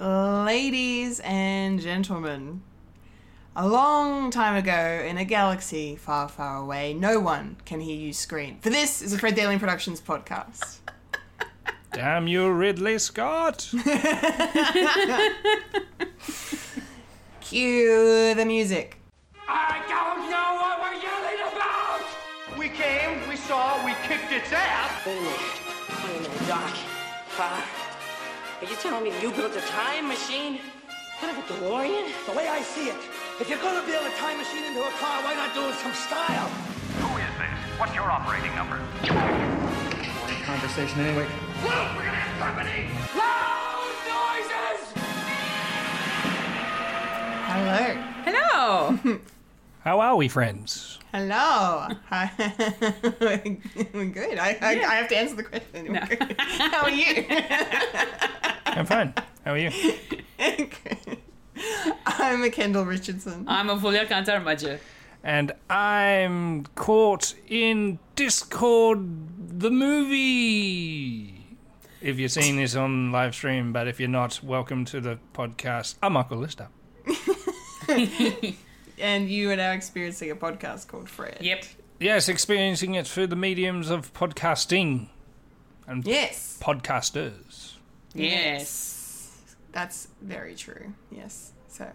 Ladies and gentlemen, a long time ago in a galaxy far, far away, no one can hear you scream. For this is a Fred Daly Productions podcast. Damn you, Ridley Scott! Cue the music. I don't know what we're yelling about! We came, we saw, we kicked its ass. Wait a minute. Wait a minute, Doc. Uh, are you telling me you built a time machine? Kind of a DeLorean? The way I see it, if you're gonna build a time machine into a car, why not do it some style? Who is this? What's your operating number? Boring conversation anyway. Luke, we're gonna have company! Loud noises! Hello. Hello. How are we, friends? Hello. Hi. We're good. I, I, I have to answer the question. We're. How are you? I'm fine. How are you? I'm a Kendall Richardson. I'm a Fulia Kantarmaja. And I'm caught in Discord the movie. If you're seeing this on live stream, but if you're not, welcome to the podcast. I'm Michael Lister. And you are now experiencing a podcast called Fred. Yep. Yes, experiencing it through the mediums of podcasting and Yes. podcasters. Yes. That's very true. Yes. So,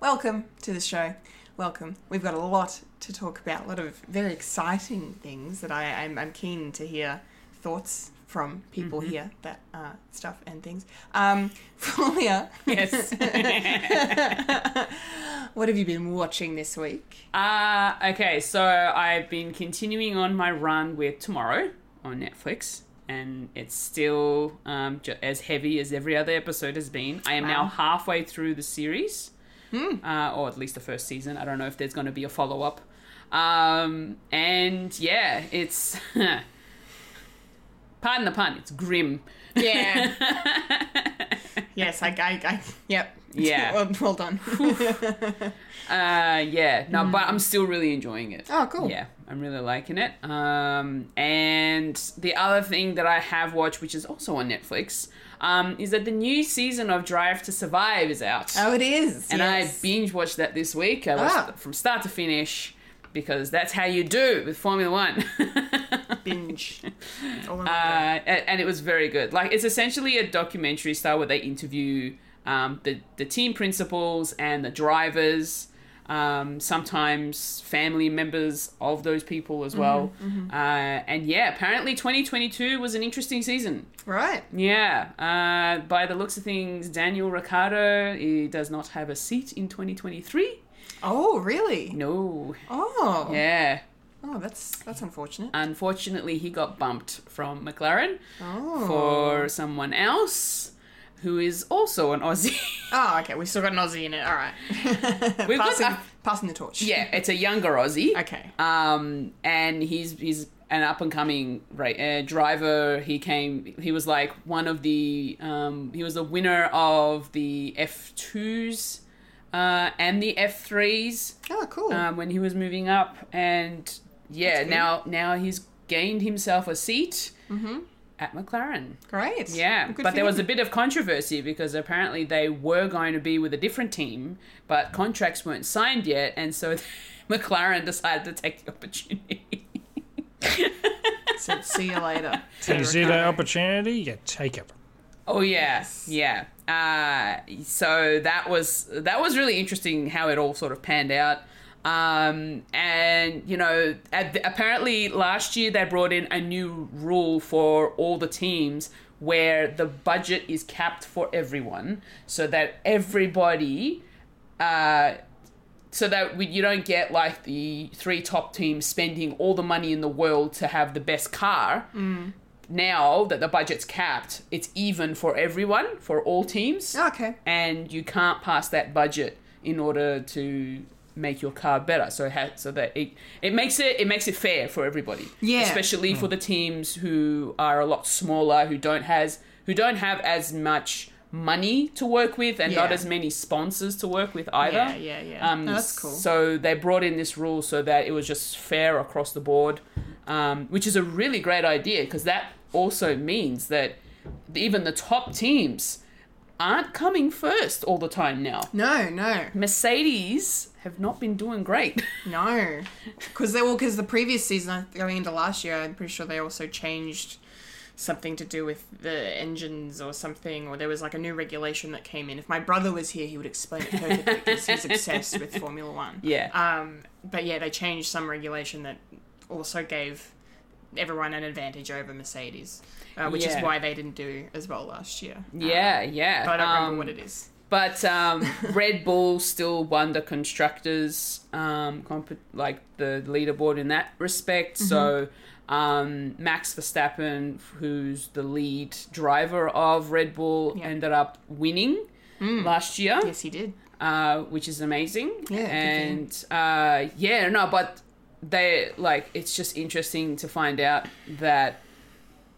welcome to the show. Welcome. We've got a lot to talk about, a lot of very exciting things that I, I'm, I'm keen to hear thoughts from people here, that uh, stuff and things. Um, Fulia, Yes. what have you been watching this week? uh, okay, so I've been continuing on my run with Tomorrow on Netflix, and it's still um, ju- as heavy as every other episode has been. I am now halfway through the series, uh, or at least the first season. I don't know if there's going to be a follow up. Um, and yeah, it's. Pardon the pun, it's grim. Yeah. yes, I, I, I yep. Yeah. well, well done. Uh, yeah, no, but I'm still really enjoying it. Oh, cool. Yeah, I'm really liking it. Um, and the other thing that I have watched, which is also on Netflix, um, is that the new season of Drive to Survive is out. oh, it is. and yes. I binge watched that this week. I watched Ah. from start to finish because that's how you do with Formula One. binge. Uh, and, it was very good. Like it's essentially a documentary style where they interview um, the the team principals and the drivers. Um, sometimes family members of those people as well. Uh, and yeah, apparently 2022 was an interesting season. right. Yeah, uh, by the looks of things, Daniel Ricciardo he does not have a seat in 2023. Oh, really? No. Oh. Yeah. Oh, that's that's unfortunate. Unfortunately, he got bumped from McLaren Oh. for someone else who is also an Aussie. Oh, okay. We've still got an Aussie in it. All right. We've got passing, a- passing the torch. yeah, it's a younger Aussie. Okay. Um, and he's he's an up and coming right uh, driver. He came. He was like one of the. Um, he was the winner of the F twos. Uh, and the F threes Oh, cool. um, when he was moving up, and yeah, now now he's gained himself a seat at McLaren. Great. Yeah, Good but for there was a bit of controversy because apparently they were going to be with a different team, but contracts weren't signed yet, and so McLaren decided to take the opportunity. Said, see you later. So you see that opportunity, you take it. Oh yeah, yeah. Uh, so that was that was really interesting how it all sort of panned out. Um, and you know, the, apparently last year they brought in a new rule for all the teams where the budget is capped for everyone, so that everybody. Uh, so that we, you don't get like the three top teams spending all the money in the world to have the best car. Now that the budget's capped, it's even for everyone, for all teams, Okay. and you can't pass that budget in order to make your car better. So it ha- so that it, it makes it it makes it fair for everybody. Yeah. especially for the teams who are a lot smaller, who don't has who don't have as much money to work with and not as many sponsors to work with either. Yeah, yeah, yeah. Um, No, that's cool. So they brought in this rule so that it was just fair across the board, um, which is a really great idea because that also means that even the top teams aren't coming first all the time now. No, no, Mercedes have not been doing great. no. Because they well, because the previous season, going into last year, I'm pretty sure they also changed something to do with the engines or something, or there was like a new regulation that came in. If my brother was here, he would explain it perfectly because he's obsessed with Formula One. yeah. Um, but yeah, they changed some regulation that also gave everyone an advantage over Mercedes, uh, which Yeah. is why they didn't do as well last year. yeah, yeah. But I don't Um, remember what it is. But um, Red Bull still won the constructors, um, comp- like the leaderboard in that respect. Mm-hmm. So um, Max Verstappen, who's the lead driver of Red Bull, Yeah. ended up winning last year, Yes, he did. uh, which is amazing. Yeah, good for him. and uh, yeah, no, but they like it's just interesting to find out that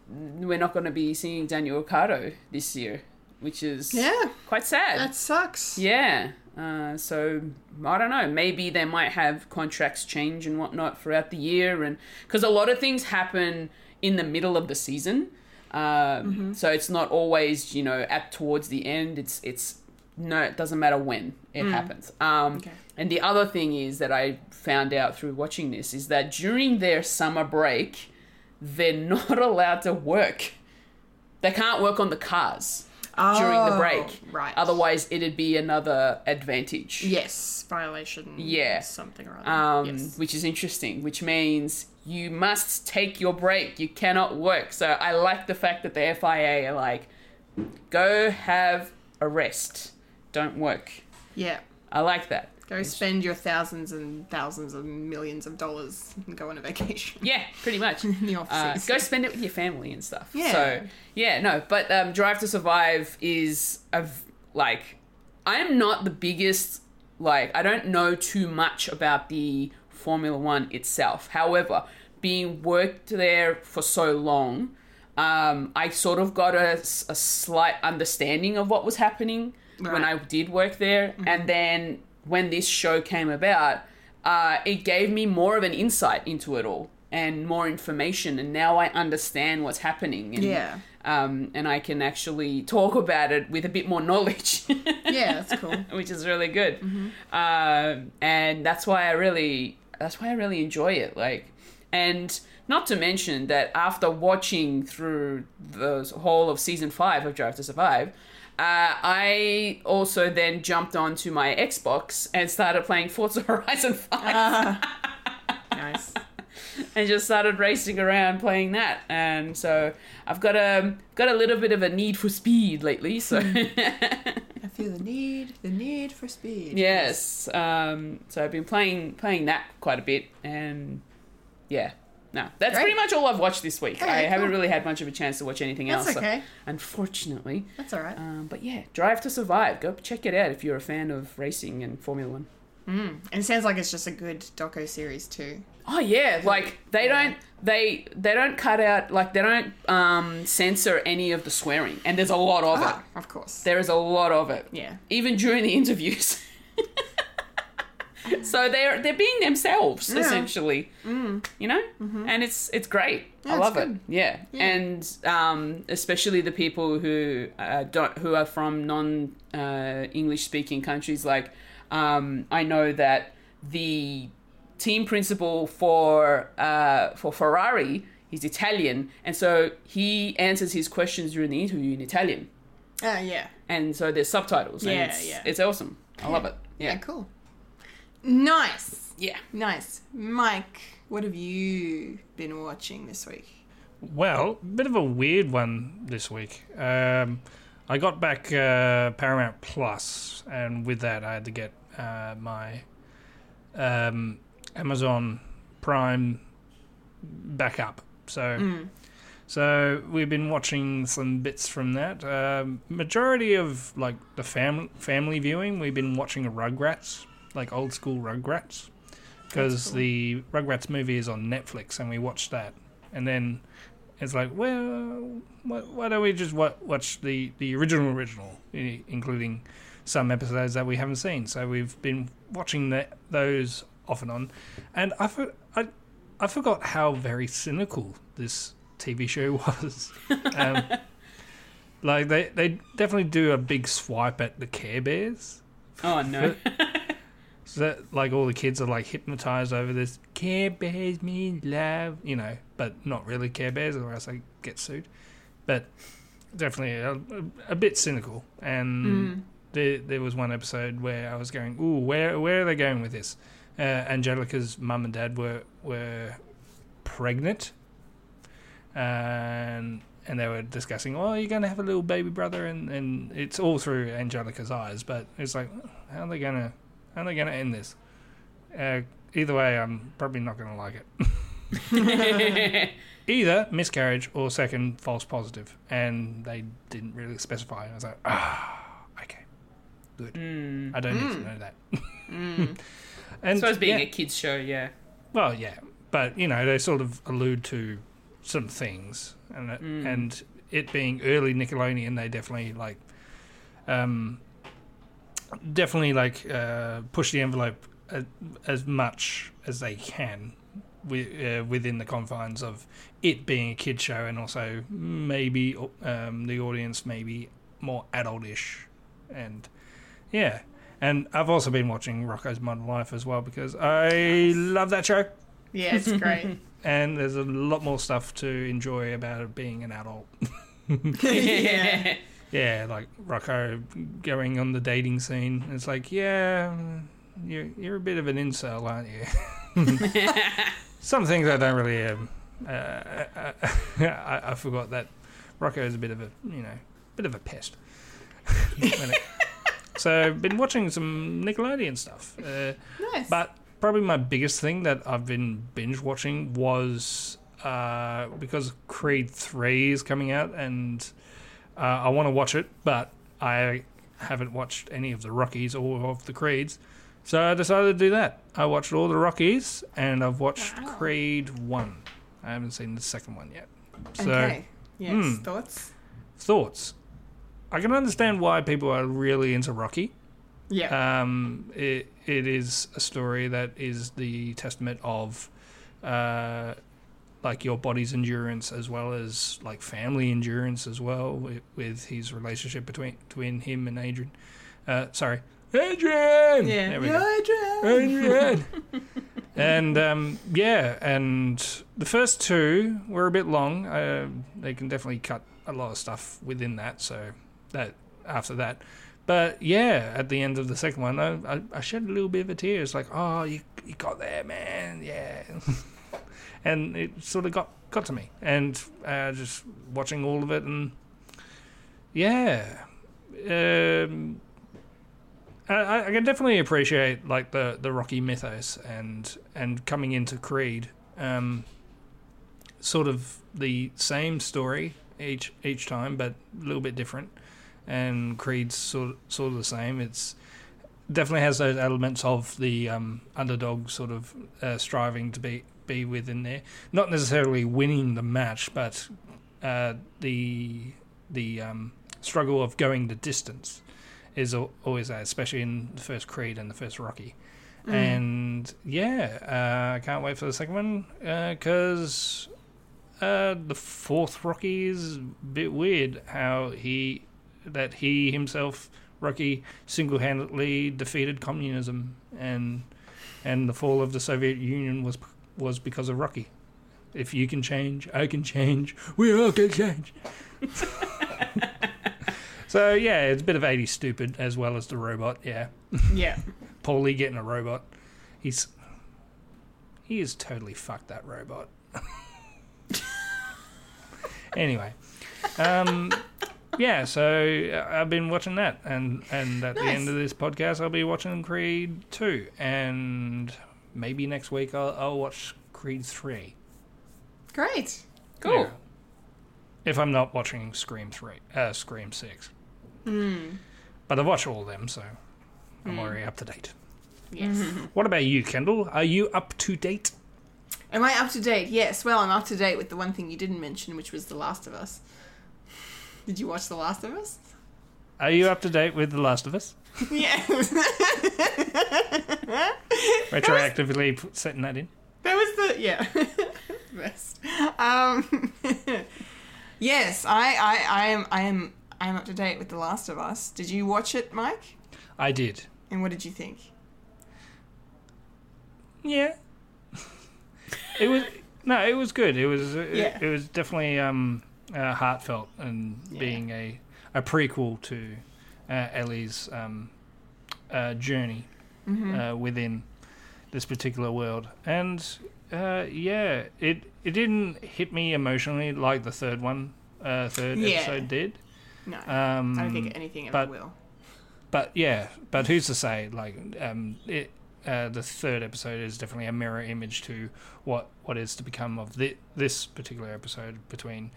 we're not going to be seeing Daniel Ricciardo this year, which is Yeah, quite sad. that sucks. Yeah. Uh, so I don't know. Maybe they might have contracts change and whatnot throughout the year, and because a lot of things happen in the middle of the season, um, Mm-hmm. so it's not always you know at towards the end. It's it's no, it doesn't matter when it happens. Um, Mm. Okay. And the other thing is that I found out through watching this is that during their summer break, they're not allowed to work. They can't work on the cars during the Oh, break. right. Otherwise, it'd be another advantage. Yes, violation. Yeah. something or other. Um, yes. Which is interesting, which means you must take your break. You cannot work. So I like the fact that the FIA are like, go have a rest. Don't work. Yeah. I like that. Go spend your thousands and thousands of millions of dollars and go on a vacation. Yeah, pretty much. In the Uh, go spend it with your family and stuff. Yeah. So yeah, no, but um, Drive to Survive is a like I'm not the biggest like I don't know too much about the Formula One itself. However, being worked there for so long, um, I sort of got a slight understanding of what was happening when I Mm-hmm. did work there, and then when this show came about, uh, it gave me more of an insight into it all and more information, and now I understand what's happening. And, Yeah. Um, and I can actually talk about it with a bit more knowledge. yeah, that's cool. which is really good. Um, and that's why I really, that's why I really enjoy it. Like, and not to mention that after watching through the whole of season five of Drive to Survive, uh, I also then jumped onto my Xbox and started playing Forza Horizon Five Nice. and just started racing around playing that. And so I've got a got a little bit of a need for speed lately. So. I feel the need, the need for speed. Yes. Um, so I've been playing playing that quite a bit, and yeah, no, that's Great. pretty much all I've watched this week. I Okay, haven't really had much of a chance to watch anything That's else, so- unfortunately. That's all right. Um, but yeah, Drive to Survive. Go check it out if you're a fan of racing and Formula One. And it sounds like it's just a good doco series too. Oh yeah, like they don't they they don't cut out like they don't um, censor any of the swearing, and there's a lot of Ah, it. of course. There is a lot of it. Yeah. even during the interviews. so they're they're being themselves Yeah. essentially, you know, and it's it's great. I Yeah, it's love it. good. Yeah, and um, especially the people who uh, don't who are from non uh, English speaking countries. Like um, I know that the team principal for uh, for Ferrari. He's Italian, and so he answers his questions during the interview in Italian Ah, yeah. and so there's subtitles. and Yeah, it's, yeah. it's awesome. I love it. Yeah, Yeah, cool. Nice. yeah. Nice. Mike, what have you been watching this week? Well, bit of a weird one this week. Um, I got back uh, Paramount Plus, and with that, I had to get uh, my um, Amazon Prime back up. So, so we've been watching some bits from that. Um, majority of like the fam- family viewing, we've been watching Rugrats, like old school Rugrats, because the Rugrats movie is on Netflix, and we watched that, and then it's like, well, why, why don't we just watch the, the original original, including some episodes that we haven't seen? So we've been watching the, those off and on, and I, for, I I forgot how very cynical this TV show was. um, Like they they definitely do a big swipe at the Care Bears. Oh no. So that like all the kids are like hypnotized over this Care Bears mean love, you know, but not really Care Bears, or else they get sued. But definitely a, a, bit cynical. And there there was one episode where I was going, "Ooh, where where are they going with this?" Uh, Angelica's mum and dad were were pregnant, and and they were discussing, "Oh, you're going to have a little baby brother," and and it's all through Angelica's eyes, but it's like, how are they gonna how are they gonna end this? Uh, either way, I'm probably not gonna like it. Either miscarriage or second false positive, and they didn't really specify. I was like, ah, okay, good. I don't need to know that. and I suppose being yeah. a kids show, yeah. Well, yeah, but you know they sort of allude to some things, and it, and it being early Nickelodeon, they definitely like, um, definitely like uh, push the envelope as, as much as they can wi- uh, within the confines of it being a kid show, and also maybe um, the audience maybe more adultish, and yeah. And I've also been watching Rocko's Modern Life as well because I love that show Yeah, it's great. and there's a lot more stuff to enjoy about it being an adult. yeah. Yeah, like Rocko going on the dating scene. It's like, yeah, you're you're a bit of an incel, aren't you? Some things I don't really. Um, uh, uh, I, I forgot that Rocko is a bit of a you know bit of a pest. So I've been watching some Nickelodeon stuff. Uh, Nice. But probably my biggest thing that I've been binge watching was uh, because Creed 3 is coming out and uh, I want to watch it, but I haven't watched any of the Rockies or of the Creeds. So I decided to do that. I watched all the Rockies and I've watched Wow. Creed 1. I haven't seen the second one yet. So, okay. Yes. hmm. Thoughts? thoughts. I can understand why people are really into Rocky. Yeah. Um, it, it is a story that is the testament of uh, like your body's endurance as well as like family endurance as well with, with his relationship between between him and Adrian. Uh, sorry, Adrian. yeah. Adrian. Adrian. and um, yeah, and the first two were a bit long. Uh, they can definitely cut a lot of stuff within that. So that after that, but yeah, at the end of the second one, I, I, I shed a little bit of a tear. It's like, oh, you you got there, man. Yeah, and it sort of got got to me. And uh, just watching all of it, and yeah. Um, I, I can definitely appreciate like the, the Rocky mythos and and coming into Creed, um, sort of the same story each each time, but a little bit different. And Creed's sort sort of the same. It's definitely has those elements of the um, underdog sort of uh, striving to be be within there. Not necessarily winning the match, but uh, the the um, struggle of going the distance is always there, especially in the first Creed and the first Rocky. And yeah, uh, I can't wait for the second one because uh, the fourth Rocky is a bit weird. How he that he himself Rocky single-handedly defeated communism and and the fall of the Soviet Union was was because of Rocky. If you can change, I can change. We all can change. so yeah, it's a bit of 80s stupid as well as the robot. Yeah, Yeah. Paulie getting a robot. He's he is totally fucked that robot. anyway, um, yeah. So uh, I've been watching that, and and at the end of this podcast, I'll be watching Creed two, and maybe next week I'll, I'll watch Creed three. Great. Cool. Yeah. If I'm not watching Scream three, uh, Scream six. But I've watched all of them, so I'm already up to date. Yes. What about you, Kendall? Are you up to date? Am I up to date? Yes. Well, I'm up to date with the one thing you didn't mention, which was The Last of Us. Did you watch The Last of Us? Are you up to date with The Last of Us? Yes. Retroactively p- setting that in. That was the yeah. Best. Um, yes, I, I, I am I am I'm up to date with The Last of Us. Did you watch it, Mike? I did. And what did you think? Yeah. it was no, it was good. It was it, Yeah. it was definitely um, uh, heartfelt and being a a prequel to uh, Ellie's um, uh, journey uh, within this particular world. And uh, yeah, it it didn't hit me emotionally like the third one, uh, third Yeah. episode did. No, Um, I don't think anything ever but- will. but yeah, but who's to say? Like, um, it, uh, the third episode is definitely a mirror image to what what is to become of thi- this particular episode between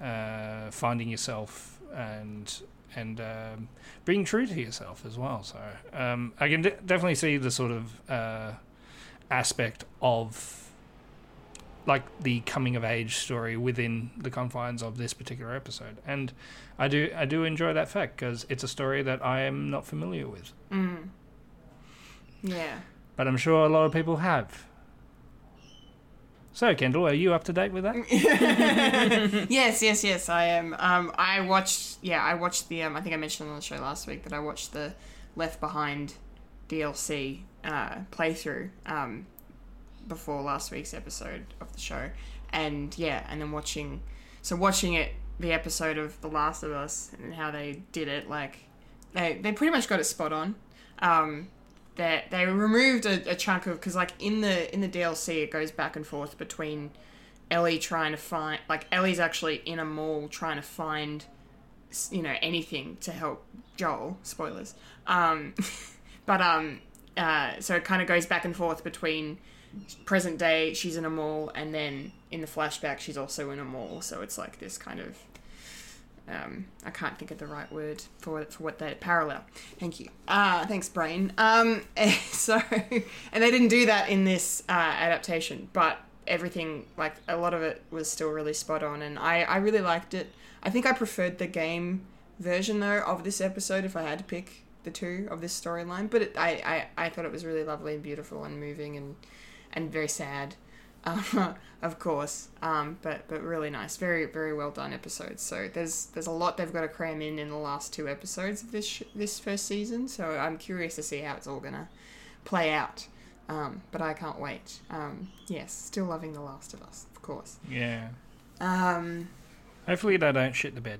uh, finding yourself and and um, being true to yourself as well. So um, I can de- definitely see the sort of uh, aspect of like the coming of age story within the confines of this particular episode, and I do I do enjoy that fact because it's a story that I am not familiar with, Yeah. but I'm sure a lot of people have. So, Kendall, are you up to date with that? Yes, yes, yes, I am. Um, I watched, yeah, I watched the, um, I think I mentioned on the show last week that I watched the Left Behind DLC uh, playthrough um, before last week's episode of the show. And yeah, and then watching, so watching it, the episode of The Last of Us and how they did it, like, they, they pretty much got it spot on. Um, they they removed a, a chunk of because like in the in the DLC it goes back and forth between Ellie trying to find like Ellie's actually in a mall trying to find you know anything to help Joel spoilers um but um uh so it kind of goes back and forth between present day she's in a mall and then in the flashback she's also in a mall so it's like this kind of um, I can't think of the right word for for what that parallel. Thank you. Uh, thanks, brain. Um, so, and they didn't do that in this uh, adaptation, but everything, like a lot of it, was still really spot on, and I I really liked it. I think I preferred the game version though of this episode if I had to pick the two of this storyline, but it, I, I I thought it was really lovely and beautiful and moving and and very sad. Uh, of course, um, but but really nice, very very well done episodes. So there's there's a lot they've got to cram in in the last two episodes of this sh- this first season. So I'm curious to see how it's all gonna play out. Um, but I can't wait. Um, yes, still loving The Last of Us, of course. Yeah. Um, Hopefully they don't shit the bed.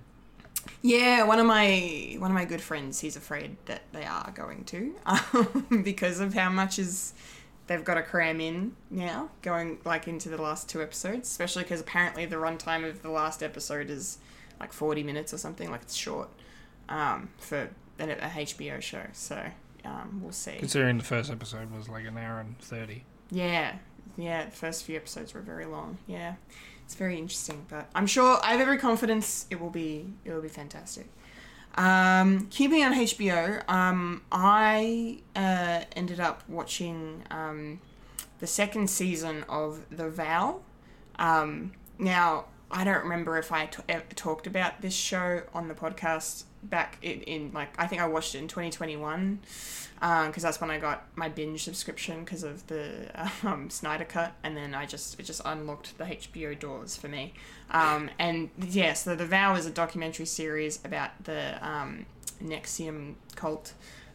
yeah, one of my one of my good friends, he's afraid that they are going to um, because of how much is they've got to cram in now, going like into the last two episodes, especially because apparently the runtime of the last episode is like forty minutes or something, like it's short um, for a, a HBO show. So um, we'll see. Considering the first episode was like an hour and 30. Yeah, yeah. The first few episodes were very long. Yeah, it's very interesting, but I'm sure I have every confidence it will be it will be fantastic. Um, keeping on HBO, um, I uh, ended up watching um, the second season of The Vow. Um, now, I don't remember if I t- ever talked about this show on the podcast back in, in like I think I watched it in 2021 because that's when I got my binge subscription because of the um, Snyder Cut, and then I just it just unlocked the HBO doors for me. Um, and yeah, so the Vow is a documentary series about the um, NXIVM cult,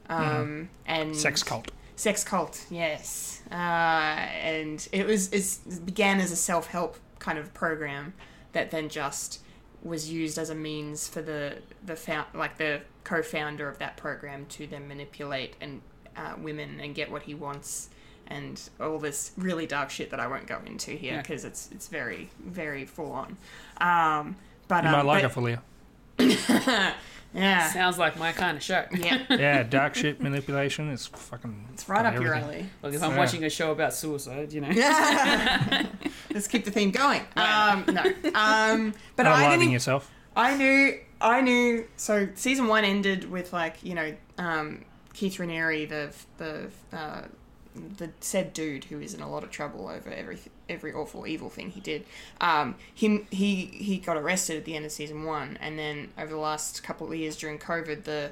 um, and Sex cult. Sex cult, yes. Uh, and it was it began as a self help kind of program that then just was used as a means for the the found, like the co-founder of that program to then manipulate and uh, women and get what he wants and all this really dark shit that I won't go into here Yeah. because it's it's very very full on. Um, but You um, might like but- it, Fulia. yeah, Sounds like my kind of show. yeah, Yeah, dark shit manipulation is fucking. it's right up your alley. Look, if I'm Yeah. watching a show about suicide, you know. Let's keep the theme going. Um, no, um, but I Unaliving didn't. yourself. I knew. I knew. So season one ended with like you know um, Keith Raniere, the the uh, the said dude who is in a lot of trouble over every every awful evil thing he did. Um, he he he got arrested at the end of season one, and then over the last couple of years during COVID, the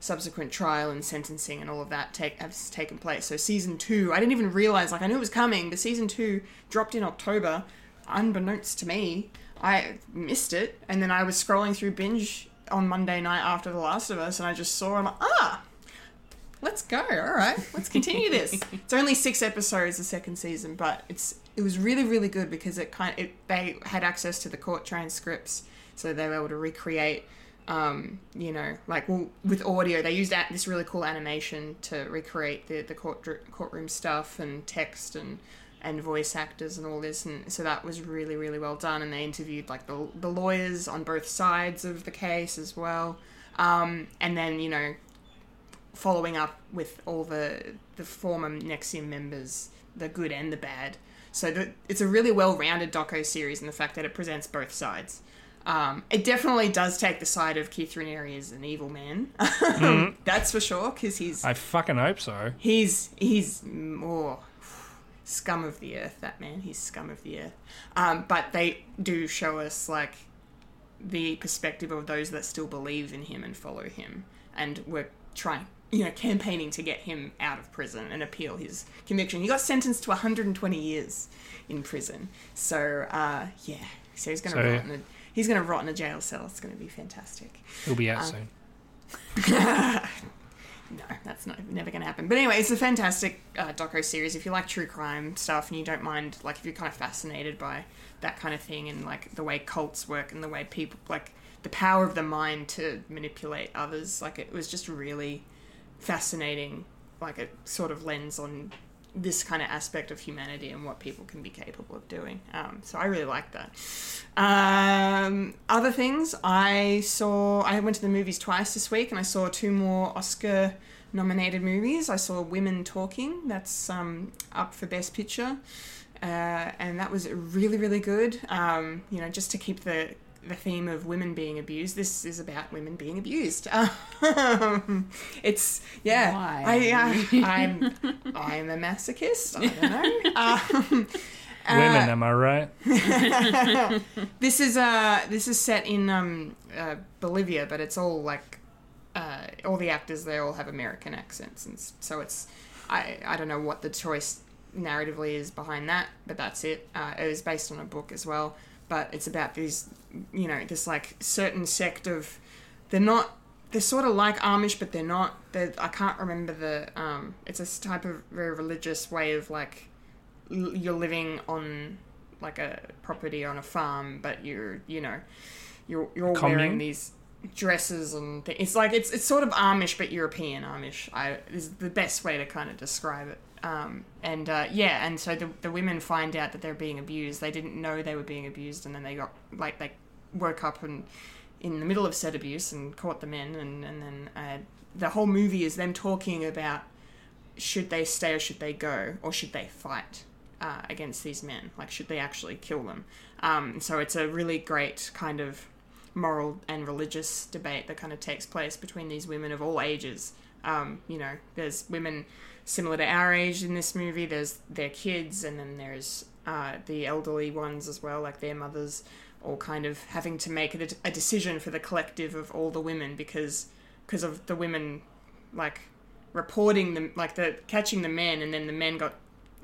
subsequent trial and sentencing and all of that take has taken place. So season two, I didn't even realize. Like I knew it was coming, but season two dropped in October, unbeknownst to me. I missed it, and then I was scrolling through binge on Monday night after The Last of Us, and I just saw him. Ah, let's go. All right, let's continue this. it's only six episodes, the second season, but it's it was really really good because it kind it, they had access to the court transcripts, so they were able to recreate. Um, you know, like well, with audio, they used that, this really cool animation to recreate the the court courtroom stuff and text and and voice actors and all this, and so that was really really well done. And they interviewed like the the lawyers on both sides of the case as well. Um, and then you know following up with all the the former NXIVM members, the good and the bad. So the, it's a really well-rounded doco series in the fact that it presents both sides. Um, it definitely does take the side of Keith Raniere as an evil man. That's for sure, because he's I fucking hope so. he's he's more scum of the earth. That man, he's scum of the earth. Um, but they do show us like the perspective of those that still believe in him and follow him, and were trying, you know, campaigning to get him out of prison and appeal his conviction. He got sentenced to 120 years in prison. So uh, yeah, so he's gonna So- rot in a he's gonna rot in a jail cell. It's gonna be fantastic. He'll be out soon. No, that's not never going to happen. But anyway, it's a fantastic uh, doco series. If you like true crime stuff and you don't mind, like, if you're kind of fascinated by that kind of thing and like the way cults work and the way people like the power of the mind to manipulate others, like it was just really fascinating. Like a sort of lens on this kind of aspect of humanity and what people can be capable of doing. Um, so I really like that. Um, other things, I saw, I went to the movies twice this week and I saw two more Oscar nominated movies. I saw Women Talking, that's um, up for Best Picture. Uh, and that was really, really good. Um, you know, just to keep the the theme of women being abused. This is about women being abused. Um, it's yeah. Why? I, uh, I'm I'm a masochist. I don't know. Um, uh, Women, am I right? this is uh this is set in um uh, Bolivia, but it's all like uh, all the actors they all have American accents, and so it's I I don't know what the choice narratively is behind that, but that's it. Uh, it was based on a book as well, but it's about these you know this like certain sect of they're not they're sort of like Amish, but they're not. They're, I can't remember the. Um, it's a type of very religious way of like l- you're living on like a property on a farm, but you're you know you're you're Commune? wearing these dresses and th- it's like it's it's sort of Amish but European Amish. I is the best way to kind of describe it. Um, and uh, yeah, and so the the women find out that they're being abused. They didn't know they were being abused, and then they got like they woke up and in the middle of said abuse and caught the men, and and then uh, the whole movie is them talking about should they stay or should they go or should they fight uh, against these men? Like should they actually kill them? Um, so it's a really great kind of moral and religious debate that kind of takes place between these women of all ages. Um, you know there's women similar to our age in this movie there's their kids and then there's uh, the elderly ones as well like their mothers all kind of having to make a, a decision for the collective of all the women because because of the women like reporting them like the catching the men and then the men got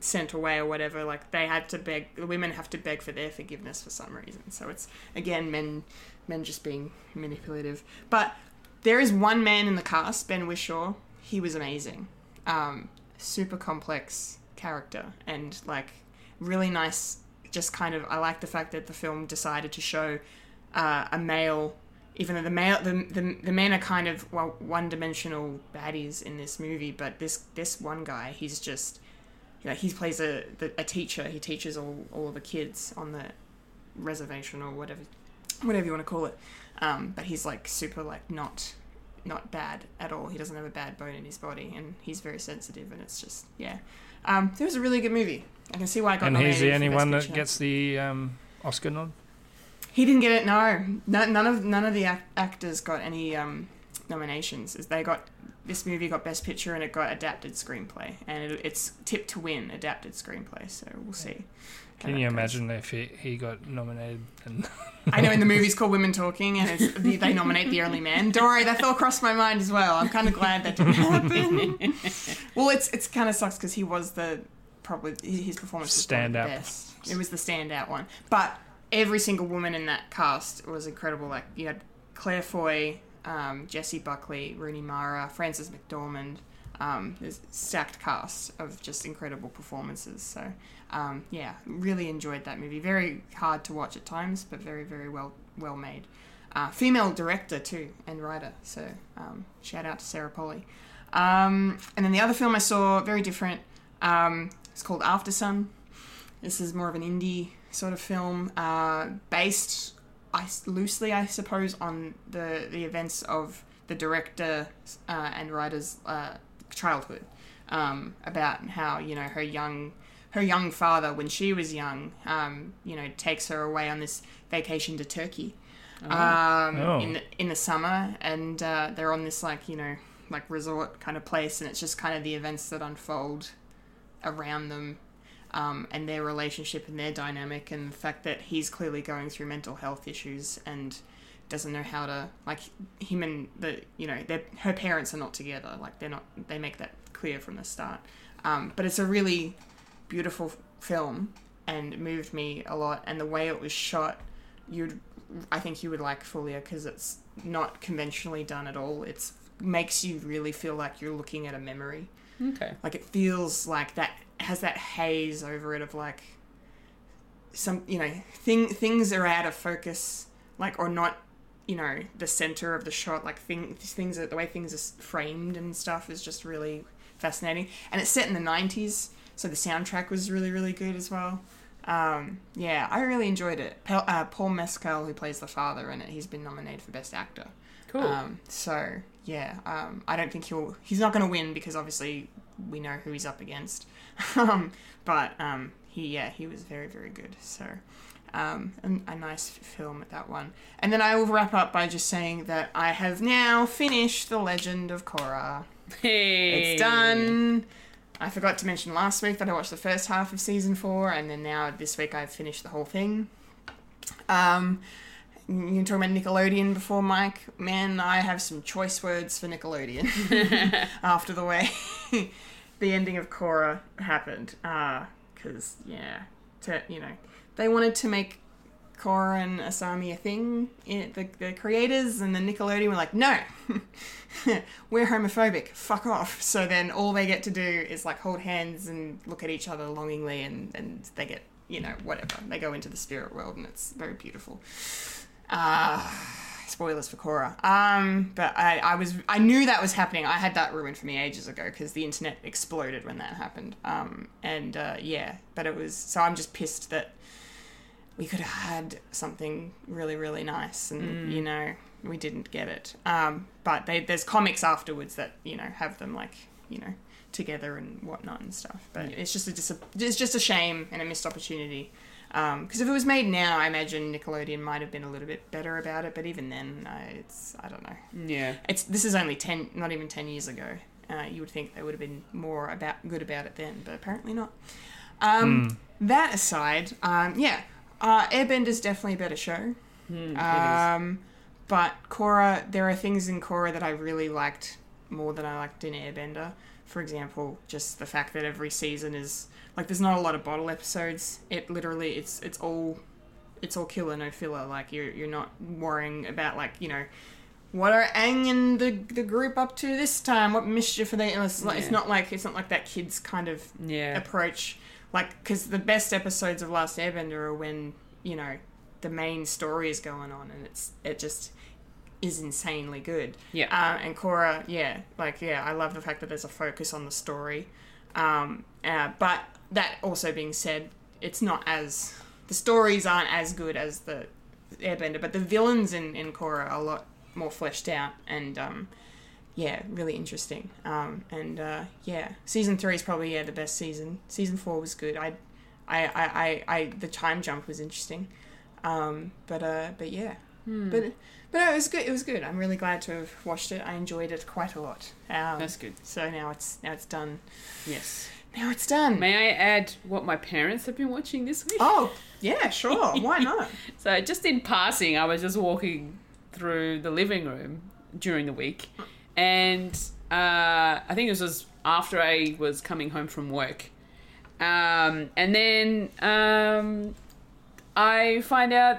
sent away or whatever like they had to beg the women have to beg for their forgiveness for some reason. So it's again men men just being manipulative. But there is one man in the cast ben whishaw. He was amazing. Um super complex character and like really nice just kind of i like the fact that the film decided to show uh, a male even though the male the, the, the men are kind of well one-dimensional baddies in this movie but this this one guy he's just you know he plays a the, a teacher. He teaches all all the kids on the reservation or whatever whatever you want to call it. Um, but he's like super like not not bad at all he doesn't have a bad bone in his body and he's very sensitive and it's just yeah um, it was a really good movie I can see why I got And he's the nominated only one that Picture. gets the um, Oscar nod. He didn't get it. No, no none of none of the ac- actors got any um, nominations. As They got this movie got Best Picture and it got Adapted Screenplay, and it, it's tipped to win Adapted Screenplay. So we'll see. Can you imagine if he, he got nominated? And I know in the movie's called Women Talking, and it's, they they nominate the only man. Don't worry, that thought crossed my mind as well. I'm kind of glad that didn't happen. well, it's it's kind of sucks because he was the probably his performance was the best. It was the standout one, but every single woman in that cast was incredible. Like you had Claire Foy, um, Jessie Buckley, Rooney Mara, Frances McDormand. Um, there's stacked cast of just incredible performances. So, um, yeah, really enjoyed that movie. Very hard to watch at times, but very, very well well made. Uh, female director too and writer. So, um, shout out to Sarah Polley. Um, and then the other film I saw, very different. Um, it's called Aftersun. This is more of an indie sort of film, uh, based I, loosely, I suppose, on the the events of the director uh, and writer's uh, childhood. Um, about how you know her young her young father, when she was young, um, you know, takes her away on this vacation to Turkey um, Oh. in the, in the summer, and uh, they're on this like you know like resort kind of place, and it's just kind of the events that unfold around them um, and their relationship and their dynamic and the fact that he's clearly going through mental health issues and doesn't know how to like him and the you know their her parents are not together like they're not they make that clear from the start um, but it's a really beautiful film and moved me a lot and the way it was shot you'd I think you would like Fulia because it's not conventionally done at all. It's makes you really feel like you're looking at a memory. Okay. like it feels like that has that haze over it of like some you know thing things are out of focus like or not you know the center of the shot. Like thing, things are the way things are framed and stuff is just really fascinating. And it's set in the 90s so the soundtrack was really really good as well um, yeah i really enjoyed it Paul, uh, paul mescal who plays the father in it he's been nominated for best actor Cool. um, so yeah, um, I don't think he'll. He's not going to win because obviously we know who he's up against. um, but um, he, yeah, he was very, very good. So um, a, a nice film at that one. And then I will wrap up by just saying that I have now finished The Legend of Korra. Hey. It's done. I forgot to mention last week that I watched the first half of season four, and then now this week I've finished the whole thing. Um, you talking about Nickelodeon before, Mike. Man, I have some choice words for Nickelodeon after the way the ending of Korra happened. Because, yeah, to, you know, they wanted to make Korra and Asami a thing, i- the, the creators, and the Nickelodeon were like, no, we're homophobic, fuck off. So then all they get to do is like hold hands and look at each other longingly, and, and they get, you know, whatever. They go into the spirit world, and it's very beautiful. Uh, spoilers for Korra. Um, but I, I was, I knew that was happening. I had that ruined for me ages ago because the internet exploded when that happened. Um, and uh, yeah, but it was, so I'm just pissed that we could have had something really, really nice, and you know, we didn't get it. Um, but they, there's comics afterwards that you know have them like you know together and whatnot and stuff. But it's just a dis- it's just a shame and a missed opportunity. Because if it was made now, I imagine Nickelodeon might have been a little bit better about it. But even then, uh, it's I don't know. Yeah. It's this is only ten, not even ten years ago. Uh, you would think they would have been more about good about it then, but apparently not. Um, That aside, um, yeah, uh, is definitely a better show. Um, but Korra, there are things in Korra that I really liked more than I liked in Airbender. For example, just the fact that every season is like there's not a lot of bottle episodes. It literally it's it's all it's all killer no filler. Like you're you're not worrying about like you know what are Aang and the the group up to this time? What mischief are they? It's, like, it's not like it's not like that kids kind of Yeah. approach. Like because the best episodes of Last Airbender are when you know the main story is going on and it's it just is insanely good. Yeah. Uh, and Korra, yeah, like yeah, I love the fact that there's a focus on the story. Um, uh, but that also being said, it's not as the stories aren't as good as the Airbender, but the villains in in Korra are a lot more fleshed out and um, yeah, really interesting. Um, and uh, yeah, season three is probably yeah the best season. Season four was good. I, I, I, I, I the time jump was interesting. Um, but uh, but yeah, but but no, it was good. It was good. I'm really glad to have watched it. I enjoyed it quite a lot. Um, That's good. So now it's now it's done. Yes. Now it's done. May I add what my parents have been watching this week? Oh yeah, sure. Why not? So just in passing, I was just walking through the living room during the week, and uh, I think it was after I was coming home from work, um, and then um, I find out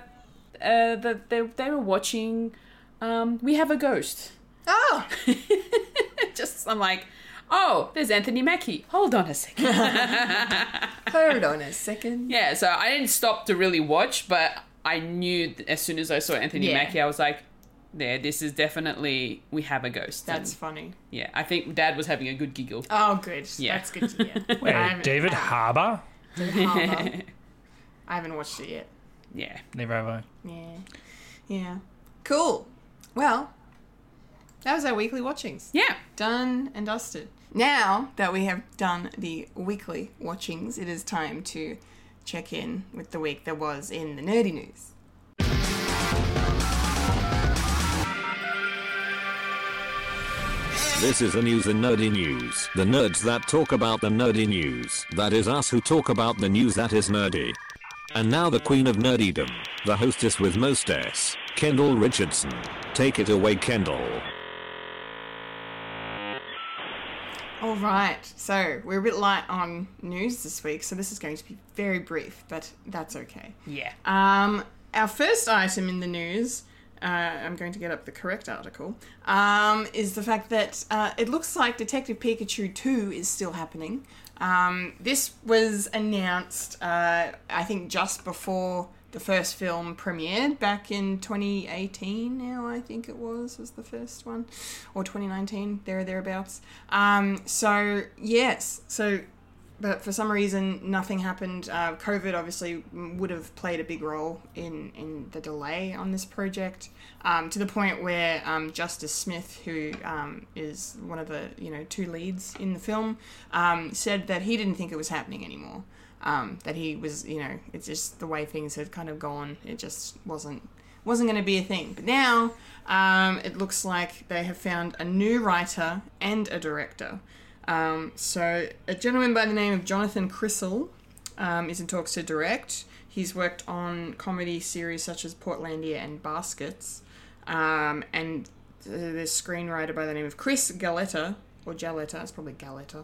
uh, that they they were watching um, we have a ghost. Oh, Just, I'm like, oh, there's Anthony Mackie. Hold on a second. hold on a second. yeah, so I didn't stop to really watch, but I knew as soon as I saw Anthony Yeah. Mackie, I was like, yeah, this is definitely, we have a ghost. That's And, funny. yeah, I think Dad was having a good giggle. Oh, good. Yeah. That's good to hear. Wait, I haven't- David Harbour? Harbour. I haven't watched it yet. Yeah. Never have I. Yeah. Yeah. Cool. Well, that was our weekly watchings. Yeah. Done and dusted. Now that we have done the weekly watchings, it is time to check in with the week that was in the nerdy news. This is the news in nerdy news. The nerds that talk about the nerdy news. That is us who talk about the news that is nerdy. And now the queen of nerdydom, the hostess with most S, Kendall Richardson. Take it away, Kendall. All right, so we're a bit light on news this week, so this is going to be very brief, but that's okay. Yeah. Um, our first item in the news, uh, I'm going to get up the correct article, um, is the fact that uh, it looks like Detective Pikachu 2 is still happening. Um, this was announced, uh, I think, just before the first film premiered back in 2018 now i think it was was the first one or 2019 there or thereabouts um, so yes so but for some reason nothing happened. Uh, COVID obviously would have played a big role in in the delay on this project, um, to the point where um, Justice Smith, who um, is one of the you know two leads in the film, um, said that he didn't think it was happening anymore. Um, that he was you know it's just the way things had kind of gone. It just wasn't wasn't going to be a thing. But now um, it looks like they have found a new writer and a director. Um, so, a gentleman by the name of Jonathan Krisel um, is in talks to direct. He's worked on comedy series such as Portlandia and Baskets. Um, and the screenwriter by the name of Chris Galletta, or Jaletta, it's probably Galletta.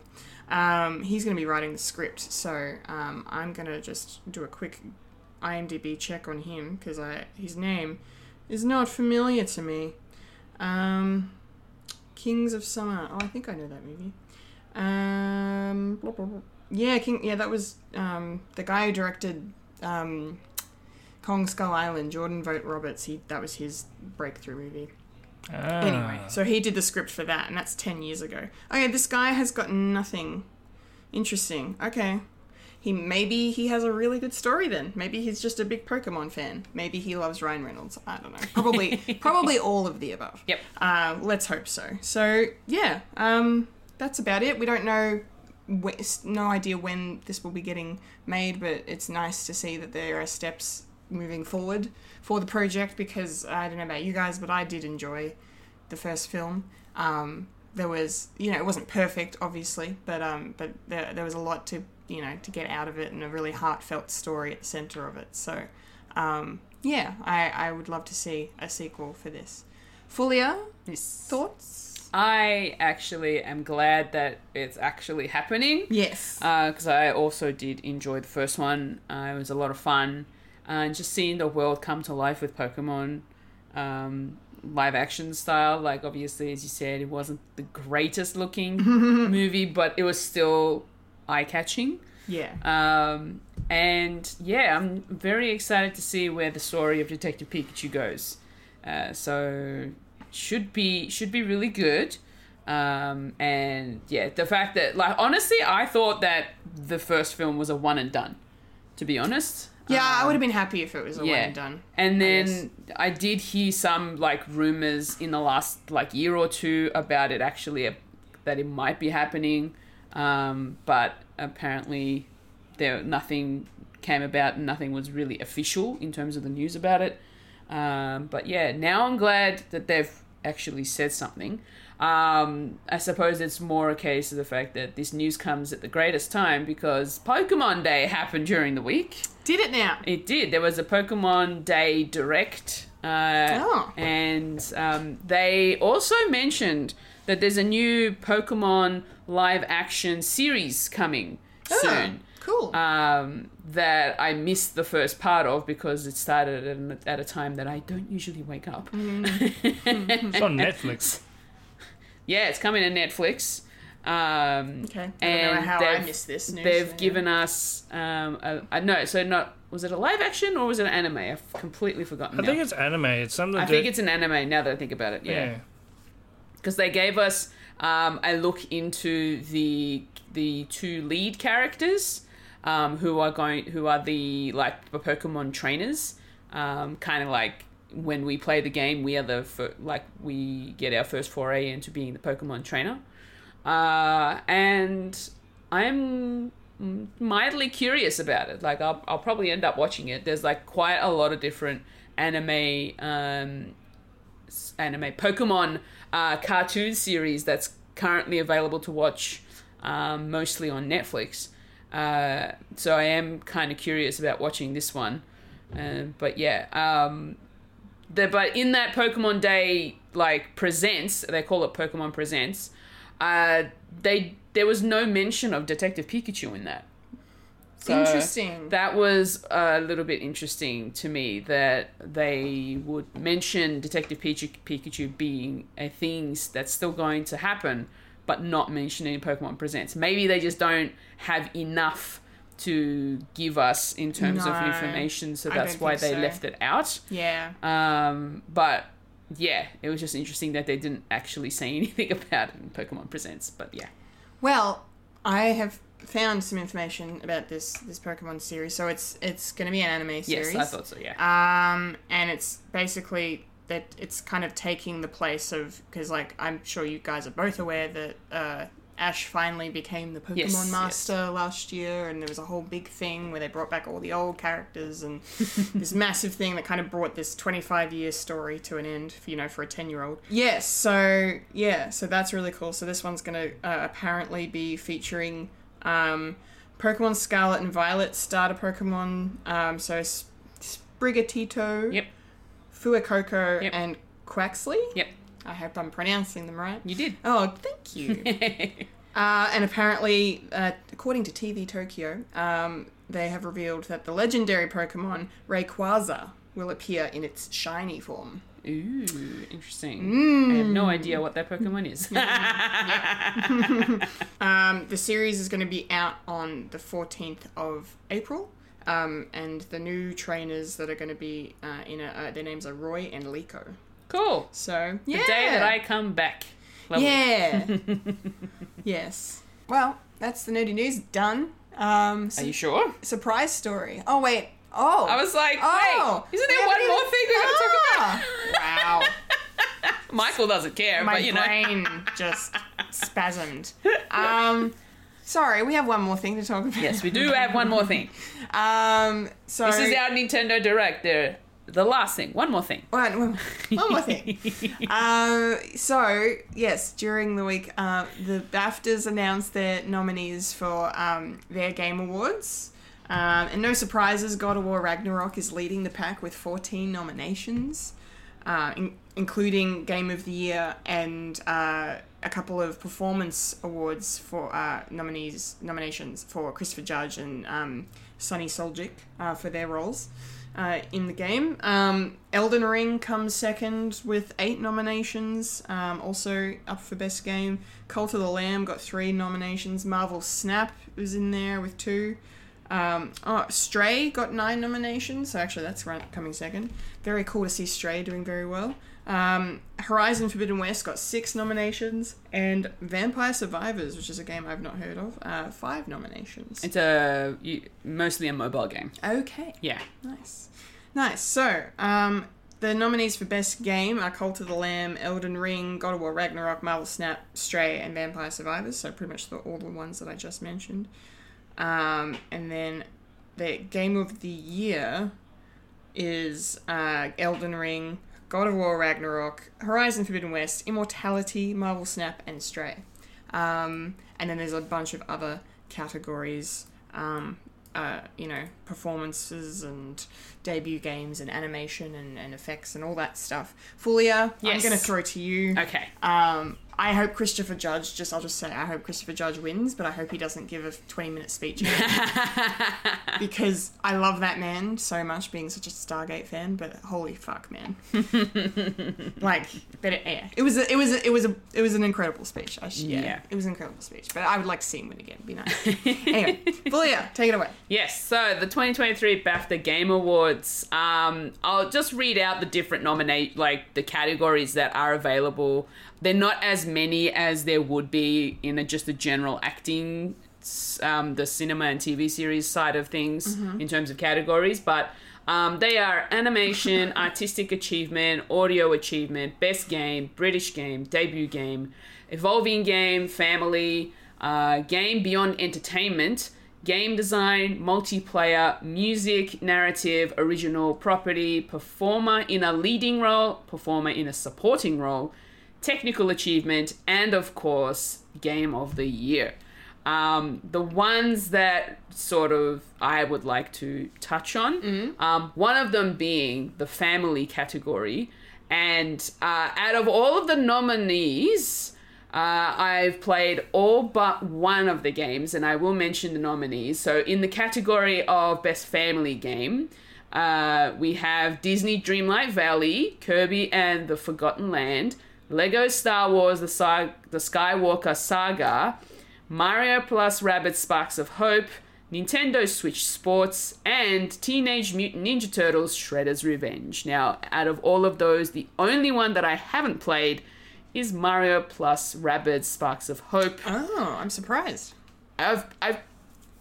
Um, he's going to be writing the script. So, um, I'm going to just do a quick IMDb check on him because his name is not familiar to me. Um, Kings of Summer. Oh, I think I know that movie. Um, yeah, King. Yeah, that was um, the guy who directed um, Kong Skull Island. Jordan Vogt Roberts. He that was his breakthrough movie. Ah. Anyway, so he did the script for that, and that's ten years ago. Okay, this guy has got nothing interesting. Okay. He maybe he has a really good story then. Maybe he's just a big Pokemon fan. Maybe he loves Ryan Reynolds. I don't know. Probably probably all of the above. Yep. Uh, let's hope so. So yeah, um, that's about it. We don't know, wh- no idea when this will be getting made, but it's nice to see that there are steps moving forward for the project because I don't know about you guys, but I did enjoy the first film. Um, there was, you know, it wasn't perfect, obviously, but um, but there, there was a lot to, you know, to get out of it and a really heartfelt story at the center of it. So, um, yeah, I, I would love to see a sequel for this. Fulia, thoughts? I actually am glad that it's actually happening. Yes. Because I also did enjoy the first one. Uh, it was a lot of fun. Uh, and just seeing the world come to life with Pokemon um, live action style. Like, obviously, as you said, it wasn't the greatest looking movie, but it was still eye catching. yeah. Um, and yeah, I'm very excited to see where the story of Detective Pikachu goes. Uh, so should be should be really good. Um, and yeah, the fact that like honestly, I thought that the first film was a one and done. To be honest, yeah, I Um, would have been happy if it was a yeah. one and done. and then I, did hear some like rumors in the last like year or two about it actually uh, that it might be happening, um, but apparently there nothing came about and nothing was really official in terms of the news about it. Um, but yeah, now I'm glad that they've actually said something. Um, I suppose it's more a case of the fact that this news comes at the greatest time because Pokemon Day happened during the week. Did it now? It did. There was a Pokemon Day Direct. Uh, Oh. And um, they also mentioned that there's a new Pokemon live action series coming soon. Cool. um, that I missed the first part of because it started at, an- at a time that I don't usually wake up. It's on Netflix. Yeah, it's coming to Netflix. Um, okay. I don't know and how I they've- missed this news. They've yeah. given us um, a, a, no, so not was it a live action or was it an anime? I've completely forgotten. I think it's anime. It's something. I think it's an anime now that I think about it. yeah. Yeah, because they gave us um, a look into the the two lead characters um, who are going who are the like the Pokemon trainers, um, kind of like when we play the game, we are the fir- like we get our first foray into being the Pokemon trainer, uh, and I'm mildly curious about it. Like I'll, I'll probably end up watching it. There's like quite a lot of different anime um, anime Pokemon uh, cartoon series that's currently available to watch um, mostly on Netflix. Uh, so I am kind of curious about watching this one. Uh, but yeah, um, the, but in that Pokemon Day like presents, they call it Pokemon Presents. Uh, they there was no mention of Detective Pikachu in that. So Interesting. That was a little bit interesting to me that they would mention Detective Pikachu, Pikachu being a thing that's still going to happen, but not mention it in Pokemon Presents. Maybe they just don't have enough to give us in terms of information, so that's why they so. left it out. Yeah. Um, but yeah, it was just interesting that they didn't actually say anything about it in Pokemon Presents. But yeah, Well, I have found some information about this this Pokemon series. So it's it's going to be an anime series. yes, I thought so. Yeah, Um, and it's basically that it's kind of taking the place of because like I'm sure you guys are both aware that uh, Ash finally became the Pokemon Yes, yes. Master last year, and there was a whole big thing where they brought back all the old characters and this massive thing that kind of brought this 25 year story to an end, you know, for a 10 year old. Yes, so yeah, so that's really cool. So this one's gonna uh, apparently be featuring um, Pokemon Scarlet and Violet starter Pokemon. Um, so S- Sprigatito, yep, Fuecoco, Yep. and Quaxly. yep, I hope I'm pronouncing them right. you did. Oh, thank you. uh, and apparently, uh, according to TV Tokyo, um, they have revealed that the legendary Pokemon Rayquaza will appear in its shiny form. Ooh, interesting. Mm. I have no idea what that Pokemon is. Um, the series is going to be out on the 14th of April. Um, and the new trainers that are going to be uh, in it, uh, their names are Roy and Liko. cool. So, The day that I come back. Lovely. Yeah. yes. Well, that's the nerdy news done. Um, Are you sure? surprise story. Oh wait. Oh. I was like, Oh. wait, isn't there one more thing we gotta talk Ah. Wow. Michael doesn't care, My but you know. brain just spasmed. Um, sorry, we have one more thing to talk about. Yes, we do have one more thing. Um, so This is our Nintendo Direct. The the last thing. One more thing. One, one, one more thing. um, so, yes, during the week, uh, the BAFTAs announced their nominees for um, their Game Awards. Um, and no surprises, God of War Ragnarok is leading the pack with 14 nominations, uh, in- including Game of the Year and uh, a couple of performance awards for uh, nominees nominations for Christopher Judge and um, Sunny Suljic uh, for their roles uh, in the game. Um, Elden Ring comes second with eight nominations, um, also up for Best Game. Cult of the Lamb got three nominations. Marvel Snap was in there with two. Um, oh, Stray got nine nominations, so actually that's coming second. Very cool to see Stray doing very well. Um, Horizon Forbidden West got six nominations, and Vampire Survivors, which is a game I've not heard of, uh, five nominations. It's a you, mostly a mobile game. Okay. Yeah. Nice. Nice. So, um, the nominees for Best Game are Cult of the Lamb, Elden Ring, God of War Ragnarok, Marvel Snap, Stray, and Vampire Survivors. So, pretty much the, all the ones that I just mentioned. Um, and then the Game of the Year is uh, Elden Ring, God of War Ragnarok, Horizon Forbidden West, Immortality, Marvel Snap, and Stray. Um, and then there's a bunch of other categories, um, uh, you know, performances and debut games and animation and, and effects and all that stuff. Fulia, I'm going to throw to you. Okay. Um, I hope Christopher Judge. Just I'll just say I hope Christopher Judge wins, but I hope he doesn't give a twenty minute speech because I love that man so much, being such a Stargate fan. But holy fuck, man! like, but it, yeah, it was a, it was a, it was a it was an incredible speech. I sh- yeah, Yeah. it was an incredible speech. But I would like to see him win again. It'd be nice. anyway, Fulia, take it away. Yes, so the 2023 BAFTA Game Awards. Um, I'll just read out the different nominate, like the categories that are available. They're not as many as there would be in a, just the general acting, um, the cinema and TV series side of things in terms of categories, but. Um, they are animation, artistic achievement, audio achievement, best game, British game, debut game, evolving game, family, uh, game beyond entertainment, game design, multiplayer, music, narrative, original property, performer in a leading role, performer in a supporting role, technical achievement, and of course, game of the year. Um, the ones that sort of I would like to touch on, um, one of them being the family category. And uh, out of all of the nominees, uh, I've played all but one of the games, and I will mention the nominees. So, in the category of Best Family Game, uh, we have Disney Dreamlight Valley, Kirby and the Forgotten Land, Lego Star Wars The, Sa- the Skywalker Saga, Mario plus Rabbids Sparks of Hope, Nintendo Switch Sports, and Teenage Mutant Ninja Turtles Shredder's Revenge. Now, out of all of those, the only one that I haven't played is Mario plus Rabbids Sparks of Hope. Oh, I'm surprised. I've I've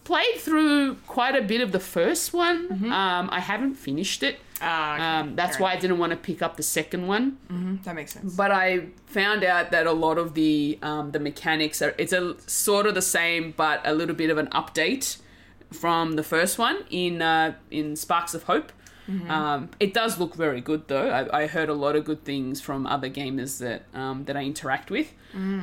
played through quite a bit of the first one. Um, I haven't finished it. Ah, okay. Um, that's Fair why I didn't want to pick up the second one. enough. that makes sense. But I found out that a lot of the um, the mechanics are it's a sort of the same, but a little bit of an update from the first one in uh, in Sparks of Hope. Um, it does look very good though. I, I heard a lot of good things from other gamers that um, that I interact with.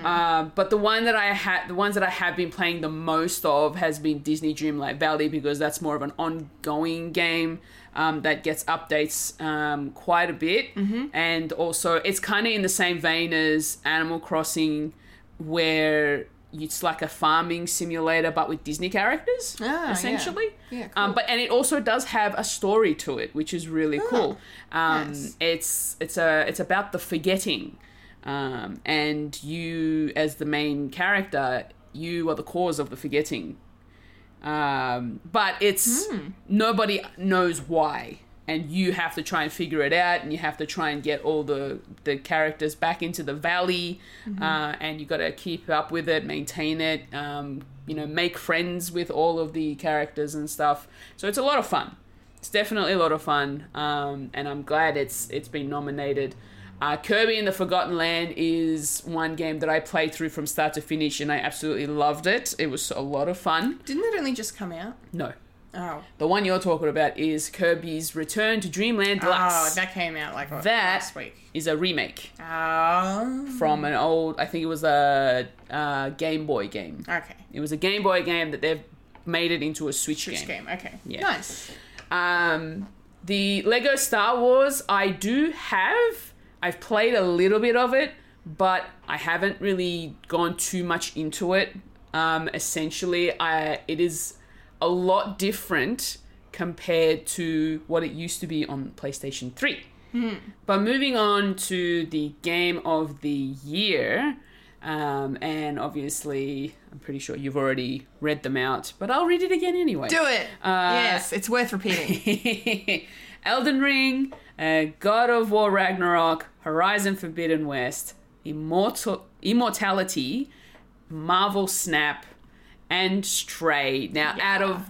Uh, but the one that I had, the ones that I have been playing the most of has been Disney Dreamlight Valley because that's more of an ongoing game um, that gets updates um, quite a bit, and also it's kind of in the same vein as Animal Crossing, where it's like a farming simulator but with Disney characters, Ah, yeah. essentially. Yeah, Um, cool. but and it also does have a story to it, which is really cool. Um, nice. It's it's a it's about the forgetting, um, and you as the main character, you are the cause of the forgetting. Um, but it's nobody knows why, and you have to try and figure it out, and you have to try and get all the the characters back into the valley, uh, and you got to keep up with it, maintain it, um, you know, make friends with all of the characters and stuff. So it's a lot of fun. It's definitely a lot of fun, um, and I'm glad it's it's been nominated. Uh, Kirby and the Forgotten Land is one game that I played through from start to finish, and I absolutely loved it. It was a lot of fun. Didn't it only just come out? No, Oh. the one you're talking about is Kirby's Return to Dreamland Oh, that came out like what, That last week. is a remake Oh. from an old, I think it was a, uh Game Boy game. Okay. It was a Game Boy game that they've made it into a Switch, Switch game. game. Okay. Yeah. Nice. Um, the Lego Star Wars, I do have. I've played a little bit of it, but I haven't really gone too much into it. Um, essentially, I it is a lot different compared to what it used to be on PlayStation 3. But moving on to the game of the year, um, and obviously, I'm pretty sure you've already read them out, but I'll read it again anyway. Do it. Uh, yes, it's worth repeating. Elden Ring, uh, God of War Ragnarok, Horizon Forbidden West, Immortal Immortality, Marvel Snap, and Stray. Now, out of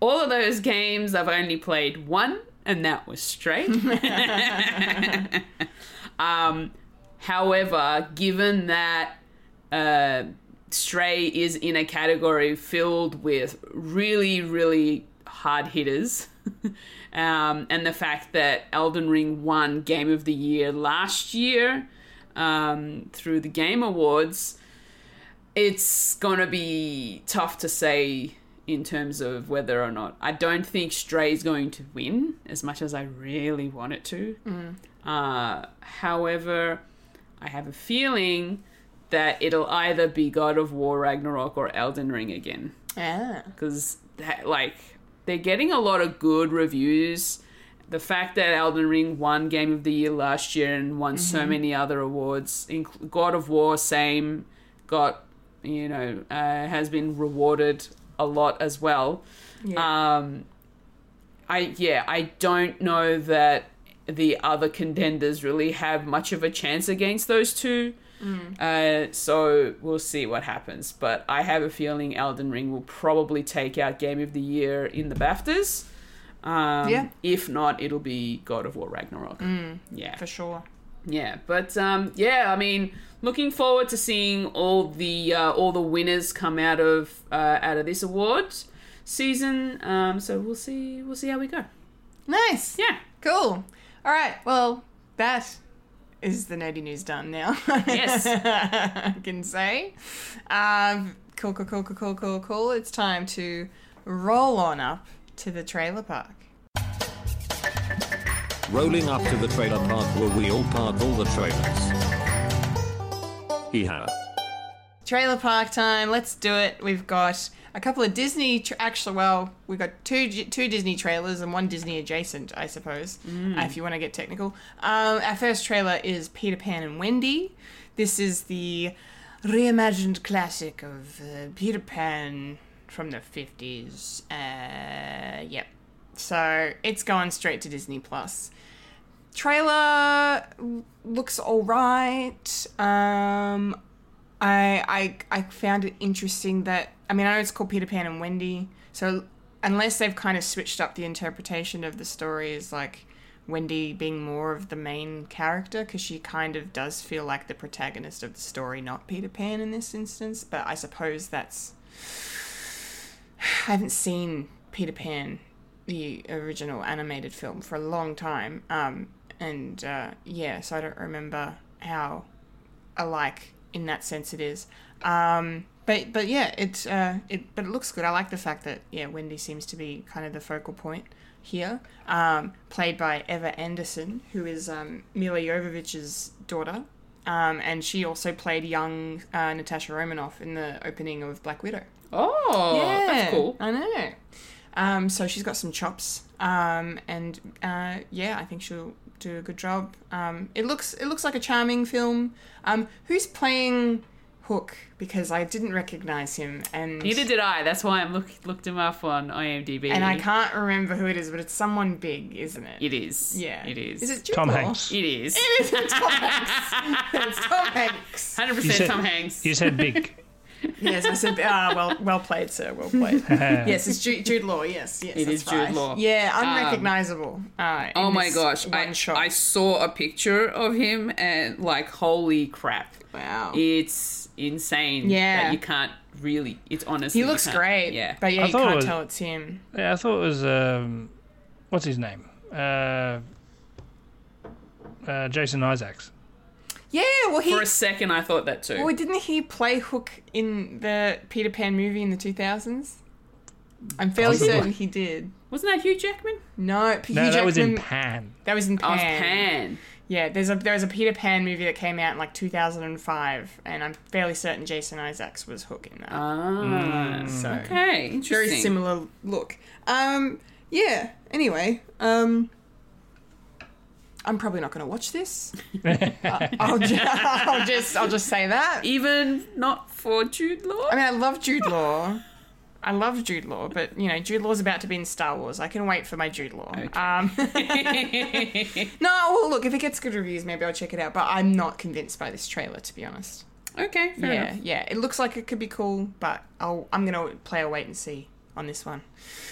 all of those games, I've only played one, and that was Stray. um, however, given that uh, Stray is in a category filled with really, really hard hitters. um, and the fact that Elden Ring won Game of the Year last year um, through the Game Awards, it's going to be tough to say in terms of whether or not. I don't think Stray is going to win as much as I really want it to. Uh, however, I have a feeling that it'll either be God of War Ragnarok or Elden Ring again Ah. because like they're getting a lot of good reviews. The fact that Elden Ring won Game of the Year last year and won so many other awards, God of War same got you know uh, has been rewarded a lot as well. Yeah. Um, I yeah, I don't know that the other contenders really have much of a chance against those two. Uh, so we'll see what happens. But I have a feeling Elden Ring will probably take out Game of the Year in the BAFTAs. Um, Yeah. If not, it'll be God of War Ragnarok. Yeah. For sure. Yeah, but um, yeah, I mean, looking forward to seeing all the uh, all the winners come out of uh, out of this award season. Um, so we'll see we'll see how we go. Nice. Yeah. Cool. All right. Well, that is the nerdy news done now. Yes. I can say. Um, cool, cool, cool, cool, cool, cool, cool. It's time to roll on up to the trailer park. Rolling up to the trailer park where we all park all the trailers. Hee-haw. Trailer park time. Let's do it. We've got a couple of Disney. Tra- actually, well, we've got two two Disney trailers and one Disney adjacent, I suppose, uh, if you want to get technical. Um, our first trailer is Peter Pan and Wendy. This is the reimagined classic of uh, Peter Pan from the fifties. Uh, yep. So it's going straight to Disney Plus trailer looks all right. Um, I I I found it interesting that I mean I know it's called Peter Pan and Wendy, so unless they've kind of switched up the interpretation of the story as like Wendy being more of the main character because she kind of does feel like the protagonist of the story, not Peter Pan in this instance. But I suppose that's I haven't seen Peter Pan, the original animated film, for a long time. Um, and uh, yeah, so I don't remember how alike in that sense it is. Um, but but yeah, it uh, it but it looks good. I like the fact that yeah, Wendy seems to be kind of the focal point here, um, played by Ever Anderson, who is um, Milla Jovovich's daughter. Um, and she also played young uh, Natasha Romanoff in the opening of Black Widow. Oh, that's cool. I know. Um, so she's got some chops, um, and uh, yeah, I think she'll do a good job. Um, it looks it looks like a charming film. Um, who's playing Hook? Because I didn't recognize him, and Neither did I. That's why I'm look looked him up on IMDb. and I can't remember who it is, but it's someone big, isn't it? It is. Yeah, It is. Is it Jude Tom Law? Hanks. It is. It is Tom Hanks. it's Tom Hanks. Hundred percent Tom Hanks. You said big. Yes, I said. Ah, well, well played, sir. Well played. yes, it's Jude, Jude Law. Yes, yes, It that's is Jude right. Law. Yeah, unrecognizable. uh, Oh my gosh! I shot. I saw a picture of him and like holy crap! wow. It's insane. Yeah. that you can't really. It's honestly. He looks great. Yeah, But yeah, I you thought it can't was- tell it's him. Yeah, I thought it was um, what's his name? Uh, uh, Jason Isaacs. Yeah, well he for a second I thought that too. well didn't he play Hook in the Peter Pan movie in the two thousands? I'm fairly Possibly. certain he did. Wasn't that Hugh Jackman? No, P- No, Hugh that was in Pan. That was in I was Pan. Pan. Yeah, there's a there's a Peter Pan movie that came out in like 2005, and I'm fairly certain Jason Isaacs was Hook in that. Ah, so okay, interesting. very similar look. Um, yeah. Anyway, um, I'm probably not going to watch this. I- I'll, ju- I'll just I'll just say that. Even not for Jude Law. I mean, I love Jude Law. I love Jude Law, but you know, Jude Law's about to be in Star Wars. I can wait for my Jude Law. Um, no, well, look, if it gets good reviews, maybe I'll check it out. But I'm not convinced by this trailer, to be honest. okay, fair yeah, enough. yeah, it looks like it could be cool, but I'll, I'm gonna play a wait and see on this one.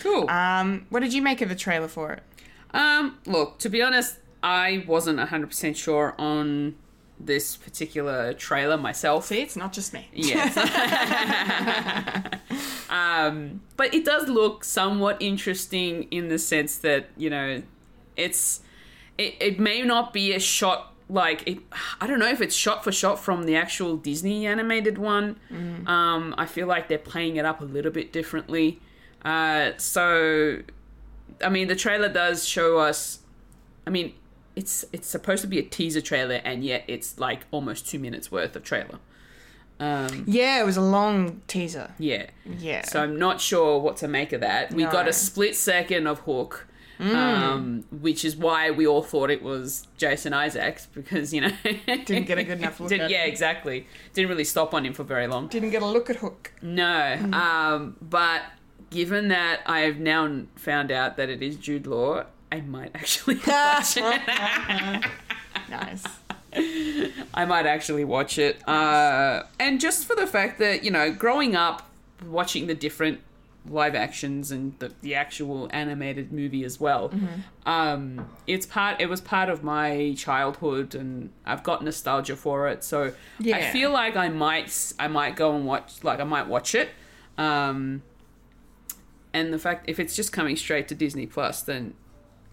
Cool. Um, what did you make of the trailer for it? Um, look, to be honest, I wasn't 100% sure on this particular trailer myself. See, it's not just me. Yes. um, but it does look somewhat interesting in the sense that, you know, it's it, it may not be a shot like it I don't know if it's shot for shot from the actual Disney animated one. Um, I feel like they're playing it up a little bit differently. Uh, so I mean the trailer does show us I mean it's it's supposed to be a teaser trailer and yet it's like almost two minutes worth of trailer. Um, Yeah, it was a long teaser. yeah. Yeah. So I'm not sure what to make of that. We No. got a split second of Hook, um, which is why we all thought it was Jason Isaacs because you know Didn't get a good enough look Did- at yeah, exactly. Didn't really stop on him for very long. Didn't get a look at Hook. No, um, but given that I have now found out that it is Jude Law, I might actually watch it. Nice. I might actually watch it. Uh, and just for the fact that, you know, growing up watching the different live actions and the, the actual animated movie as well, um, it's part, it was part of my childhood and I've got nostalgia for it. So I feel like I might, I might go and watch, like I might watch it. Um, and the fact, if it's just coming straight to Disney Plus, then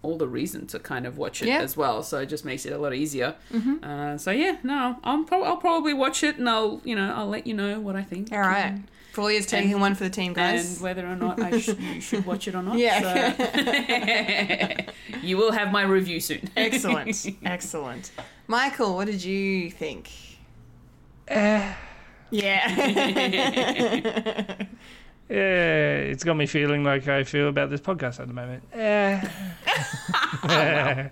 all the reason to kind of watch it Yeah. as well. So it just makes it a lot easier. Uh, so yeah, no, I'm pro- I'll probably watch it and I'll you know I'll let you know what I think. All right. Fully is taking one for the team, guys. And whether or not I sh- you should watch it or not. Yeah. So- you will have my review soon. Excellent. Excellent. Michael, what did you think? Eh. Yeah. Yeah, it's got me feeling like I feel about this podcast at the moment. Eh.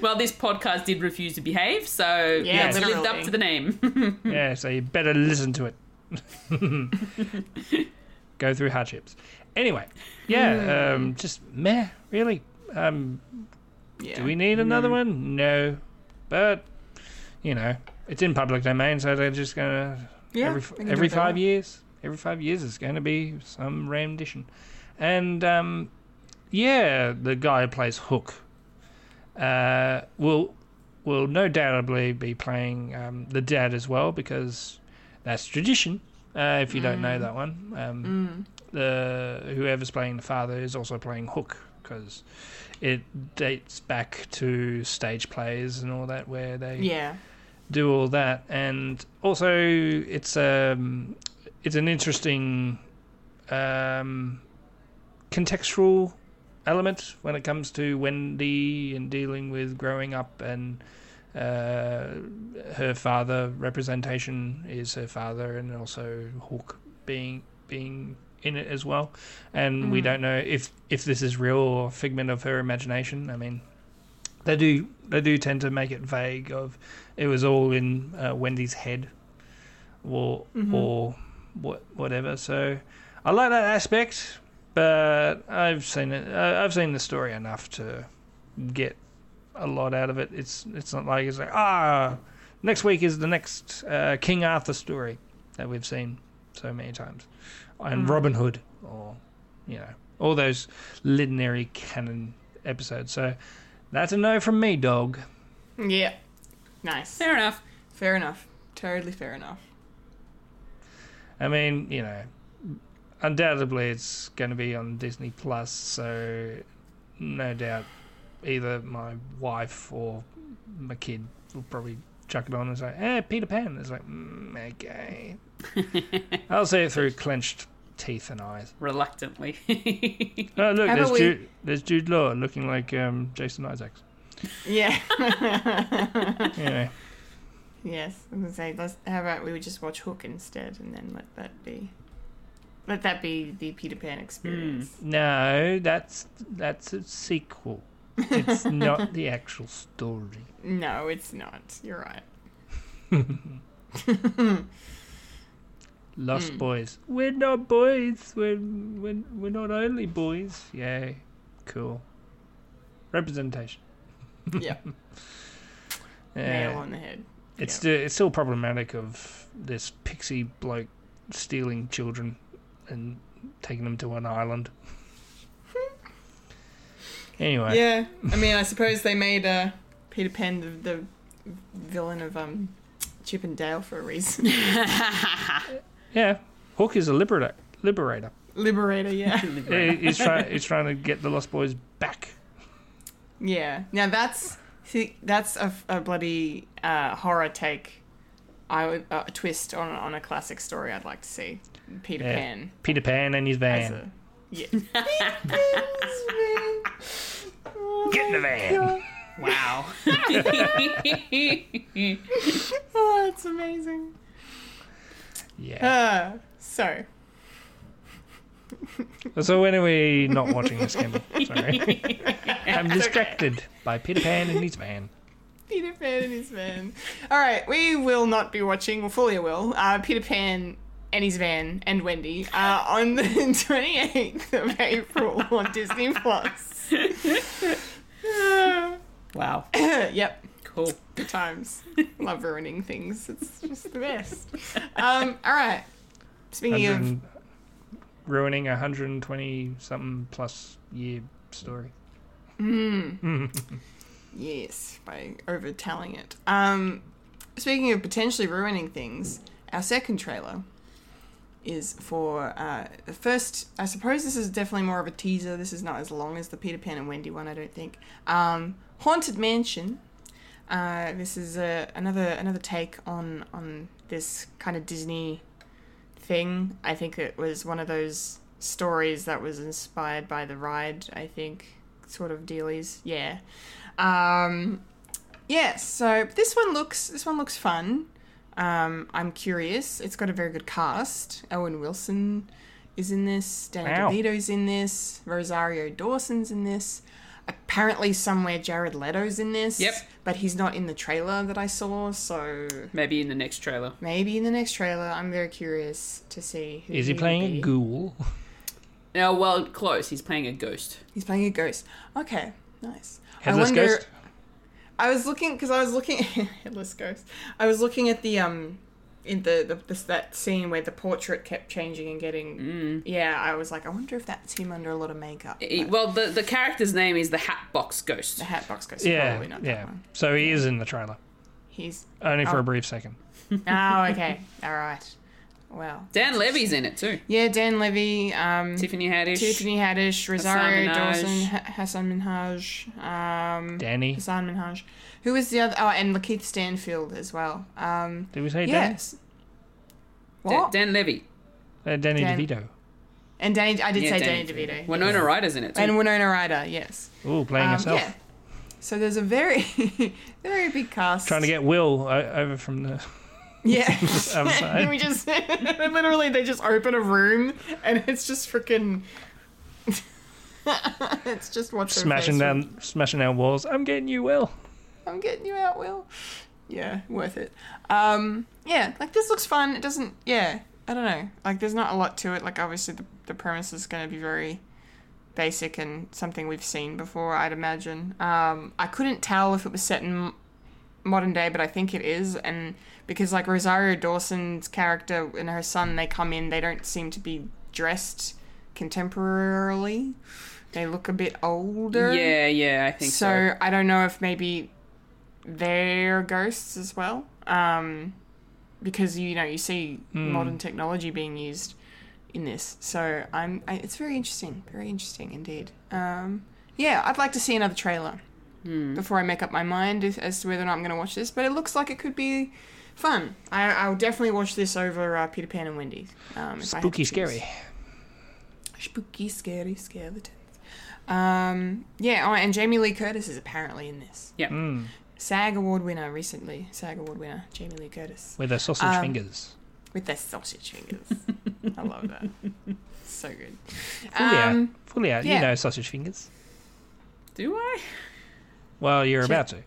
well, this podcast did refuse to behave, so Yeah, it's lived up to the name. yeah, so you better listen to it. Go through hardships. Anyway, yeah, um, just meh, really. Um, yeah. do we need another one? No, but you know, it's in public domain, so they're just gonna Yeah, every they can do every five years. Every five years, it's going to be some rendition, and um, yeah, the guy who plays Hook uh, will will no doubtably be playing um, the dad as well because that's tradition. Uh, if you don't know that one, um, the whoever's playing the father is also playing Hook because it dates back to stage plays and all that where they Yeah. do all that, and also it's um it's an interesting um contextual element when it comes to Wendy and dealing with growing up and uh, her father representation is her father and also Hawk being being in it as well. And we don't know if if this is real or figment of her imagination. I mean they do they do tend to make it vague of it was all in uh, Wendy's head or or what whatever so I like that aspect but I've seen it I- I've seen the story enough to get a lot out of it it's it's not like it's like ah next week is the next uh, King Arthur story that we've seen so many times and Robin Hood or you know all those legendary canon episodes so that's a no from me, dog. Yeah. Nice. Fair enough. Fair enough. Totally fair enough. I mean, you know, undoubtedly it's going to be on Disney Plus, so no doubt either my wife or my kid will probably chuck it on and say, "Eh, Peter Pan." It's like, mm, okay. I'll see it through clenched teeth and eyes. Reluctantly. Oh, look, How there's we- Jude, there's Jude Law looking like um, Jason Isaacs. Yeah. Anyway, yes. I was gonna say, let's, how about we would just watch Hook instead, and then let that be, let that be the Peter Pan hmm. experience. no, that's that's a sequel. It's not the actual story. No, it's not. You're right. Lost hmm. Boys. We're not boys. We're, we're we're not only boys. Yay, cool. Representation. Yeah. Yeah. Nail on the head. It's yeah. still it's still problematic of this pixie bloke stealing children and taking them to an island. anyway, Yeah. I mean, I suppose they made uh, Peter Pan the, the villain of um, Chip and Dale for a reason. yeah, Hook is a liberator. Liberator. Liberator, yeah. He- he's trying he's trying to get the Lost Boys back. Yeah. Now that's see that's a, a bloody uh, horror take. I would uh, a twist on on a classic story. I'd like to see Peter Yeah. Pan Peter Pan and his as van. a yeah. Get in the van. wow. oh, that's amazing. Yeah. Uh, so, So when are we not watching this, Kendall? Sorry. I'm distracted by Peter Pan and his van. Peter Pan and his van. All right, we will not be watching, well, Fulia will, uh, Peter Pan and his van and Wendy uh, on the 28th of April on Disney Plus. Wow. yep, Cool. good times. Love ruining things. It's just the best. Um, all right. Speaking of 100 ruining a 120 something plus year story. Yes, by overtelling it. Um, speaking of potentially ruining things, our second trailer is for uh, the first. I suppose this is definitely more of a teaser. This is not as long as the Peter Pan and Wendy one, I don't think. Um, Haunted Mansion. Uh, this is uh, another another take on on this kind of Disney thing. I think it was one of those stories that was inspired by the ride. I think sort of dealies. Yeah. Um, yeah. So this one looks this one looks fun. Um, I'm curious. It's got a very good cast. Owen Wilson is in this. Danny Wow. DeVito's in this. Rosario Dawson's in this. Apparently, somewhere Jared Leto's in this. Yep. But he's not in the trailer that I saw. So Maybe in the next trailer. maybe in the next trailer. I'm very curious to see. Who Is he would playing a be. ghoul? No, well, close. He's playing a ghost. He's playing a ghost. Okay, nice. Headless I wonder. ghost? I was looking because I was looking headless ghost. I was looking at the um in the, the this, that scene where the portrait kept changing and getting. Mm. Yeah, I was like, I wonder if that's him under a lot of makeup. He- well, the, the character's name is the Hatbox Ghost. the Hatbox Ghost. Yeah, probably not that yeah. one. So he is in the trailer, He's only for Oh. a brief second. oh okay, all right. Well, Dan Levy's in it too. yeah, Dan Levy, um, Tiffany Haddish. Tiffany Haddish, Rosario Minhaj. Dawson, Ha- Hassan Minhaj, um, Danny. Hassan Minhaj. Who was the other? Oh, and Lakeith Stanfield as well. Um, Did we say yes. Dan, What? Dan Levy. Dan? Uh, Danny Dan. DeVito. and Danny, I did Yeah, say Danny, DeVito. Winona Ryder's in it too. And Winona Ryder, yes. Ooh, playing Um, herself. yeah. So there's a very, very big cast. Trying to get Will over from the yeah. we just literally they just open a room and it's just freaking. it's just what's smashing down, smashing down walls. I'm getting you, Will. I'm getting you out, Will. Yeah, worth it. Um, yeah, like this looks fun. It doesn't. Yeah, I don't know. Like, there's not a lot to it. Like, obviously, the the premise is going to be very basic and something we've seen before. I'd imagine. Um, I couldn't tell if it was set in modern day, but I think it is. And because like Rosario Dawson's character and her son, they come in, they don't seem to be dressed contemporarily. They look a bit older. Yeah, yeah, I think so. So I don't know if maybe they're ghosts as well, um, because you know you see modern technology being used in this. So I'm. I, it's very interesting. Very interesting indeed. Um, yeah, I'd like to see another trailer before I make up my mind as, as to whether or not I'm going to watch this. But it looks like it could be fun. I, I'll definitely watch this over uh, Peter Pan and Wendy. Um, if I had to Spooky, scary. Spooky, scary, skeletons. Um, yeah, oh, and Jamie Lee Curtis is apparently in this. yeah. Mm. SAG Award winner recently. SAG Award winner Jamie Lee Curtis With their sausage Um, fingers. with their sausage fingers. I love that. So good. Fully out. Um, Fully out. yeah. You know sausage fingers. Do I? Well, you're about to.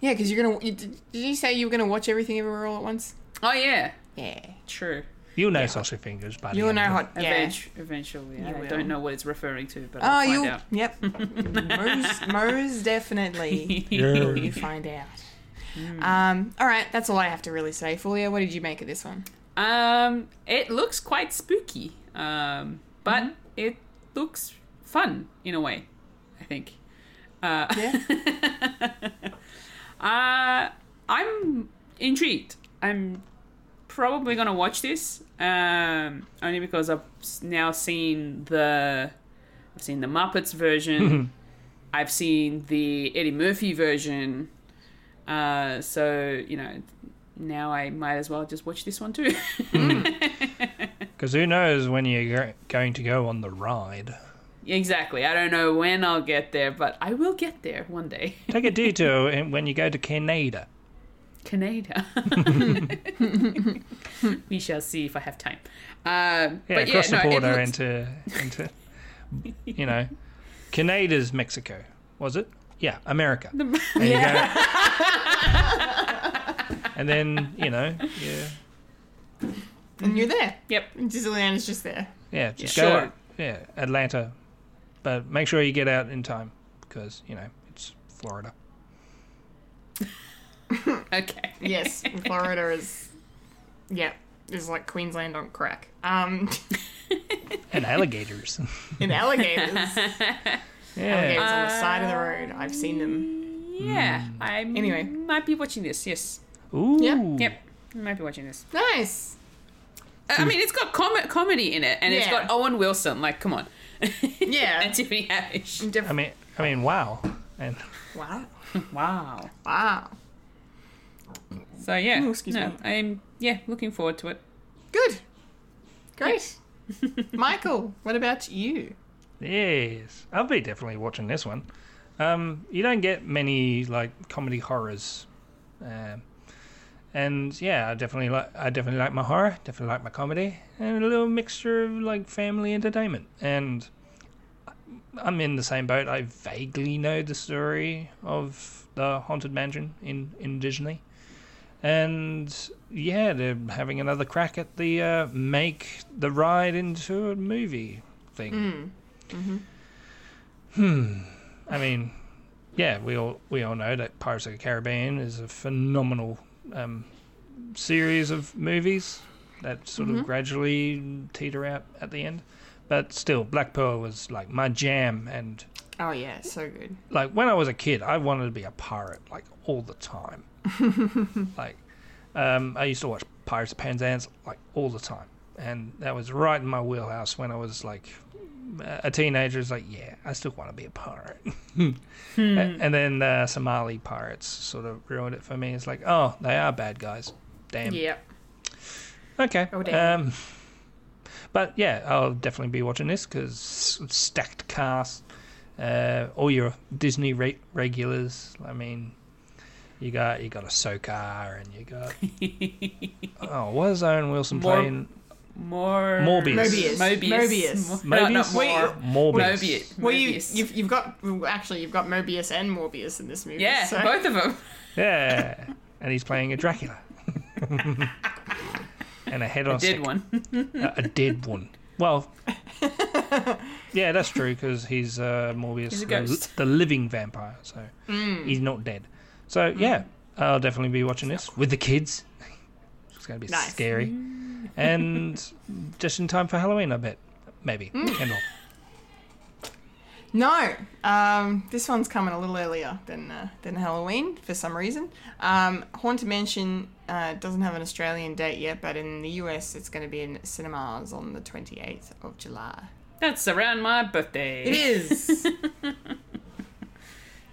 yeah, because you're gonna. You, did you say you were gonna watch everything everywhere all at once? Oh yeah, Yeah. true. You'll know sausage fingers, buddy. You'll know what. Yeah. Event- eventually, You I will. don't know what it's referring to, but Oh, I'll find you. out. Yep. most, most definitely. Will you find out? Um. All right. That's all I have to really say. Fulia, what did you make of this one? Um, it looks quite spooky, um, but Mm-hmm. it looks fun in a way. I think. Uh, Yeah. uh, I'm intrigued. I'm probably gonna watch this, um, only because I've now seen the, I've seen the Muppets version. I've seen the Eddie Murphy version. Uh, so you know, now I might as well just watch this one too. Because who knows when you're going to go on the ride. Exactly. I don't know when I'll get there, but I will get there one day. Take a detour when you go to Canada. Canada. we shall see if I have time. Um, Yeah, but yeah, cross no, the it border looks- into into you know, Canada's Mexico, was it? Yeah, America. There you go. and then you know, yeah, And you're there. Yep. Disneyland is just there. yeah, just Sure. go, yeah, Atlanta, but make sure you get out in time because you know it's Florida. Okay. Yes, Florida is. Yeah, is like Queensland on crack. Um, And alligators. in alligators, alligators yeah. on the side of the road. I've seen them. Yeah, Hmm. I Anyway. might be watching this. Yes. Ooh. Yep, Yep. I might be watching this. Nice. I mean, it's got com- comedy in it, and it's got Owen Wilson. Like, come on. Yeah. and Tiffany Haddish. Diff- I mean, I mean, wow. And wow. Wow. Wow. So yeah, Oh, excuse no, me. I'm yeah looking forward to it. Good. Great. Michael, what about you? yes, I'll be definitely watching this one. Um, you don't get many like comedy horrors, um, and yeah, I definitely like I definitely like my horror, definitely like my comedy, and a little mixture of like family entertainment. And I'm in the same boat. I vaguely know the story of the haunted mansion in in Disney, and yeah, they're having another crack at the uh, make the ride into a movie thing. Hmm. I mean, yeah, we all we all know that Pirates of the Caribbean is a phenomenal um, series of movies that sort of gradually teeter out at the end. But still, Black Pearl was like my jam, and Oh yeah, so good. like when I was a kid, I wanted to be a pirate like all the time. like, um, I used to watch Pirates of Penzance like all the time, and that was right in my wheelhouse when I was like a teenager. It's like, yeah, I still want to be a pirate. A- And then the Somali pirates sort of ruined it for me. It's like, oh, they are bad guys. Damn. Yep. Okay. Oh, damn. Um, but yeah, I'll definitely be watching this because stacked cast, uh, all your Disney re- regulars. I mean, you got you got Ahsoka and you got oh, what is Owen Wilson More- playing? More Morbius. Mobius. Mobius. Mobius. Mo- no, not Mobius? more. Morbius. Mobius. Well, you, Mobius. you've, you've got well, actually you've got Mobius and Morbius in this movie. yeah, so. both of them. Yeah, and he's playing a Dracula. and a head on a Did stick. one. a, a dead one. Well, yeah, that's true because he's uh, Morbius, He's a the- ghost. The, living vampire, so mm. he's not dead. So yeah, mm. I'll definitely be watching this with the kids. It's going to be Nice. scary, mm. And just in time for Halloween, I bet. Maybe Kendall. No, um, this one's coming a little earlier than uh, than Halloween for some reason. Um, Haunted Mansion uh, doesn't have an Australian date yet, but in the US it's going to be in cinemas on the 28th of July. That's around my birthday. It is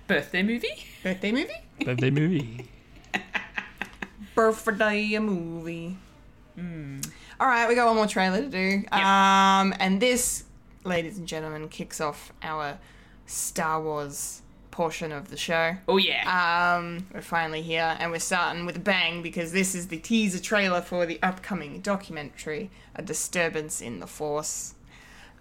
Birthday movie? birthday movie. Birthday movie. Birthday movie. All right, we got one more trailer to do. Um, and this, ladies and gentlemen, kicks off our Star Wars portion of the show. Oh yeah. Um, we're finally here, and we're starting with a bang because this is the teaser trailer for the upcoming documentary, A Disturbance in the Force.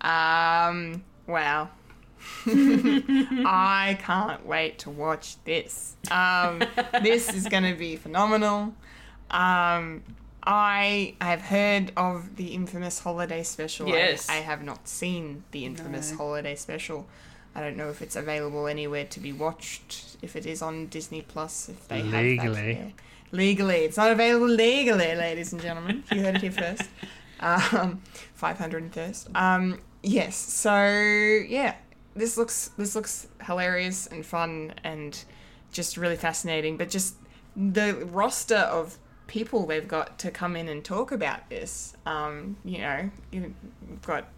Um, wow. I can't wait to watch this. Um, this is going to be phenomenal. Um, I have heard of the infamous holiday special. I- Yes. I, have not seen the infamous holiday special. I don't know if it's available anywhere to be watched. If it is on Disney Plus, if they have that. Legally. Legally, it's not available legally, ladies and gentlemen. You heard it here first. Um, Five hundred and first. Um, yes. So yeah, this looks this looks hilarious and fun and just really fascinating. But just the roster of people they've got to come in and talk about this. Um, you know, you- we've got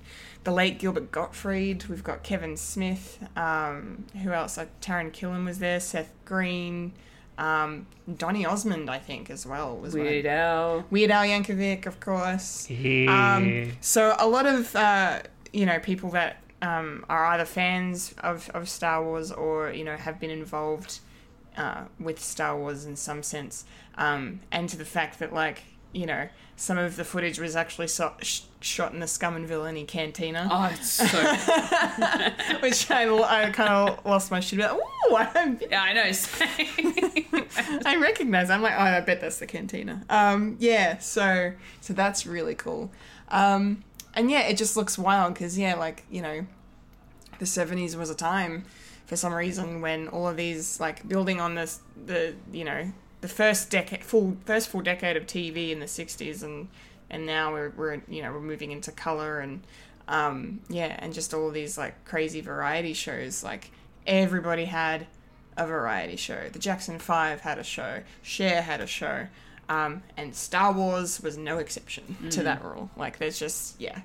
the late Gilbert Gottfried, we've got Kevin Smith, um, who else? Like Taran Killam was there, Seth Green, um, Donny Osmond, I think, as well was one of- Weird Al. Weird Al Yankovic, of course. Yeah. Um, so a lot of uh, you know people that um, are either fans of, of Star Wars or you know have been involved uh, with Star Wars in some sense, um, and to the fact that like you know some of the footage was actually so- sh- shot in the Scum and Villainy Cantina, Oh, it's so. which I, I kind of lost my shit about. Ooh, I'm, yeah, I know. I recognize. I'm like, oh, I bet that's the cantina. Um, yeah. So, so that's really cool. Um, and yeah, it just looks wild because yeah, like you know, the '70s was a time for some reason when all of these like building on this the you know the first decade full first full decade of TV in the '60s and and now we're we're you know we're moving into color and um, yeah and just all of these like crazy variety shows like everybody had a variety show. The Jackson Five had a show. Cher had a show. Um, and Star Wars was no exception to that rule. Like, there's just, yeah.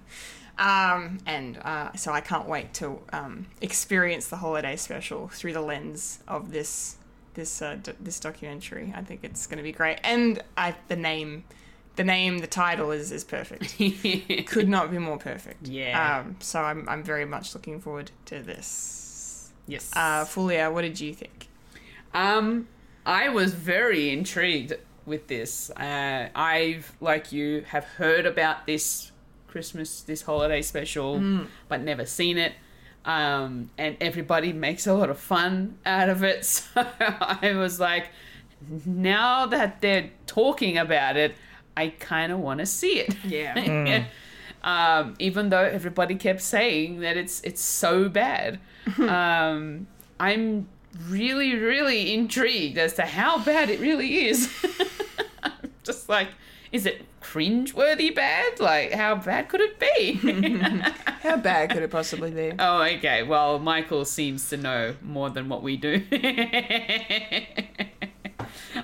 Um, and uh, so I can't wait to um, experience the holiday special through the lens of this this uh, d- this documentary. I think it's going to be great. And I the name, the name, the title is is perfect. Could not be more perfect. Yeah. Um, so I'm I'm very much looking forward to this. yes. Uh, Fulia, what did you think? Um, I was very intrigued with this. Uh, I've, like you, have heard about this Christmas, this holiday special, but never seen it. Um, and everybody makes a lot of fun out of it. So I was like, now that they're talking about it, I kind of want to see it. Yeah. um, even though everybody kept saying that it's it's so bad. um, I'm really, really intrigued as to how bad it really is. I'm just like, is it cringe-worthy bad? Like, how bad could it be? How bad could it possibly be? oh, okay. Well, Michael seems to know more than what we do.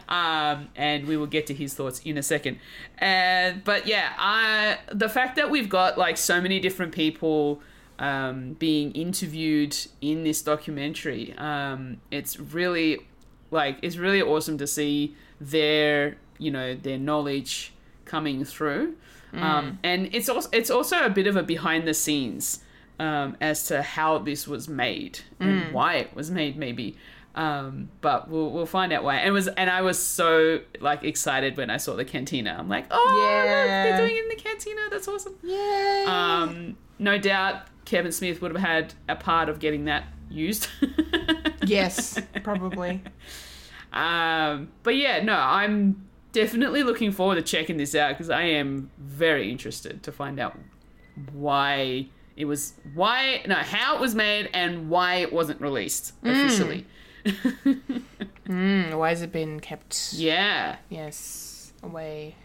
um, and we will get to his thoughts in a second. And but yeah, I the fact that we've got like so many different people um, being interviewed in this documentary, um, it's really like it's really awesome to see their you know their knowledge coming through. Um, and it's also it's also a bit of a behind the scenes um, as to how this was made and why it was made, maybe. Um, but we'll we'll find out why. And was and I was so like excited when I saw the cantina. I'm like, oh, Yeah. they're doing it in the cantina. That's awesome. Yeah. Um, no doubt Kevin Smith would have had a part of getting that used. yes, probably. Um, but yeah, no, I'm definitely looking forward to checking this out because I am very interested to find out why it was, why, no, how it was made and why it wasn't released officially. Mm, why has it been kept? Yeah. Yes, away,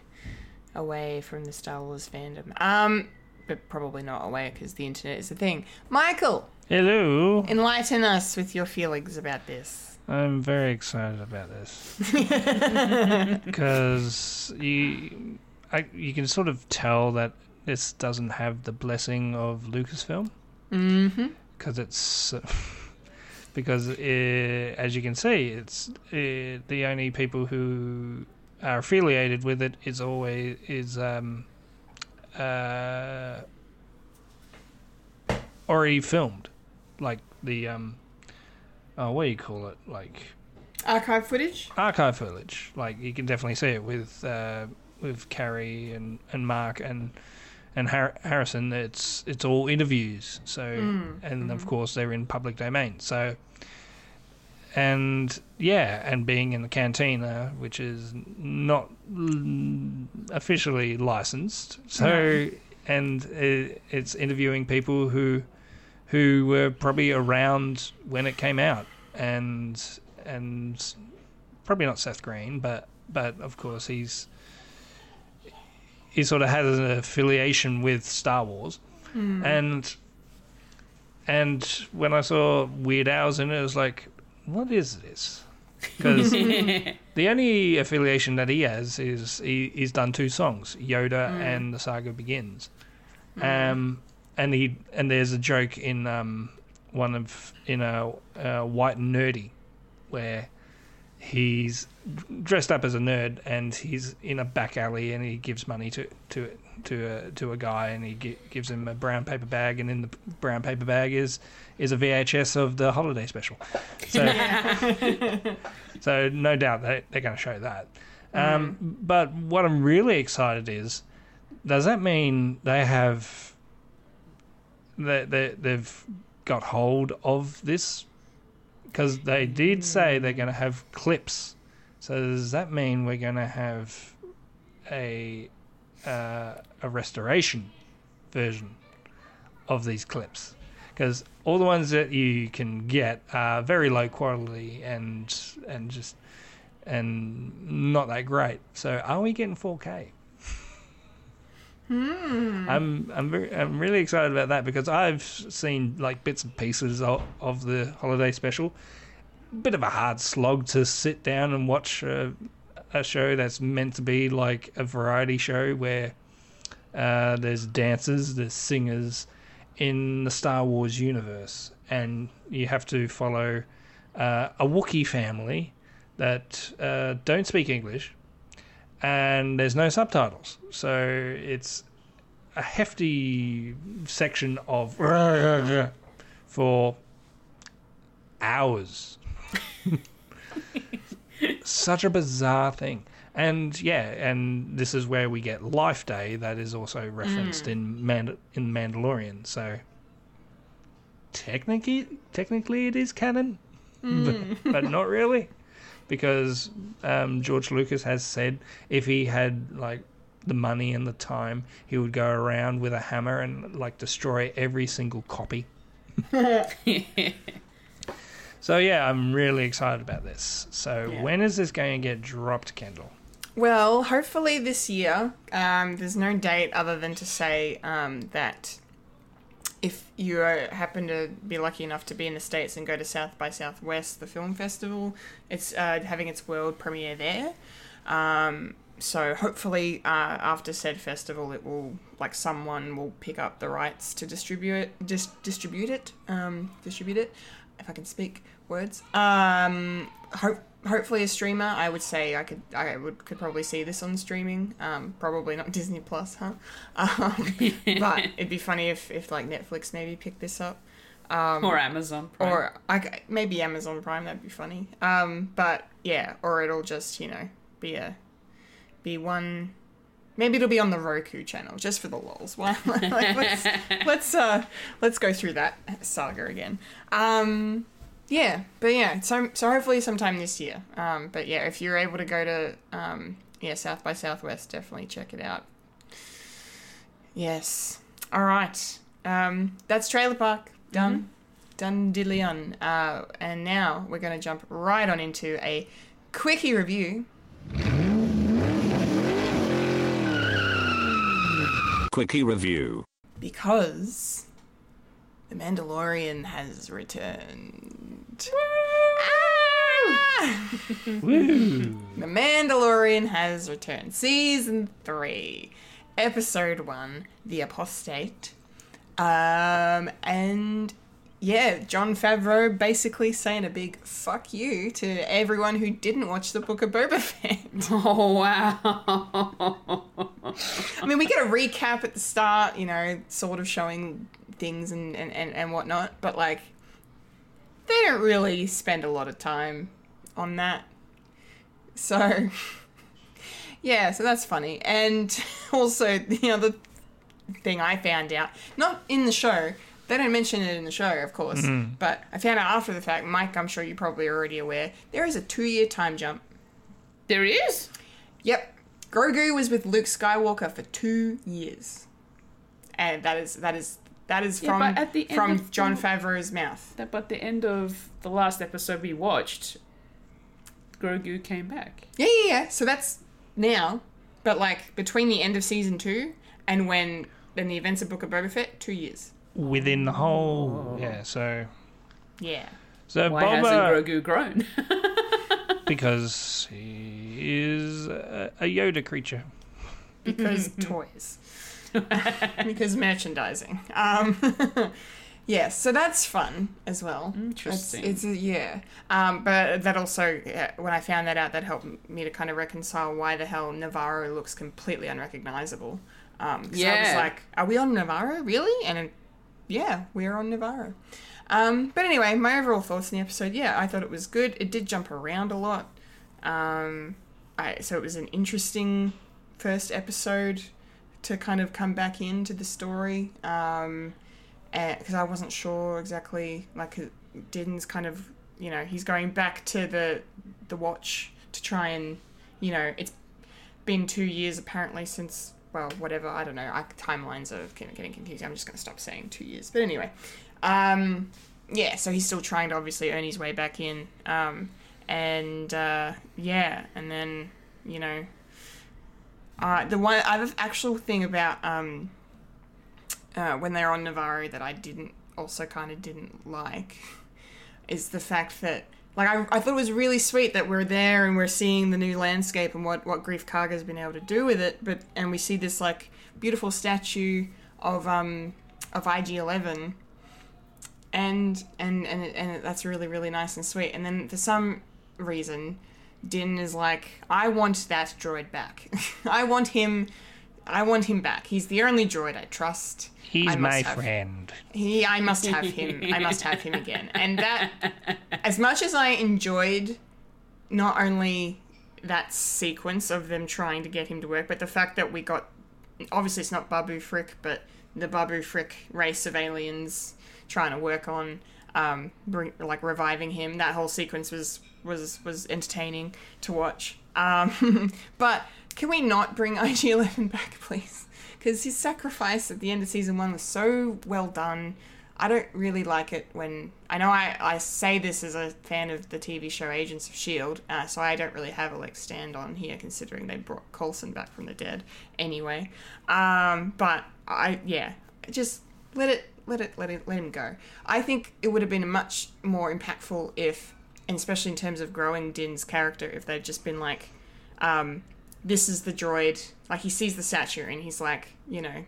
away from the Star Wars fandom. Um, but probably not away because the internet is a thing. Michael, Hello. enlighten us with your feelings about this. I'm very excited about this because you, I, you can sort of tell that this doesn't have the blessing of Lucasfilm. Mm-hmm. Because it's because uh as you can see, it's uh, the only people who are affiliated with it is always is um uh already filmed, like the um oh what do you call it like Archive footage. archive footage. Like you can definitely see it with uh, with Carrie and, and Mark and and Har- Harrison. It's it's all interviews. So hmm. and of hmm. course they're in public domain. So and yeah, and being in the cantina, which is not l- officially licensed. So and it, it's interviewing people who who were probably around when it came out. And and probably not Seth Green, but but of course he's he sort of has an affiliation with Star Wars, hmm. and and when I saw Weird Al's in it, I was like, what is this? Because the only affiliation that he has is he, he's done two songs, Yoda hmm. and The Saga Begins, hmm. um, and he and there's a joke in um, one of in a, a White Nerdy where he's dressed up as a nerd and he's in a back alley and he gives money to to to a to a guy, and he gi- gives him a brown paper bag, and in the brown paper bag is is a VHS of the holiday special. So, so no doubt they they're going to show that. Um, But what I'm really excited is, does that mean they have they, they they've got hold of this? Because they did say they're going to have clips. So does that mean we're going to have a uh, a restoration version of these clips? Because all the ones that you can get are very low quality and and just and not that great. So are we getting 4K? I'm I'm very, I'm really excited about that because I've seen like bits and pieces of, of the holiday special. Bit of a hard slog to sit down and watch a, a show that's meant to be like a variety show where uh, there's dancers, there's singers in the Star Wars universe, and you have to follow uh, a Wookiee family that uh, don't speak English, and there's no subtitles. So it's a hefty section of for hours. Such a bizarre thing. And yeah, and this is where we get Life Day that is also referenced mm. in Mand- in Mandalorian. So technically technically it is canon, but, mm. but not really because um, George Lucas has said if he had like the money and the time, he would go around with a hammer and like destroy every single copy. so yeah, I'm really excited about this. So Yeah. when is this going to get dropped, Kendall? Well, hopefully this year. Um, there's no date other than to say um, that if you happen to be lucky enough to be in the States and go to South by Southwest, the film festival, it's uh, having its world premiere there. Um, so hopefully, uh, after said festival, it will like someone will pick up the rights to distribute it, dis- distribute it, um, distribute it. If I can speak words. Um, hope hopefully a streamer. I would say I could I would could probably see this on streaming. Um, probably not Disney Plus, huh? Um, but it'd be funny if if like Netflix maybe picked this up. Um, or Amazon. Prime. or I maybe Amazon Prime. That'd be funny. Um, but yeah, or it'll just you know be a be one. Maybe it'll be on the Roku channel just for the lols. Why? like, let's let's uh let's go through that saga again. Um, yeah, but yeah, so so hopefully sometime this year. Um, but yeah, if you're able to go to um yeah South by Southwest, definitely check it out. Yes. All right. Um, that's Trailer Park done. Done diddly on. Uh, and now we're going to jump right on into a quickie review. Quickie review. because the Mandalorian has returned. Ah! the Mandalorian has returned. Season 3, Episode 1, The Apostate. Um, and yeah, Jon Favreau basically saying a big fuck you to everyone who didn't watch the Book of Boba Fett. oh wow. I mean, we get a recap at the start, you know, sort of showing things and, and, and, and whatnot, but like, they don't really spend a lot of time on that. So, yeah, so that's funny. And also, you know the other thing I found out, not in the show, they don't mention it in the show, of course, mm-hmm. but I found out after the fact, Mike, I'm sure you're probably already aware, there is a two year time jump. there is. Yep. Grogu was with Luke Skywalker for two years. And that is that is that is from but at the end from of Jon Favreau's mouth. That, but the end of the last episode we watched, Grogu came back. Yeah, yeah, yeah. So that's now. But like between the end of season two and when then the events of Book of Boba Fett, two years. Within the whole, yeah. So, Yeah. so Why Boba, hasn't Grogu grown? because he is a, a Yoda creature. Because toys. because merchandising. Um Yes, so that's fun as well. Interesting. It's, it's yeah, um, but that also yeah, when I found that out, that helped me to kind of reconcile why the hell Navarro looks completely unrecognizable. Um, 'cause I was like, are we on Navarro really? And it, yeah, we're on Navarro. Um, but anyway, my overall thoughts on the episode, yeah, I thought it was good. It did jump around a lot. Um, I, so it was an interesting first episode to kind of come back into the story. Um, because I wasn't sure exactly, like, Din's kind of, you know, he's going back to the the watch to try and, you know, it's been two years apparently since well whatever I don't know I, timelines are getting, confusing I'm just going to stop saying two years but anyway. Um, yeah so he's still trying to obviously earn his way back in um, and uh, yeah and then you know uh, the one other actual thing about um, uh, when they're on Navarro that I didn't also kind of didn't like is the fact that like I, I thought it was really sweet that we're there and we're seeing the new landscape and what what Greef Karga's been able to do with it but and we see this like beautiful statue of um of IG11 and and and and that's really really nice and sweet. And then for some reason Din is like I want that droid back. I want him I want him back he's the only droid I trust He's I my have- friend. he I must have him. I must have him again. And that as much as I enjoyed not only that sequence of them trying to get him to work, but the fact that we got obviously it's not Babu Frick, but the Babu Frick race of aliens trying to work on um bring, like reviving him. That whole sequence was was was entertaining to watch. Um but can we not bring IG11 back please? because his sacrifice at the end of season one was so well done. I don't really like it when I know I, I say this as a fan of the TV show Agents of Shield, uh, so I don't really have a like stand on here considering they brought Coulson back from the dead anyway. Um, but I yeah, just let it let it let it let him go. I think it would have been much more impactful if, and especially in terms of growing Din's character, if they'd just been like, um, this is the droid. Like he sees the statue and he's like, you know,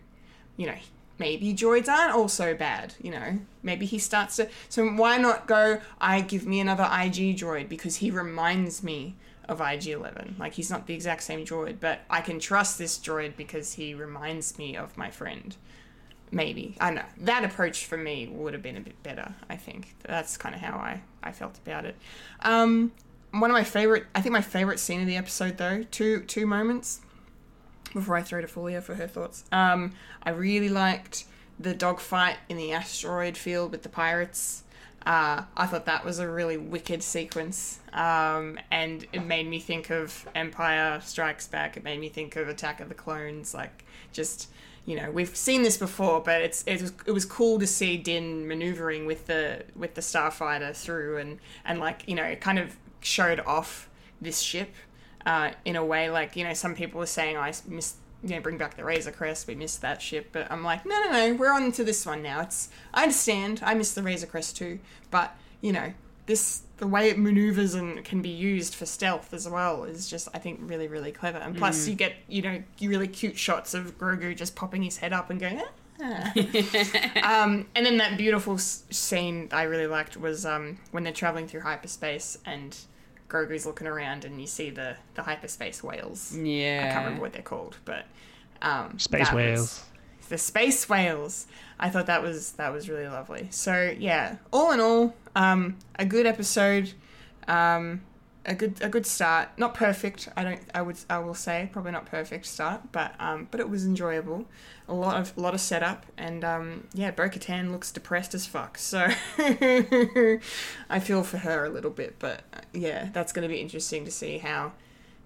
you know, maybe droids aren't all so bad. You know, maybe he starts to. So why not go? I give me another IG droid because he reminds me of IG Eleven. Like he's not the exact same droid, but I can trust this droid because he reminds me of my friend. Maybe I know that approach for me would have been a bit better. I think that's kind of how I I felt about it. Um, one of my favorite, I think my favorite scene of the episode though, two two moments before I throw to Fulia for her thoughts. Um, I really liked the dogfight in the asteroid field with the pirates. Uh, I thought that was a really wicked sequence, um, and it made me think of Empire Strikes Back. It made me think of Attack of the Clones. Like, just you know, we've seen this before, but it's it was it was cool to see Din maneuvering with the with the starfighter through, and and like you know, it kind of showed off this ship uh, in a way like you know some people were saying I missed you know bring back the Razor Crest we missed that ship but I'm like no no no we're on to this one now it's I understand I missed the Razor Crest too but you know this the way it maneuvers and can be used for stealth as well is just I think really really clever and plus you get you know really cute shots of Grogu just popping his head up and going ah. um, and then that beautiful s- scene I really liked was um, when they're traveling through hyperspace and Grogu's looking around and you see the, the hyperspace whales. Yeah. I can't remember what they're called, but um, Space whales. the space whales. I thought that was that was really lovely. So yeah, all in all, um, a good episode, um, a good a good start. Not perfect. I don't. I would. I will say probably not perfect start, but um, but it was enjoyable. A lot of a lot of setup, and um, yeah, Bo Katan looks depressed as fuck. So I feel for her a little bit, but uh, yeah, that's going to be interesting to see how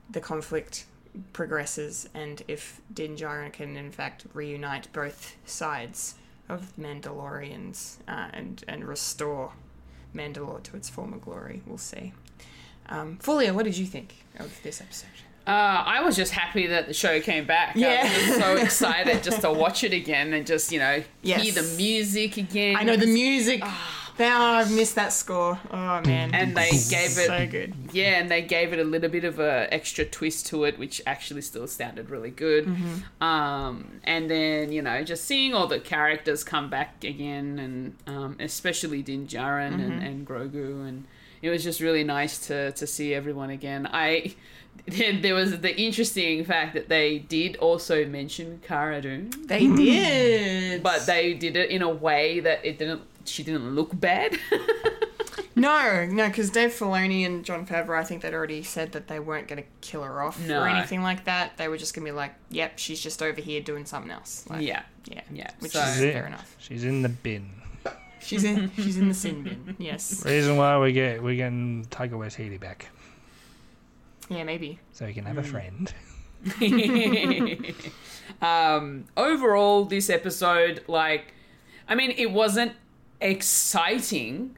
the conflict progresses and if Din Djarin can in fact reunite both sides of Mandalorians uh, and and restore Mandalore to its former glory. We'll see. Um, Fulia, what did you think of this episode? Uh, I was just happy that the show came back. Yeah. I was so excited just to watch it again and just, you know, Yes. hear the music again. I know the music. Now I've missed that score. Oh man! And they gave it, so good. yeah, and they gave it a little bit of a extra twist to it, which actually still sounded really good. Mm-hmm. Um, and then you know, just seeing all the characters come back again, and um, especially Din Djarin Mm-hmm. and, and Grogu, and it was just really nice to to see everyone again. I there was the interesting fact that they did also mention Cara Dune, They hmm. did. but they did it in a way that it didn't. She didn't look bad. No, no, because Dave Filoni and Jon Favreau, I think they'd already said that they weren't going to kill her off No. or anything like that. They were just going to be like, "Yep, she's just over here doing something else." Like, yeah, yeah, yeah. which So- is fair enough. She's in the bin. She's in, she's in the sin bin. Yes, Reason why we get we getting Taika Waititi back yeah, maybe. so he can have a friend. um, overall, this episode, like, I mean, it wasn't exciting,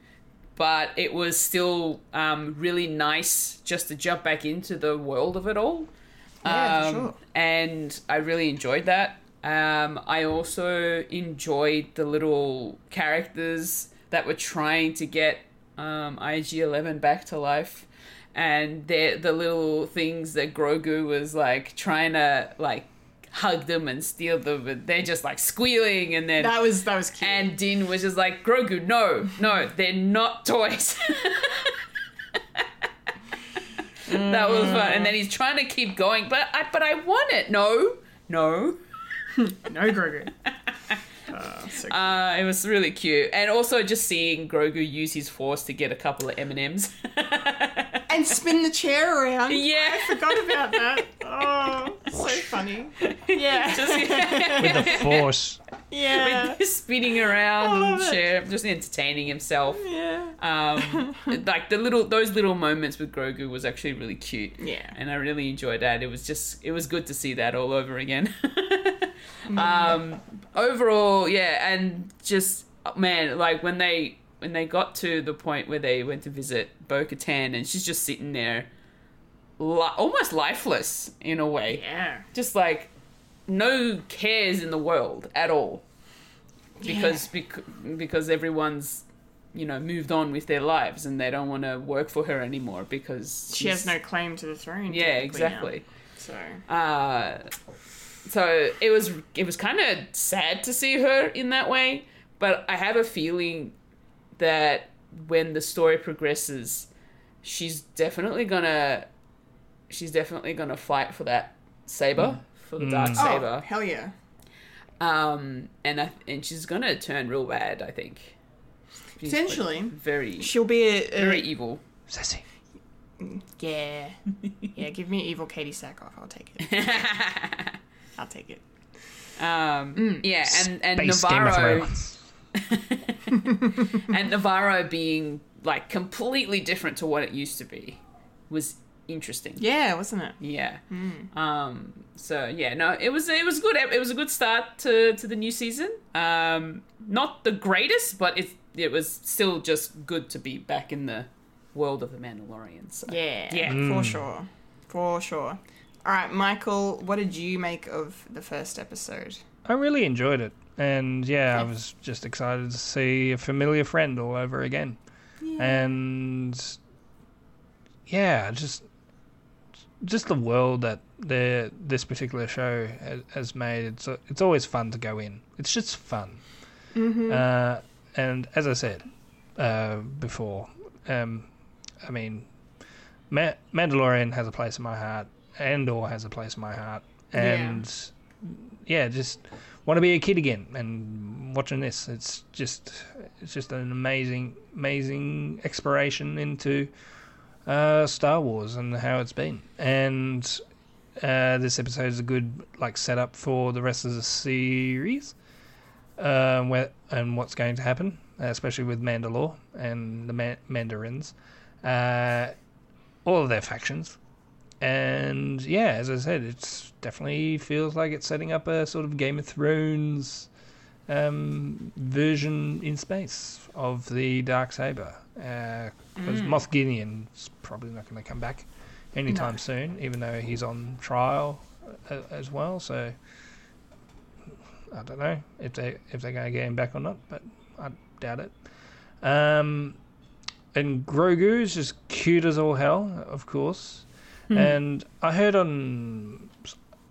but it was still um, really nice just to jump back into the world of it all. Yeah, Um, sure. And I really enjoyed that. Um, I also enjoyed the little characters that were trying to get um, IG11 back to life. And the the little things that Grogu was like trying to like hug them and steal them, but they're just like squealing, and then That was that was cute. and Din was just like Grogu, no, no, they're not toys. that was fun, and then he's trying to keep going, but I but I want it. No, no. no Grogu. Uh, so. Uh, it was really cute, and also just seeing Grogu use his force to get a couple of M and M's. and spin the chair around. Yeah. I forgot about that. Oh, so funny. Yeah, With the force. yeah, spinning around in love it. chair, just entertaining himself. yeah. Um, like the little those little moments with Grogu was actually really cute. Yeah. and I really enjoyed that. It was just it was good to see that all over again. Um, overall, yeah, and just man, like when they when they got to the point where they went to visit Bo Katan and she's just sitting there, li- almost lifeless in a way, Yeah. just like no cares in the world at all because bec- because everyone's you know moved on with their lives and they don't want to work for her anymore because She has no claim to the throne. yeah exactly now. So uh so it was it was kind of sad to see her in that way but i have a feeling that when the story progresses she's definitely gonna she's definitely gonna fight for that saber for the dark saber. oh saber hell yeah. um and I, and she's gonna turn real bad i think She's, like, Potentially. very She'll be a, a very evil Sassy. yeah, yeah. Give me evil Katee Sackhoff. I'll take it. I'll take it. um yeah and and Base Game of navarro and Navarro being like completely different to what it used to be was interesting. Yeah, wasn't it? Yeah. Um. So yeah, no, it was it was good. It was a good start to to the new season. Um. Not the greatest, but it it was still just good to be back in the world of the Mandalorian. So. Yeah, Yeah. for sure, for sure. All right, Michael, what did you make of the first episode? I really enjoyed it. And yeah, I was just excited to see a familiar friend all over again. Yeah. And yeah, just just the world that the this particular show has, has made. It's it's always fun to go in. It's just fun. Uh, and as I said uh, before, um, I mean, Ma- Mandalorian has a place in my heart. Andor has a place in my heart. And yeah, just want to be a kid again and watching this. It's just it's just an amazing amazing exploration into uh, Star Wars and how it's been. And uh, this episode is a good like setup for the rest of the series uh, where and what's going to happen especially with Mandalore and the Ma- Mandarins. Uh, all of their factions and yeah, as I said, it's definitely feels like it's setting up a sort of Game of Thrones um, version in space of the dark saber. Because Moff Gideon's probably not going to come back anytime soon, even though he's on trial uh, as well. So I don't know if they if they're going to get him back or not, but I doubt it. Um, and Grogu is just cute as all hell, of course. And I heard on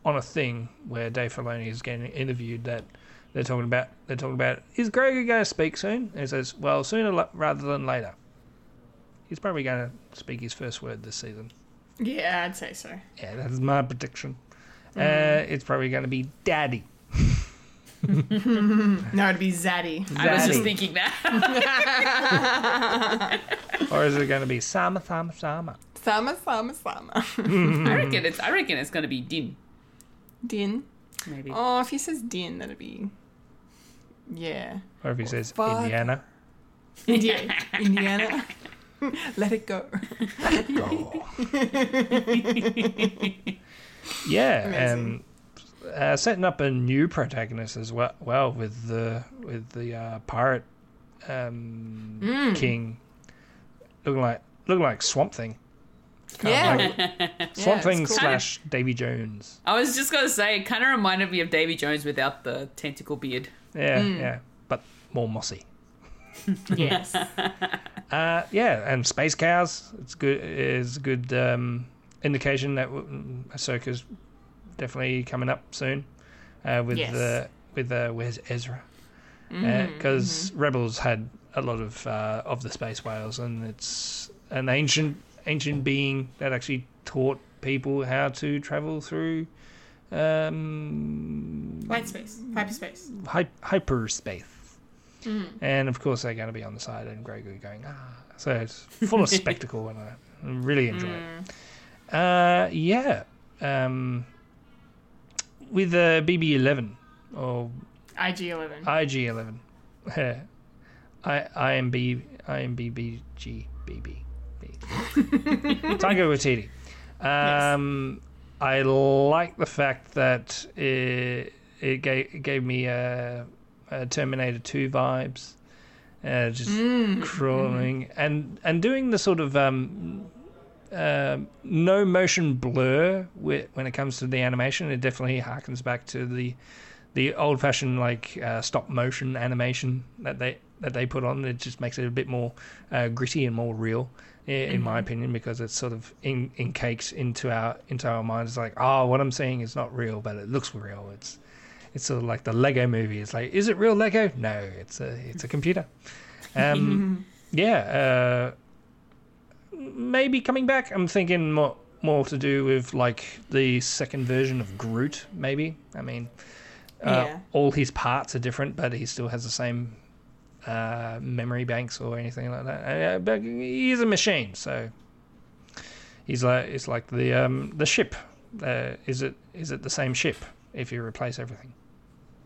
on a thing where Dave Filoni is getting interviewed that they're talking about they're talking about is Grogu going to speak soon? And he says, well, sooner rather than later. he's probably going to speak his first word this season. Yeah, I'd say so. Yeah, that's my prediction. Mm. Uh, it's probably going to be Daddy. No, it'd be Zaddy. I was just thinking that. or is it going to be Sama Sama Sama? Sama, Sama, Sama. I reckon it's. I reckon it's going to be Din. Din. Maybe. Oh, if he says Din, that'd be. Yeah. Or if he says fuck. Indiana. India, Indiana. Let it go. Yeah, Amazing. and uh, setting up a new protagonist as well, well with the with the uh, pirate um, Mm. king looking like looking like Swamp Thing. Yeah. Swamp it's Thing cool. slash Davy Jones. I was just going to say, it kind of reminded me of Davy Jones without the tentacle beard. Yeah, Mm. yeah, but more mossy. yes. Uh, yeah, and space cows. It's good. Is a good um, indication that w- Ahsoka's definitely coming up soon. Uh, with Yes. the with uh, where's Ezra? Because Rebels had a lot of uh, of the space whales, and it's an ancient ancient being that actually taught people how to travel through um, White space. Hyperspace. hy- hyperspace. And of course, they're going to be on the side, and Grogu going, ah. So it's full of spectacle, and I really enjoy it. Uh, yeah. Um, with the BB 11 or IG 11. IG 11. I IMB IMBBG BB. Taika Waititi. Um, I like the fact that it, it, gave, it gave me uh, uh, Terminator 2 vibes. Uh, just crawling and and doing the sort of um, uh, no motion blur wi- when it comes to the animation. It definitely harkens back to the the old fashioned like uh, stop motion animation that they that they put on. It just makes it a bit more uh, gritty and more real, in my opinion, because it's sort of in in cakes into our into our minds. It's like, oh, what I'm seeing is not real, but it looks real. It's it's sort of like the Lego movie. It's like, is it real Lego? No, it's a it's a computer. Um, yeah, uh, maybe coming back. I'm thinking more more to do with like the second version of Groot. Maybe. I mean, uh, Yeah. all his parts are different, but he still has the same uh, memory banks or anything like that. Uh, but he's a machine, so he's like it's like the um, the ship. Uh, is it is it the same ship if you replace everything?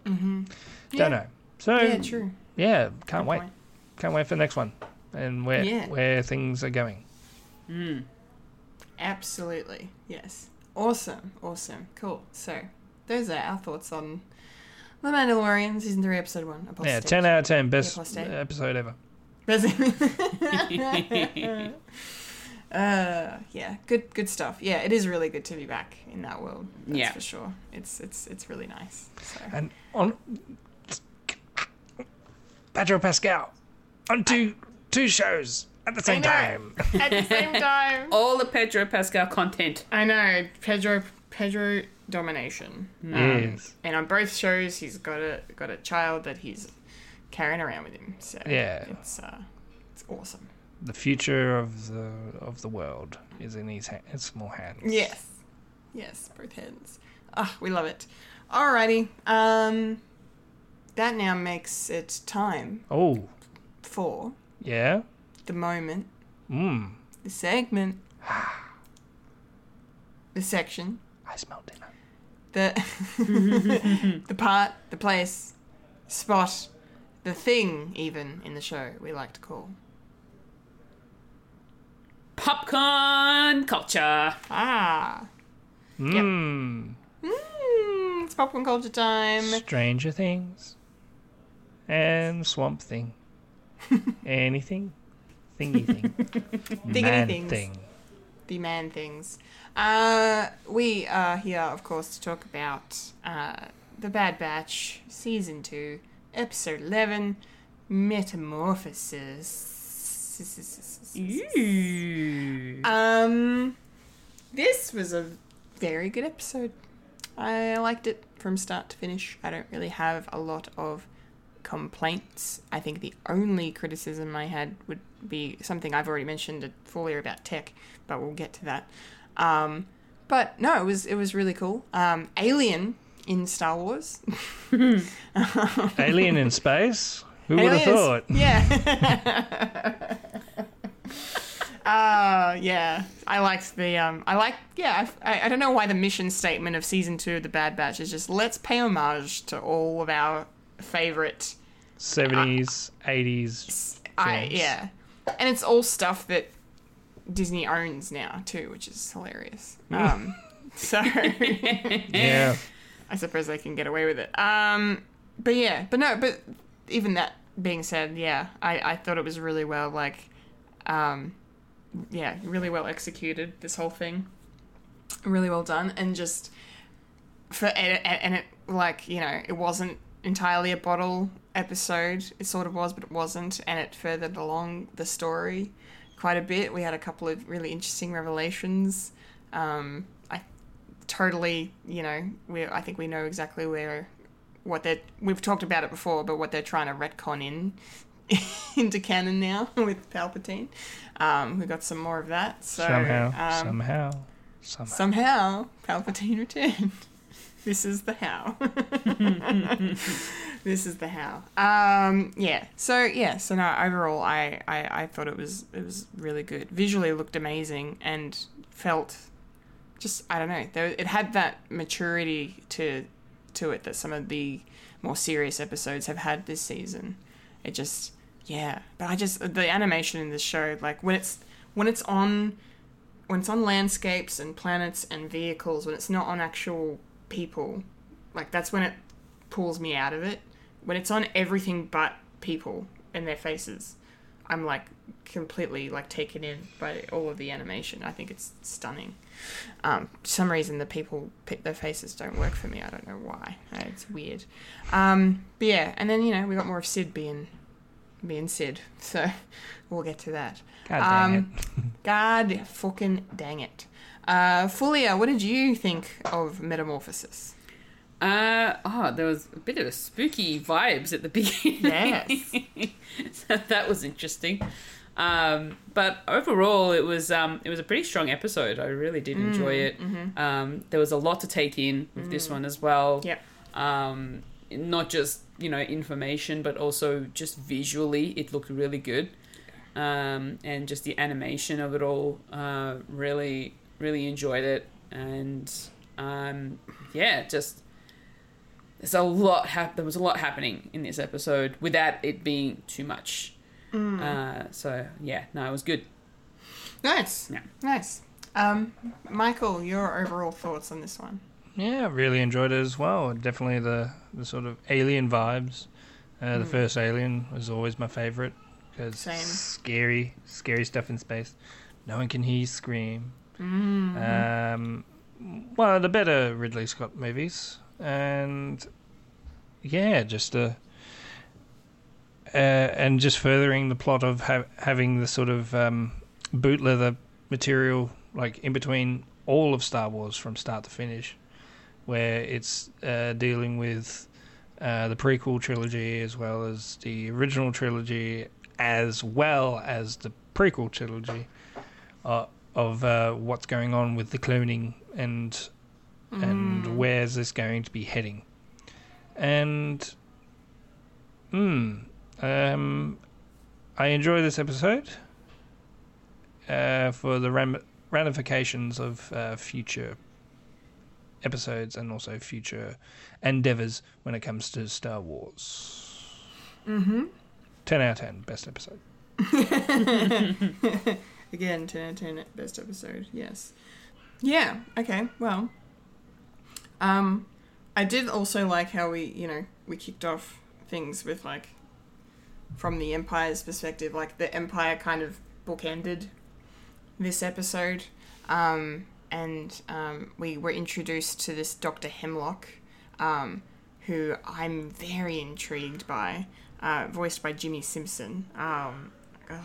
Mm-hmm. Yeah. Don't know. So Yeah, true. yeah, can't Good wait. point. Can't wait for the next one and where Yeah. where things are going. Absolutely. Yes. Awesome. Awesome. Cool. So, those are our thoughts on The Mandalorian, Season 3, Episode 1. Yeah, ten out of ten, best Apostate. episode ever. uh, yeah, good good stuff. Yeah, it is really good to be back in that world. That's Yeah. for sure. It's it's it's really nice. So. And on Pedro Pascal on two two shows at the same time. At the same time, All the Pedro Pascal content. I know Pedro Pedro domination. Um, Yes. and on both shows, he's got a got a child that he's carrying around with him. So Yeah. it's uh, it's awesome. The future of the of the world is in his, ha- his small hands. Yes, yes, both hands. Ah, we love it. Alrighty, um, that now makes it time Oh, for yeah. the moment, Mmm. the segment, the section, I smell dinner. The the part, the place, spot, the thing, even in the show we like to call. Popcorn culture. Ah, Mmm. mm, it's popcorn culture time. Stranger Things. And Swamp Thing. Anything? Thingy thing. Man things. thing. the man things. Uh, we are here, of course, to talk about uh, The Bad Batch, Season 2, Episode 11, Metamorphosis. Um, this was a very good episode. I liked it from start to finish. I don't really have a lot of complaints. I think the only criticism I had would be something I've already mentioned earlier about tech, but we'll get to that. Um, but no, it was it was really cool. Um, Alien in Star Wars. Alien in space? Who would have thought? Yeah. uh, yeah. I liked the um. I like yeah. I, I I don't know why the mission statement of season two of the Bad Batch is just let's pay homage to all of our favorite. 70s, 80s. I yeah, and it's all stuff that Disney owns now too, which is hilarious. Um, so Yeah. I suppose they can get away with it. Um, but yeah, but no, but even that being said, yeah, I, I thought it was really well, like, um, yeah, really well executed, this whole thing. Really well done. And just, for, and, and it, like, you know, it wasn't entirely a bottle episode. It sort of was, but it wasn't. And it furthered along the story quite a bit. We had a couple of really interesting revelations. Um, I totally, you know, we I think we know exactly where what they're we've talked about it before, but what they're trying to retcon in into canon now with Palpatine. Um, we got some more of that. So somehow, um, somehow, somehow. somehow Palpatine returned. This is the how. this is the how. Um, yeah. So yeah. So no. Overall, I, I I thought it was it was really good. Visually, it looked amazing and felt just I don't know. There, it had that maturity to to it that some of the more serious episodes have had this season. It just yeah. But I just the animation in this show, like when it's when it's on when it's on landscapes and planets and vehicles, when it's not on actual people, like that's when it pulls me out of it. When it's on everything but people and their faces, I'm like completely like taken in by all of the animation. I think it's stunning. Um, for some reason, the people, their faces don't work for me. I don't know why. Uh, It's weird. Um, but yeah, and then you know we got more of Cid being being Cid, so we'll get to that. God dang Um, God fucking dang it. Uh, Fulia, what did you think of Metamorphosis? Uh, oh, there was a bit of a spooky vibes at the beginning. Yes. so that was interesting. Um, but overall, it was um, it was a pretty strong episode. I really did enjoy it. Um, there was a lot to take in with this one as well. Yep. Um, not just you know information, but also just visually, it looked really good. Um, and just the animation of it all, uh, really, really enjoyed it. And um, yeah, just there's a lot. Hap- there was a lot happening in this episode without it being too much. Uh, so yeah, no, it was good. Nice. Yeah. Nice. Um, Michael, your overall thoughts on this one? Yeah, really enjoyed it as well. Definitely the, the sort of alien vibes. Uh, the first Alien was always my favorite because scary, scary stuff in space. No one can hear you scream. Mm-hmm. Um, well, the better Ridley Scott movies, and yeah, just uh, uh, and just furthering the plot of ha- having the sort of um, boot leather material like in between all of Star Wars from start to finish, where it's uh, dealing with uh, the prequel trilogy as well as the original trilogy, as well as the prequel trilogy uh, of uh, what's going on with the cloning and and where's this going to be heading, and hmm, um, I enjoy this episode uh, for the ram- ramifications of uh, future episodes and also future endeavors when it comes to Star Wars. Mm-hmm. 10 out of 10, best episode. Again, 10 out of 10 best episode, yes. Yeah, okay, well. Um, I did also like how we, you know, we kicked off things with, like, from the Empire's perspective, like, the Empire kind of bookended this episode. Um, and um, we were introduced to this Dr. Hemlock, um, who I'm very intrigued by, uh, voiced by Jimmy Simpson. Um,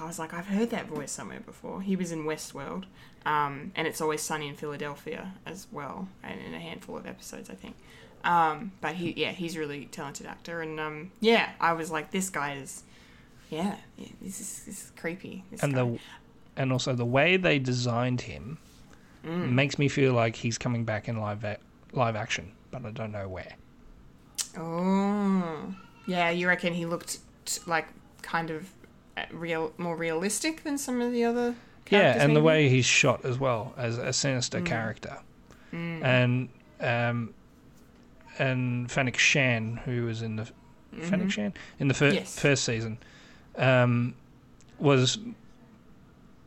I was like, I've heard that voice somewhere before. He was in Westworld, um, and it's always sunny in Philadelphia as well, and in a handful of episodes, I think. Um, but he, yeah, he's a really talented actor, and um, yeah, I was like, this guy is, yeah, yeah this is this is creepy. This and guy. the and also the way they designed him Mm. makes me feel like he's coming back in live a- live action, but I don't know where. oh, yeah, you reckon he looked t- like kind of real, more realistic than some of the other. Yeah, and the way he's shot as well as a sinister Mm. character, and um, and Fennec Shand, who was in the Fennec Shand in the fir- Mm-hmm. Yes. first season, um, was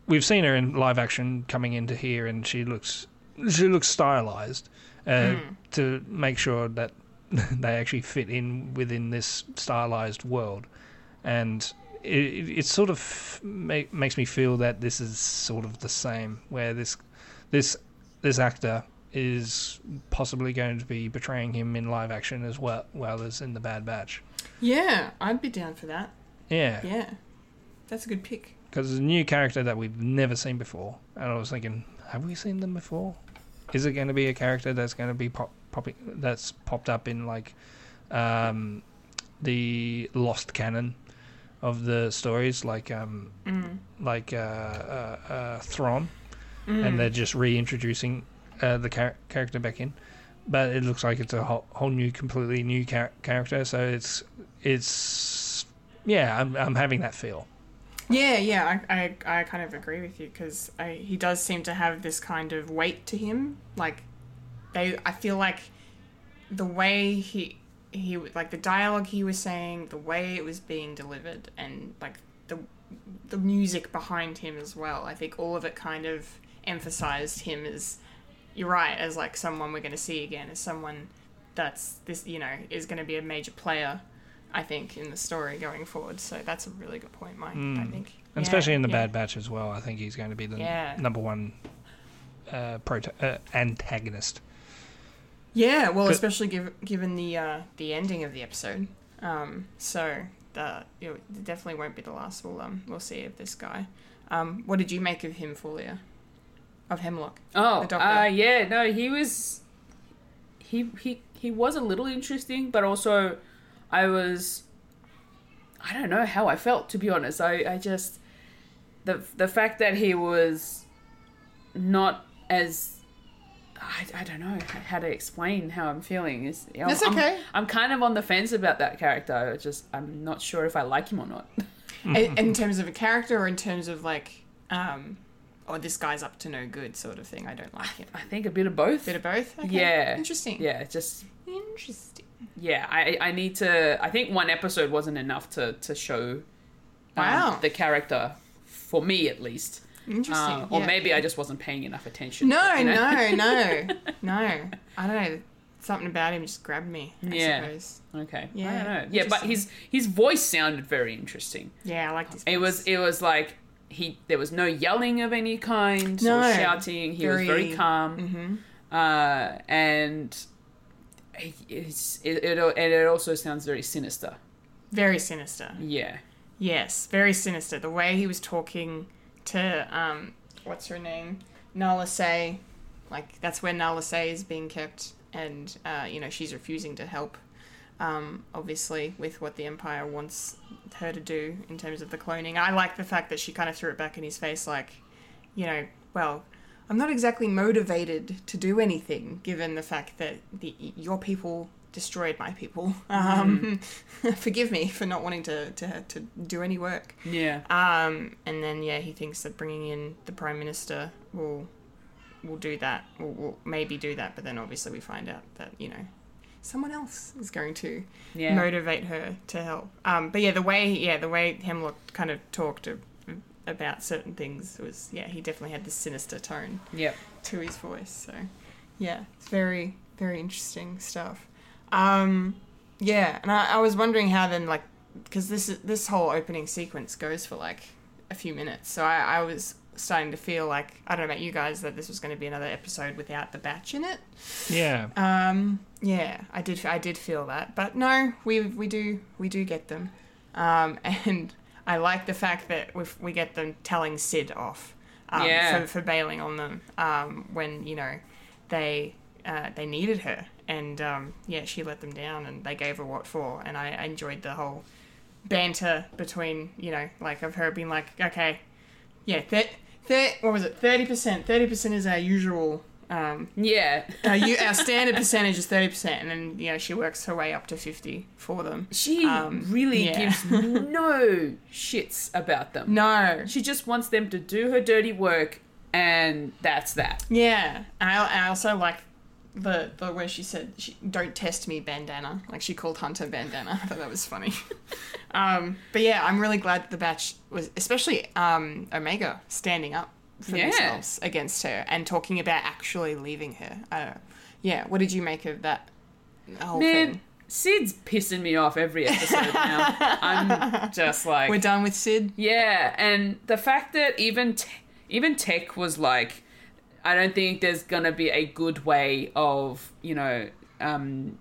we've seen her in live action coming into here, and she looks she looks stylized uh, Mm. to make sure that they actually fit in within this stylized world, and it, it, sort of make, makes me feel that this is sort of the same, where this this this actor is possibly going to be portraying him in live action as well, well as in the Bad Batch. Yeah, I'd be down for that. Yeah, Yeah, that's a good pick. because it's a new character that we've never seen before, and I was thinking, have we seen them before? Is it going to be a character that's going to be pop, popping that's popped up in like um, the lost canon of the stories, like um, like uh, uh, uh, Thrawn, and they're just reintroducing uh, the char- character back in. But it looks like it's a whole, whole new, completely new char- character. So it's it's yeah, I'm I'm having that feel. Yeah, yeah, I, I, I kind of agree with you because he does seem to have this kind of weight to him. Like, they, I feel like the way he, he, like the dialogue he was saying, the way it was being delivered, and like the, the music behind him as well. I think all of it kind of emphasized him as, you're right, as like someone we're going to see again, as someone that's this, you know, is going to be a major player. I think in the story going forward, so that's a really good point, Mike. I think, And Yeah, especially in the yeah. Bad Batch as well. I think he's going to be the Yeah. number one uh, prota- uh, antagonist. Yeah, well, But- especially giv given the uh, the ending of the episode. Um, so the, it definitely won't be the last. We'll um, we'll see of this guy. Um, what did you make of him, Fulia? Of Hemlock? Oh, The doctor. uh, yeah, no, he was, he he he was a little interesting, but also, I was, I don't know how I felt to be honest. I I just, the the fact that he was, not as. I, I don't know how to explain how I'm feeling. Is I'm- That's I'm- okay. I'm, kind of on the fence about that character. I just I'm not sure if I like him or not. in, in terms of a character, or in terms of like, um, oh, this guy's up to no good sort of thing. I don't like him. I think a bit of both. Bit of both. Okay. Yeah. Interesting. Yeah, just Interesting. yeah. I I need to. I think one episode wasn't enough to to show um, Wow. the character for me at least. Interesting. Uh, or yeah. maybe I just wasn't paying enough attention. No, you know? no, no, no. I don't know. Something about him just grabbed me. I Yeah. suppose. Okay. Yeah, I don't know. Yeah, but his his voice sounded very interesting. Yeah, I like this. It was it was like he there was no yelling of any kind No. or shouting. He was very Very- mm-hmm. calm. Uh, and it, it and it also sounds very sinister. very sinister. Yeah. Yes, very sinister. The way he was talking to um, what's her name, Nala Se, like that's where Nala Se is being kept, and uh, you know she's refusing to help. Um, obviously, with what the Empire wants her to do in terms of the cloning, I like the fact that she kind of threw it back in his face, like, you know, well, I'm not exactly motivated to do anything, given the fact that the your people destroyed my people. Um, forgive me for not wanting to, to to do any work. Yeah. Um, and then yeah, he thinks that bringing in the prime minister will will do that. Will, will maybe do that, but then obviously we find out that you know someone else is going to Yeah. motivate her to help. Um, but yeah, the way yeah the way Hemlock kind of talked to, about certain things was yeah he definitely had this sinister tone Yep. to his voice. So, yeah, it's very, very interesting stuff. Um, yeah, and I, I was wondering how then, like, because this this whole opening sequence goes for like a few minutes, so I, I was starting to feel like I don't know about you guys that this was going to be another episode without the batch in it. Yeah. Um, yeah, I did. I did feel that, but no, we we do we do get them, um, and I like the fact that we we get them telling Cid off, um, Yeah. for for bailing on them, um, when you know they uh, they needed her, and um, yeah, she let them down, and they gave her what for. And I, I enjoyed the whole banter between you know, like of her being like, okay, yeah, that th- what was it, thirty percent? Thirty percent is our usual. Um, Yeah. our, our standard percentage is thirty percent, and then you know she works her way up to fifty for them. She Um, really yeah. gives no shits about them. No, She just wants them to do her dirty work, and that's that. Yeah, I, I also like the the where she said, she, "Don't test me, bandana." Like she called Hunter bandana. I thought that was funny. um, but yeah, I'm really glad that the batch was, especially um, Omega, standing up for Yeah. themselves against her and talking about actually leaving her. I don't know. Yeah, what did you make of that whole Man, thing? Cid's pissing me off every episode now. I'm just like, We're done with Cid. yeah, and the fact that even te- even Tech was like, I don't think there's gonna be a good way of you know um,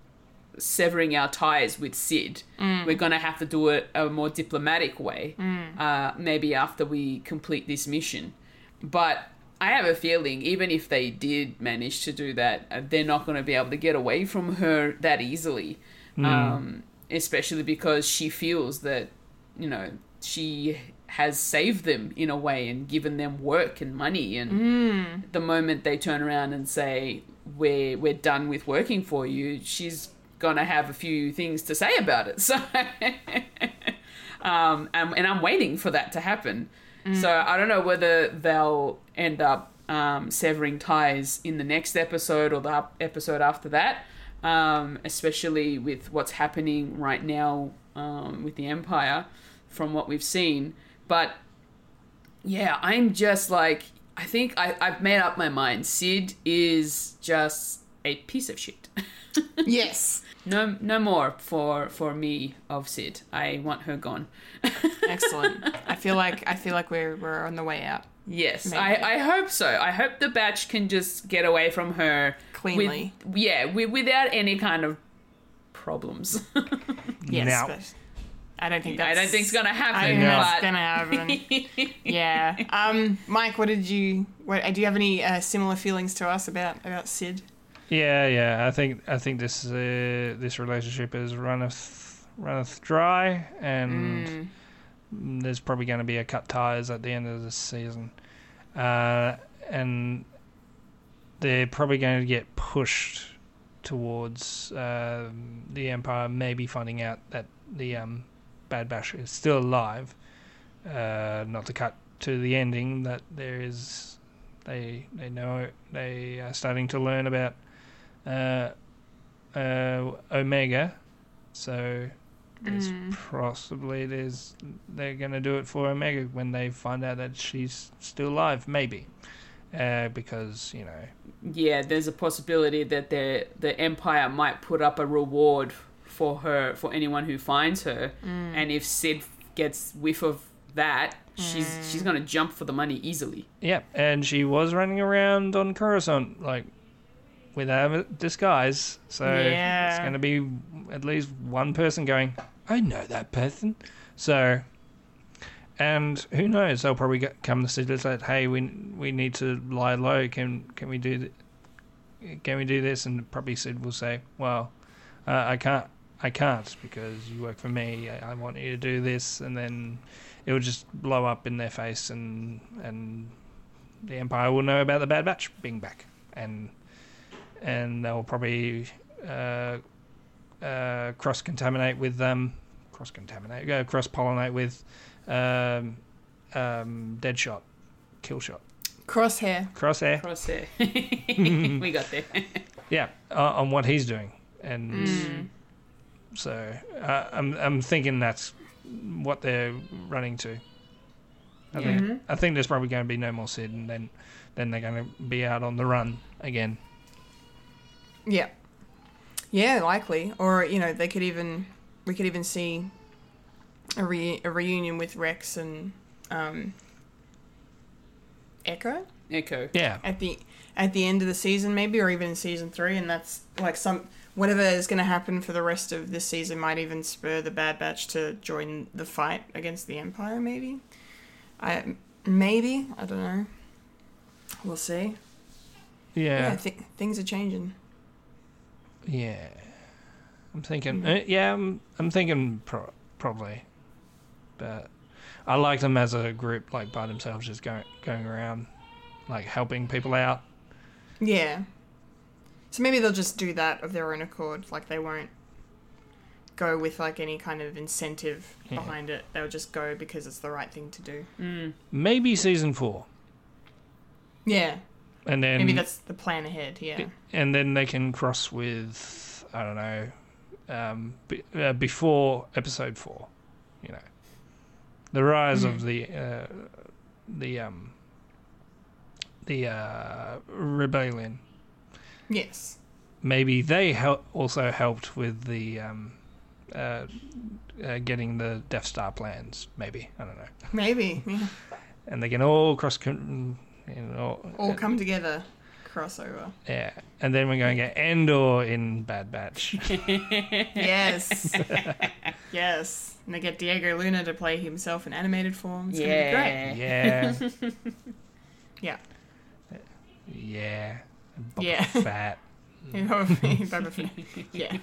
severing our ties with Cid. We're gonna have to do it a more diplomatic way, uh, maybe after we complete this mission. But I have a feeling, even if they did manage to do that, uh, they're not going to be able to get away from her that easily. Um, especially because she feels that, you know, she has saved them in a way and given them work and money. And the moment they turn around and say, "We're we're done with working for you," she's gonna have a few things to say about it. So, um, and, and I'm waiting for that to happen. So I don't know whether they'll end up um, severing ties in the next episode or the episode after that, um, especially with what's happening right now um, with the Empire, from what we've seen. But yeah, I'm just like I think I, I've made up my mind. Cid is just a piece of shit. Yes, no, no more for for me of Cid. I want her gone. excellent. I feel like I feel like we're we're on the way out. Yes, Maybe. I, I hope so. I hope the batch can just get away from her Cleanly. With, yeah, with, without any kind of problems. Yes, No. but I don't think I don't think it's gonna I happen. think that's but gonna happen. yeah. Um, Mike, what did you? What do you have any uh, similar feelings to us about about Cid? Yeah, yeah. I think I think this uh, this relationship is runneth runneth dry, and Mm. there's probably going to be a cut ties at the end of the season, uh, and they're probably going to get pushed towards um the Empire, maybe finding out that the um, Bad Batch is still alive. Uh, not to cut to the ending, that there is they they know they are starting to learn about uh, uh, Omega, so there's possibly there's they're gonna do it for Omega when they find out that she's still alive, maybe, uh, because you know. Yeah, there's a possibility that the the Empire might put up a reward for her for anyone who finds her, and if Cid gets whiff of that, she's she's gonna jump for the money easily. yeah, and she was running around on Coruscant like without a disguise, so it's gonna be at least one person going, I know that person, so. And who knows? They'll probably get, come to say, "Hey, we we need to lie low. Can can we do th- can we do this?" And probably Cid will say, "Well, uh, I can't. I can't because you work for me. I, want you to do this." And then it will just blow up in their face, and and the Empire will know about the Bad Batch being back, and and they'll probably uh, uh, cross contaminate with um cross contaminate uh, cross pollinate with um, um, Deadshot, Killshot, Crosshair. Crosshair. Crosshair, we got there. Yeah, uh, on what he's doing, and Mm. so uh, I'm I'm thinking that's what they're running to. I think I think there's probably going to be no more Cid, and then then they're going to be out on the run again. Yeah. Yeah, likely. Or you know, they could even we could even see a re- a reunion with Rex and um, Echo Echo. Yeah, at the at the end of the season, maybe, or even in season three, and that's like some whatever is going to happen for the rest of this season might even spur the Bad Batch to join the fight against the Empire. Maybe, I maybe I don't know. We'll see. Yeah, yeah, I think things are changing. Yeah, I'm thinking. Uh, yeah, I'm, I'm thinking pro- probably, but I like them as a group, like by themselves, just going going around, like helping people out. Yeah. So maybe they'll just do that of their own accord. Like they won't go with like any kind of incentive Yeah. behind it. They'll just go because it's the right thing to do. Maybe season four, Yeah. and then Maybe that's the plan ahead. Yeah. and then they can cross with I don't know, um, be, uh, before episode four, you know, the rise of the uh, the um the uh, rebellion. Yes. Maybe they hel- also helped with the um, uh, uh, getting the Death Star plans. Maybe I don't know, Maybe. Yeah. and they can all cross. Con- you know, All come together. Crossover. yeah, and then we're going to get Endor in Bad Batch. Yes. yes. And they get Diego Luna to play himself in animated form. It's gonna be great. Yeah. Yeah. Yeah. Yeah. Boba Yeah. Know, Boba Fett. yeah.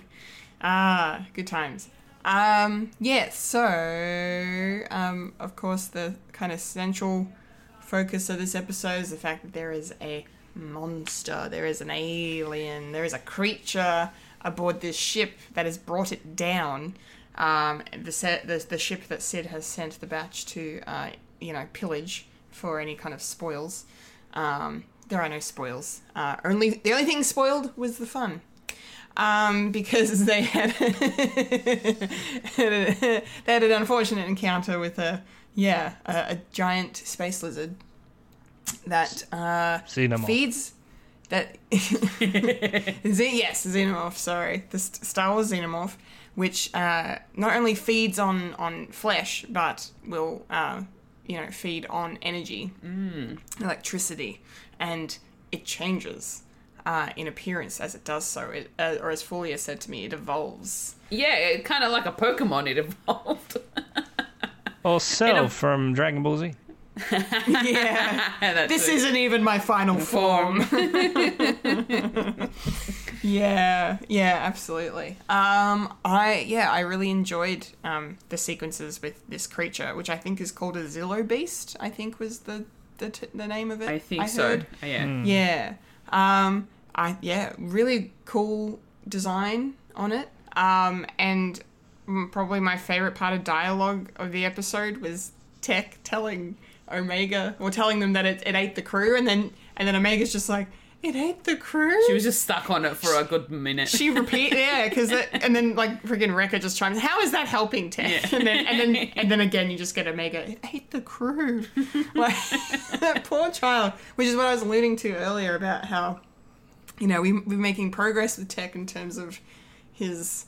Ah, good times. Um, yeah, so, um, of course, the kind of central focus of this episode is the fact that there is a monster, there is an alien, there is a creature aboard this ship that has brought it down. Um, the, se- the, the ship that Cid has sent the batch to, uh, you know, pillage for any kind of spoils. Um, there are no spoils. Uh, only the only thing spoiled was the fun, um, because they had they had an unfortunate encounter with a yeah a, a giant space lizard that uh, Xenomorph. feeds that Ze- yes xenomorph sorry the St- Star Wars xenomorph which uh, not only feeds on on flesh but will uh, you know feed on energy electricity and it changes uh, in appearance as it does so it, uh, or as Folia said to me it evolves Yeah, kind of like a Pokemon it evolved. Or Cell a- from Dragon Ball Z. yeah this it. isn't even my final form yeah yeah absolutely um i yeah i really enjoyed um the sequences with this creature which i think is called a zillo beast i think was the the, t- the name of it I think so. heard. Yeah. yeah um i yeah really cool design on it um and mm, probably my favorite part of dialogue of the episode was tech telling omega or telling them that it, it ate the crew and then and then omega's just like it ate the crew. She was just stuck on it for a good minute. she repeat yeah because and then like freaking Wrecker just chimes how is that helping Tech and then and then and then again you just get Omega it. It ate the crew. Like that poor child. Which is what I was alluding to earlier about how you know we, we're making progress with Tech in terms of his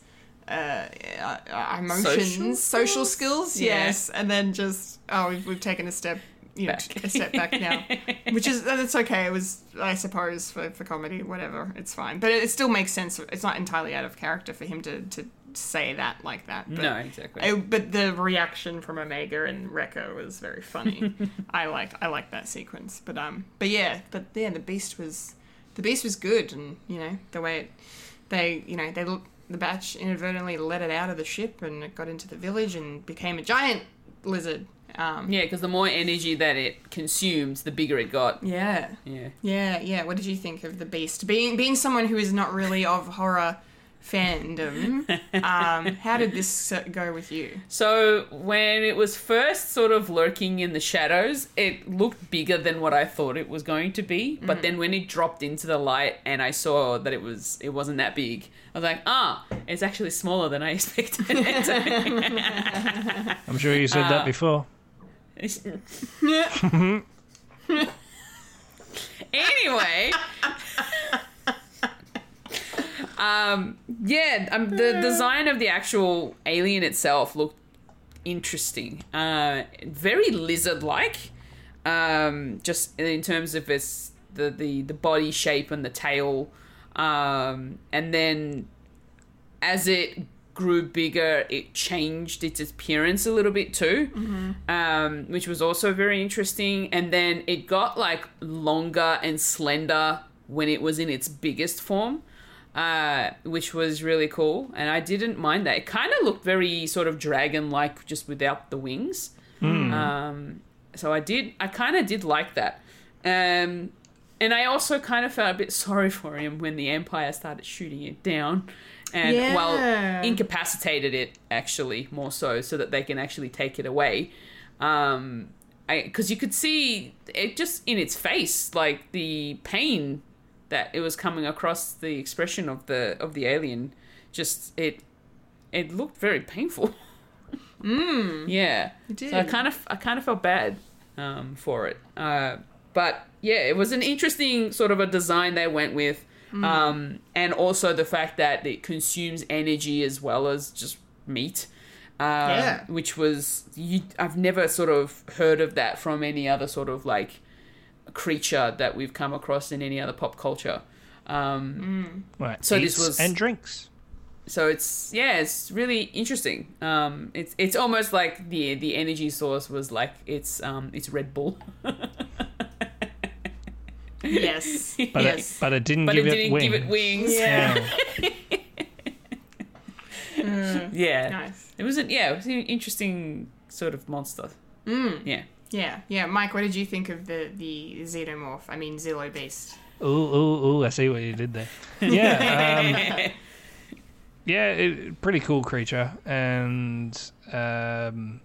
uh, uh, emotions Social social skills? skills, Yeah. yes. And then just oh we've, we've taken a step you know Back. a step back now which is that's okay it was i suppose for, for comedy whatever it's fine but it, it still makes sense it's not entirely out of character for him to, to say that like that but, No, exactly. I- but the reaction from omega and Wrecker was very funny i liked i liked that sequence but um but yeah but yeah the beast was the beast was good and you know the way it, they you know they look the batch inadvertently let it out of the ship and it got into the village and became a giant lizard um yeah, because the more energy that it consumes, the bigger it got. yeah Yeah. Yeah, yeah. What did you think of the Beast? Being being someone who is not really of horror fandom, um, how did this go with you? So when it was first sort of lurking in the shadows, it looked bigger than what I thought it was going to be. But then when it dropped into the light and I saw that it was it wasn't that big, I was like, ah, it's actually smaller than I expected it to be. I'm sure you said Uh, that before. Anyway. um, yeah, um, the design of the actual alien itself looked interesting. Uh, very lizard-like, um, just in terms of its the, the the body shape and the tail, um, and then as it grew bigger, it changed its appearance a little bit too, um, which was also very interesting. And then it got like longer and slender when it was in its biggest form. uh, which was really cool, and I didn't mind that. It kind of looked very sort of dragon-like, just without the wings. Um, so I did, I kind of did like that. Um, and I also kind of felt a bit sorry for him when the Empire started shooting it down, and Yeah. well, incapacitated it actually more so, so that they can actually take it away. Um, because you could see it just in its face, like the pain that it was coming across the expression of the of the alien. Just it, it looked very painful. Mm. Yeah. did. So I kind of I kind of felt bad um, for it. Uh, but yeah, it was an interesting sort of a design they went with, um, and also the fact that it consumes energy as well as just meat. Um, Yeah. which was you, I've never sort of heard of that from any other sort of like creature that we've come across in any other pop culture. Um, Right. So this was- and drinks. so it's yeah, it's really interesting. Um, it's it's almost like the the energy source was like it's um it's Red Bull, Yes. But yes. it, but it didn't but give it it didn't wings. give it wings. yeah. Yeah, Nice. it was an, yeah, it was an interesting sort of monster. Mm. Yeah. Yeah. Yeah. Mike, what did you think of the the xenomorph? I mean, Zillo beast. Ooh, ooh, ooh! I see what you did there. Yeah, um, yeah, it, pretty cool creature, and um,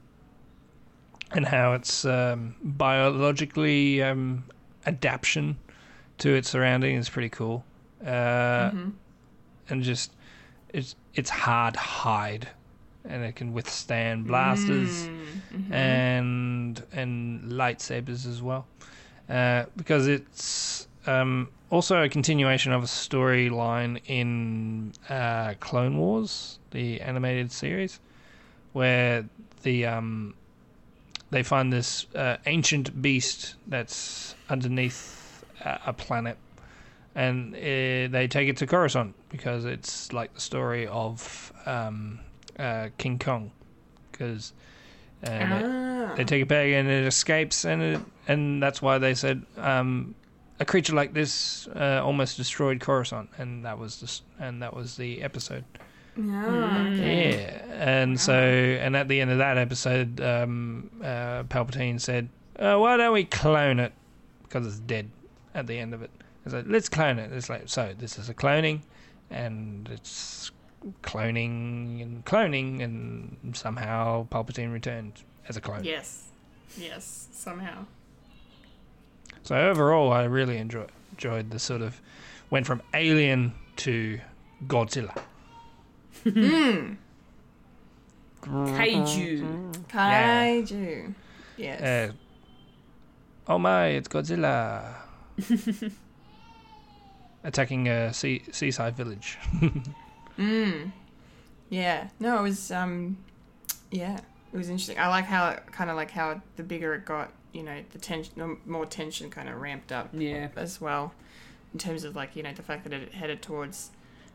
and how it's um, biologically um, adaptation to its surrounding is pretty cool, uh, and just it's it's hard hide, and it can withstand blasters and and lightsabers as well, uh, because it's um, also a continuation of a storyline in uh, Clone Wars, the animated series, where the um, they find this uh, ancient beast that's underneath a, a planet, and uh, they take it to Coruscant because it's like the story of um, uh, King Kong, because. Uh, they- Ah. they take it back and it escapes, and it, and that's why they said um, a creature like this uh, almost destroyed Coruscant, and that was the, and that was the episode. Ah, Yeah, and so and at the end of that episode, um, uh, Palpatine said, uh, "Why don't we clone it? Because it's dead." At the end of it, it's like, "Let's clone it." It's like, so this is a cloning, and it's cloning and cloning, and somehow Palpatine returned as a clone. Yes. Yes. Somehow. So overall, I really enjoy, enjoyed the sort of went from Alien to Godzilla. Kaiju. Kaiju. Yes. Uh, oh my, it's Godzilla attacking a sea, seaside village. Yeah. No, it was um yeah, it was interesting. I like how it kind of like how the bigger it got, you know, the tension the more tension kind of ramped up Yeah. as well in terms of like, you know, the fact that it headed towards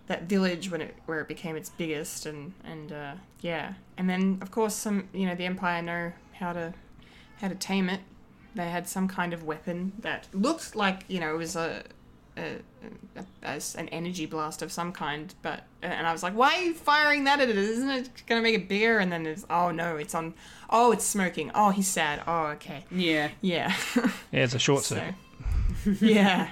that village when it where it became its biggest and and uh yeah. And then of course some, you know, the empire know how to how to tame it. They had some kind of weapon that looked like, you know, it was a a, a, as an energy blast of some kind, but and I was like, why are you firing that at it? Isn't it gonna make it bigger? And then it's oh no, it's on. Oh, it's smoking. Oh, he's sad. Oh, okay. Yeah. Yeah. Yeah, it's a short so, circuit. yeah,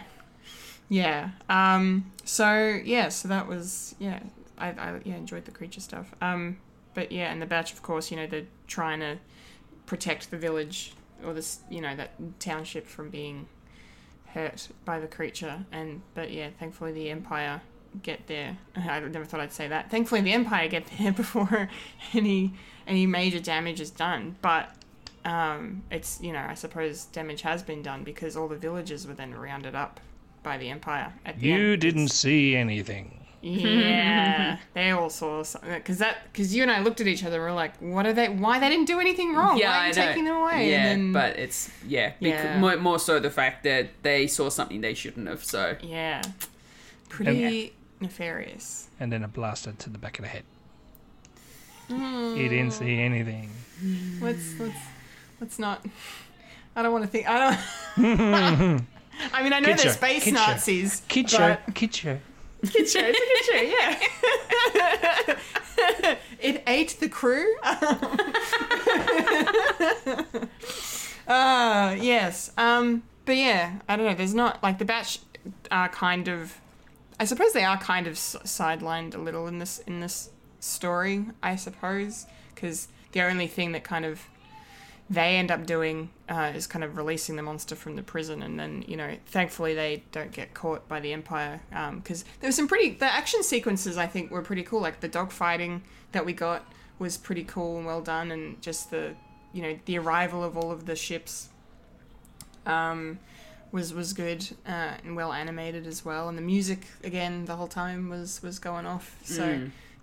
yeah. Um. So yeah. So that was yeah. I, I yeah enjoyed the creature stuff. Um. But yeah, and the batch, of course, you know, they're trying to protect the village or this, you know, that township from being hurt by the creature. And but yeah, thankfully the Empire get there. I never thought I'd say that. Thankfully the Empire get there before any any major damage is done. But um, it's you know I suppose damage has been done because all the villagers were then rounded up by the Empire. At the You end. didn't see anything. Yeah, they all saw something because that because you and I looked at each other. and We're like, what are they? Why they didn't do anything wrong? Yeah, why are I you know. taking them away? Yeah, and then, but it's yeah, bec- Yeah. More, more so the fact that they saw something they shouldn't have. So yeah, pretty nefarious. And then a blaster to the back of the head. Hmm. You didn't see anything. Let's let's let's not. I don't want to think. I don't. I mean, I know Kitcha, they're space kitcha, Nazis. Kitcher, but- kitcher. Good show. It's a good show. Yeah. it ate the crew. uh, yes. Um, but yeah, I don't know. There's not like the batch are kind of. I suppose they are kind of s- sidelined a little in this in this story. I suppose because the only thing that kind of they end up doing uh, is kind of releasing the monster from the prison, and then you know, thankfully they don't get caught by the Empire. Because there were some pretty the action sequences I think were pretty cool. Like the dog fighting that we got was pretty cool and well done, and just the you know the arrival of all of the ships um, was was good uh, and well animated as well, and the music again the whole time was was going off. So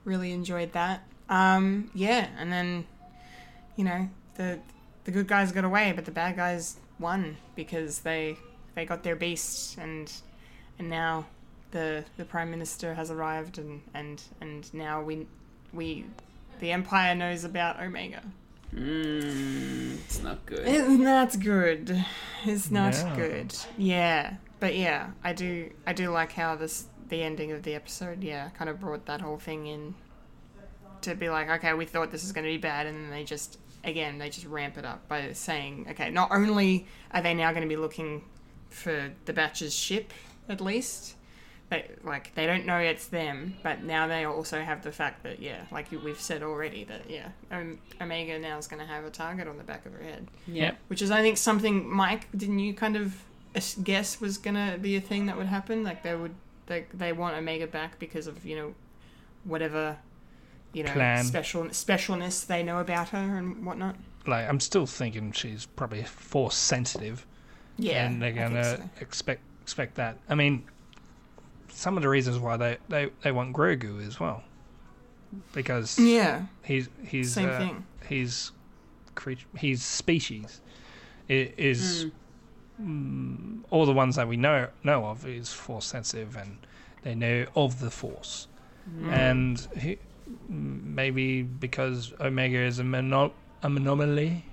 really enjoyed that. Um, yeah, and then you know the the good guys got away, but the bad guys won because they they got their beast, and and now the the prime minister has arrived, and and and now we we the empire knows about Omega. Mm, it's not good. It's not good. It's not No. good. Yeah, but yeah, I do I do like how this the ending of the episode. Yeah, kind of brought that whole thing in to be like, okay, we thought this is going to be bad, and then they just again they just ramp it up by saying, okay, not only are they now going to be looking for the Batch's ship at least. They, like they don't know it's them, but now they also have the fact that yeah, like we've said already, that yeah, Omega now is going to have a target on the back of her head yeah. which is I think something Mike didn't you kind of guess was gonna be a thing that would happen like they would they, they want Omega back because of you know whatever you know Plan. special specialness they know about her and whatnot Like, I'm still thinking she's probably force sensitive. yeah and they're gonna so. expect expect that. I mean, some of the reasons why they, they, they want Grogu as well, because yeah he's he's Same uh, thing. he's creature he's species is mm, all the ones that we know know of is force sensitive and they know of the force and he, maybe because Omega is a mono- an anomaly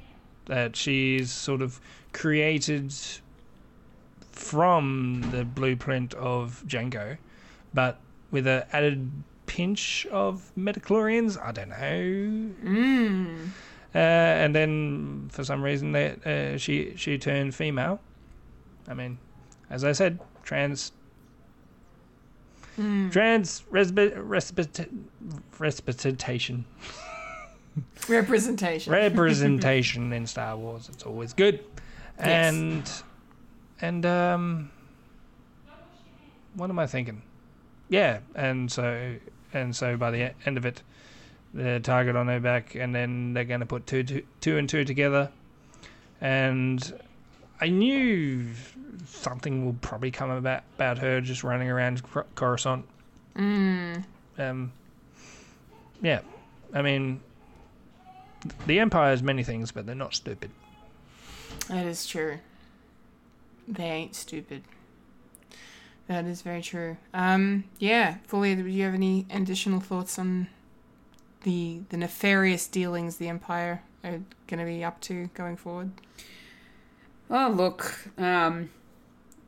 that she's sort of created from the blueprint of Jango, but with an added pinch of midi-chlorians. I don't know. mm. Uh, and then for some reason that uh, she she turned female. I mean, as I said, trans. Trans respita- representation representation in Star Wars. It's always good, Yes. and and um, what am I thinking? Yeah, and so and so by the end of it, the target on her back, and then they're going to put two, two two and two together, and I knew something will probably come about about her just running around Cor- Coruscant. mm. Um, yeah, I mean, the Empire is many things, but they're not stupid. that is true they ain't stupid that is very true um yeah fully do you have any additional thoughts on the the nefarious dealings the empire are going to be up to going forward Oh, look, um,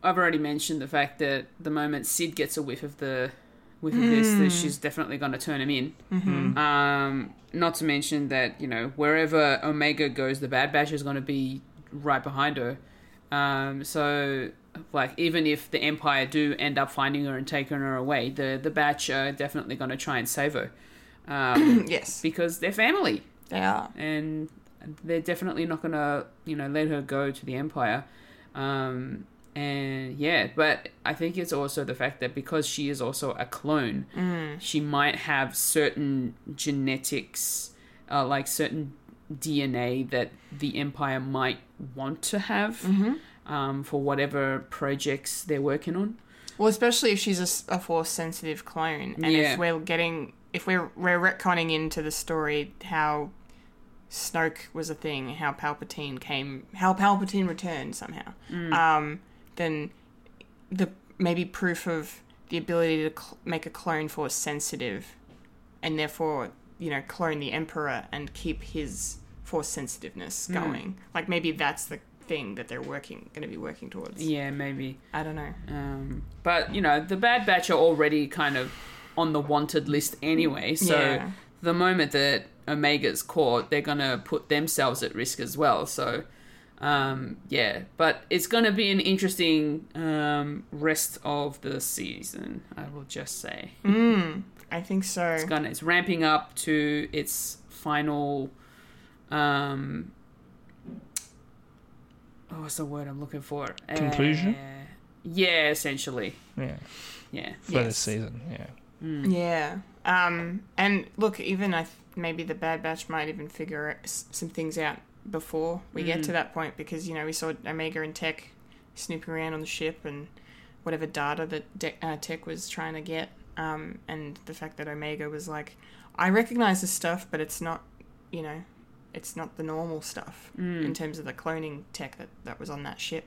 I've already mentioned the fact that the moment Cid gets a whiff of the whiff of this, that she's definitely going to turn him in. Um, not to mention that you know wherever Omega goes, the Bad Batch is going to be right behind her. Um, so, like, even if the Empire do end up finding her and taking her away, the the Batch are definitely going to try and save her. Um, yes because they're family they are and they're definitely not gonna you know let her go to the empire. Um and yeah but i think it's also the fact that because she is also a clone she might have certain genetics uh, like certain dna that the empire might want to have um, for whatever projects they're working on. Well, especially if she's a force sensitive clone, and Yeah. if we're getting if we're we're retconning into the story how Snoke was a thing, how Palpatine came, how Palpatine returned somehow, um, then the maybe proof of the ability to cl- make a clone force sensitive, and therefore you know clone the Emperor and keep his force sensitiveness going. Like maybe that's the thing that they're working going to be working towards. Yeah, maybe. I don't know. Um, but you know, the Bad Batch are already kind of on the wanted list anyway. So Yeah. The moment that Omega's caught, they're gonna put themselves at risk as well. So um, yeah, but it's gonna be an interesting um, rest of the season. I will just say I think so. it's gonna it's ramping up to its final. Um, oh, what's the word I'm looking for? Conclusion? Uh, yeah, essentially. Yeah, Yeah. for this Yes. season. Yeah. Yeah. Um, and look, even I th- maybe the Bad Batch might even figure s- some things out before we get to that point because you know we saw Omega and Tech snooping around on the ship and whatever data that De- uh, Tech was trying to get, um, and the fact that Omega was like, I recognize this stuff, but it's not, you know, it's not the normal stuff in terms of the cloning tech that that was on that ship.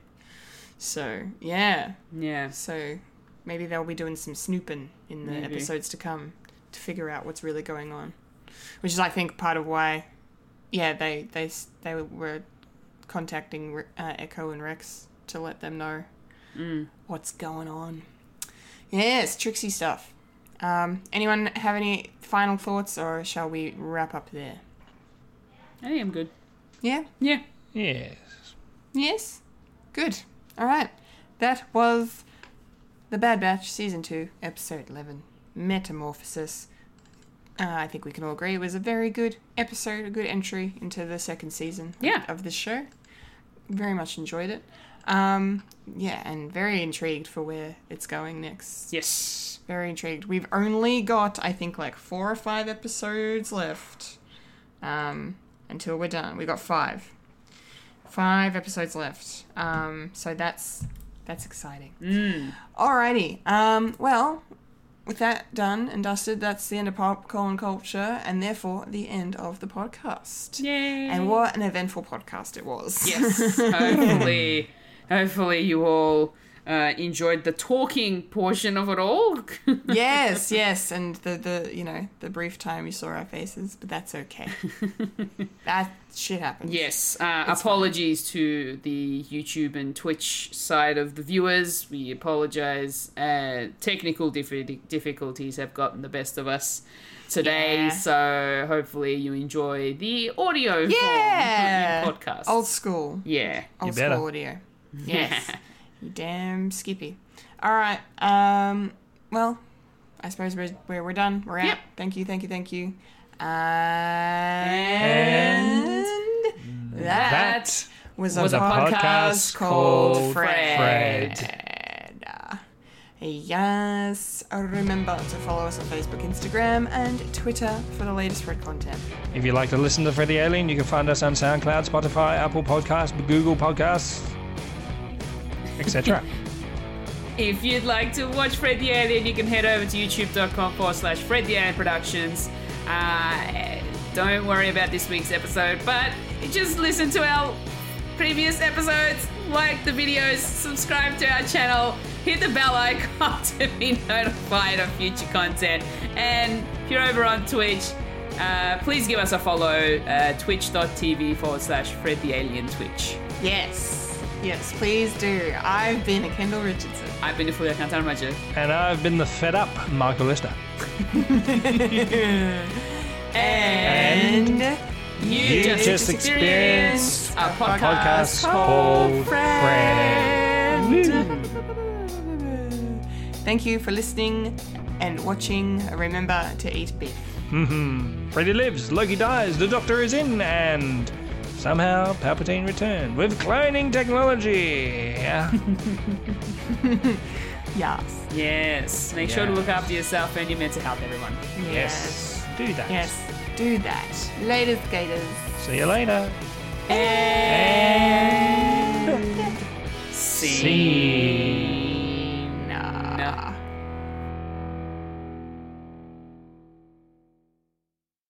So yeah, Yeah. so maybe they'll be doing some snooping in the Maybe. episodes to come to figure out what's really going on, which is I think part of why, yeah, they they they were contacting uh, Echo and Rex to let them know what's going on. Yes, tricksy stuff. Um, anyone have any final thoughts, or shall we wrap up there? I think I'm good. Yeah. Yeah. Yes. Yes? Good. Alright. That was The Bad Batch, Season 2, Episode 11 Metamorphosis. Uh, I think we can all agree it was a very good episode, a good entry into the second season of- Yeah. of this show. Very much enjoyed it. Um, yeah, and very intrigued for where it's going next. Yes. Very intrigued. We've only got, I think, like four or five episodes left um, until we're done. We've got five, five episodes left. Um, so that's that's exciting. Mm. Alrighty. Um, well, with that done and dusted, that's the end of popcorn culture, and therefore the end of the podcast. Yay. And what an eventful podcast it was. Yes. hopefully, hopefully you all uh, enjoyed the talking portion of it all. yes, yes, and the the you know the brief time you saw our faces, but that's okay. that shit happens. yes. Uh, apologies to the YouTube and Twitch side of the viewers. We apologize. Uh, technical diffi- difficulties have gotten the best of us today, Yeah. so hopefully you enjoy the audio Yeah. form podcast. Old school. yeah. Old better. school audio. Yes. you damn skippy. All right. Um. Well, I suppose we're we're, we're done. We're out. Yep. Thank you. Thank you. Thank you. And, that, That was, was a, a podcast, podcast called Fred. Fred. Uh, Yes. Remember to follow us on Facebook, Instagram, and Twitter for the latest Fred content. If you'd like to listen to Fred the Alien, you can find us on SoundCloud, Spotify, Apple Podcasts, Google Podcasts, etc. If you'd like to watch Fred the Alien, you can head over to youtube.com forward slash Fred the Alien Productions. Uh, don't worry about this week's episode, but just listen to our previous episodes, like the videos, subscribe to our channel, hit the bell icon to be notified of future content. And if you're over on Twitch, uh, please give us a follow, uh, twitch.tv forward slash Fred the Alien Twitch. Yes. Yes, please do. I've been a Kendall Richardson. I've been a Fulia Kantaramaja. and I've been the fed up Michael Lister. And You, You just, just experienced a podcast, Podcast called Fred. Thank you for listening and watching. Remember to eat beef. Mm-hmm. Freddy lives, Loki dies, the Doctor is in, and Somehow, Palpatine returned with cloning technology. Yeah. yes. Yes. Make sure to look after yourself and your mental health, everyone. Yes. Do that. Yes. Do that. Later, skaters. See you later. And. See.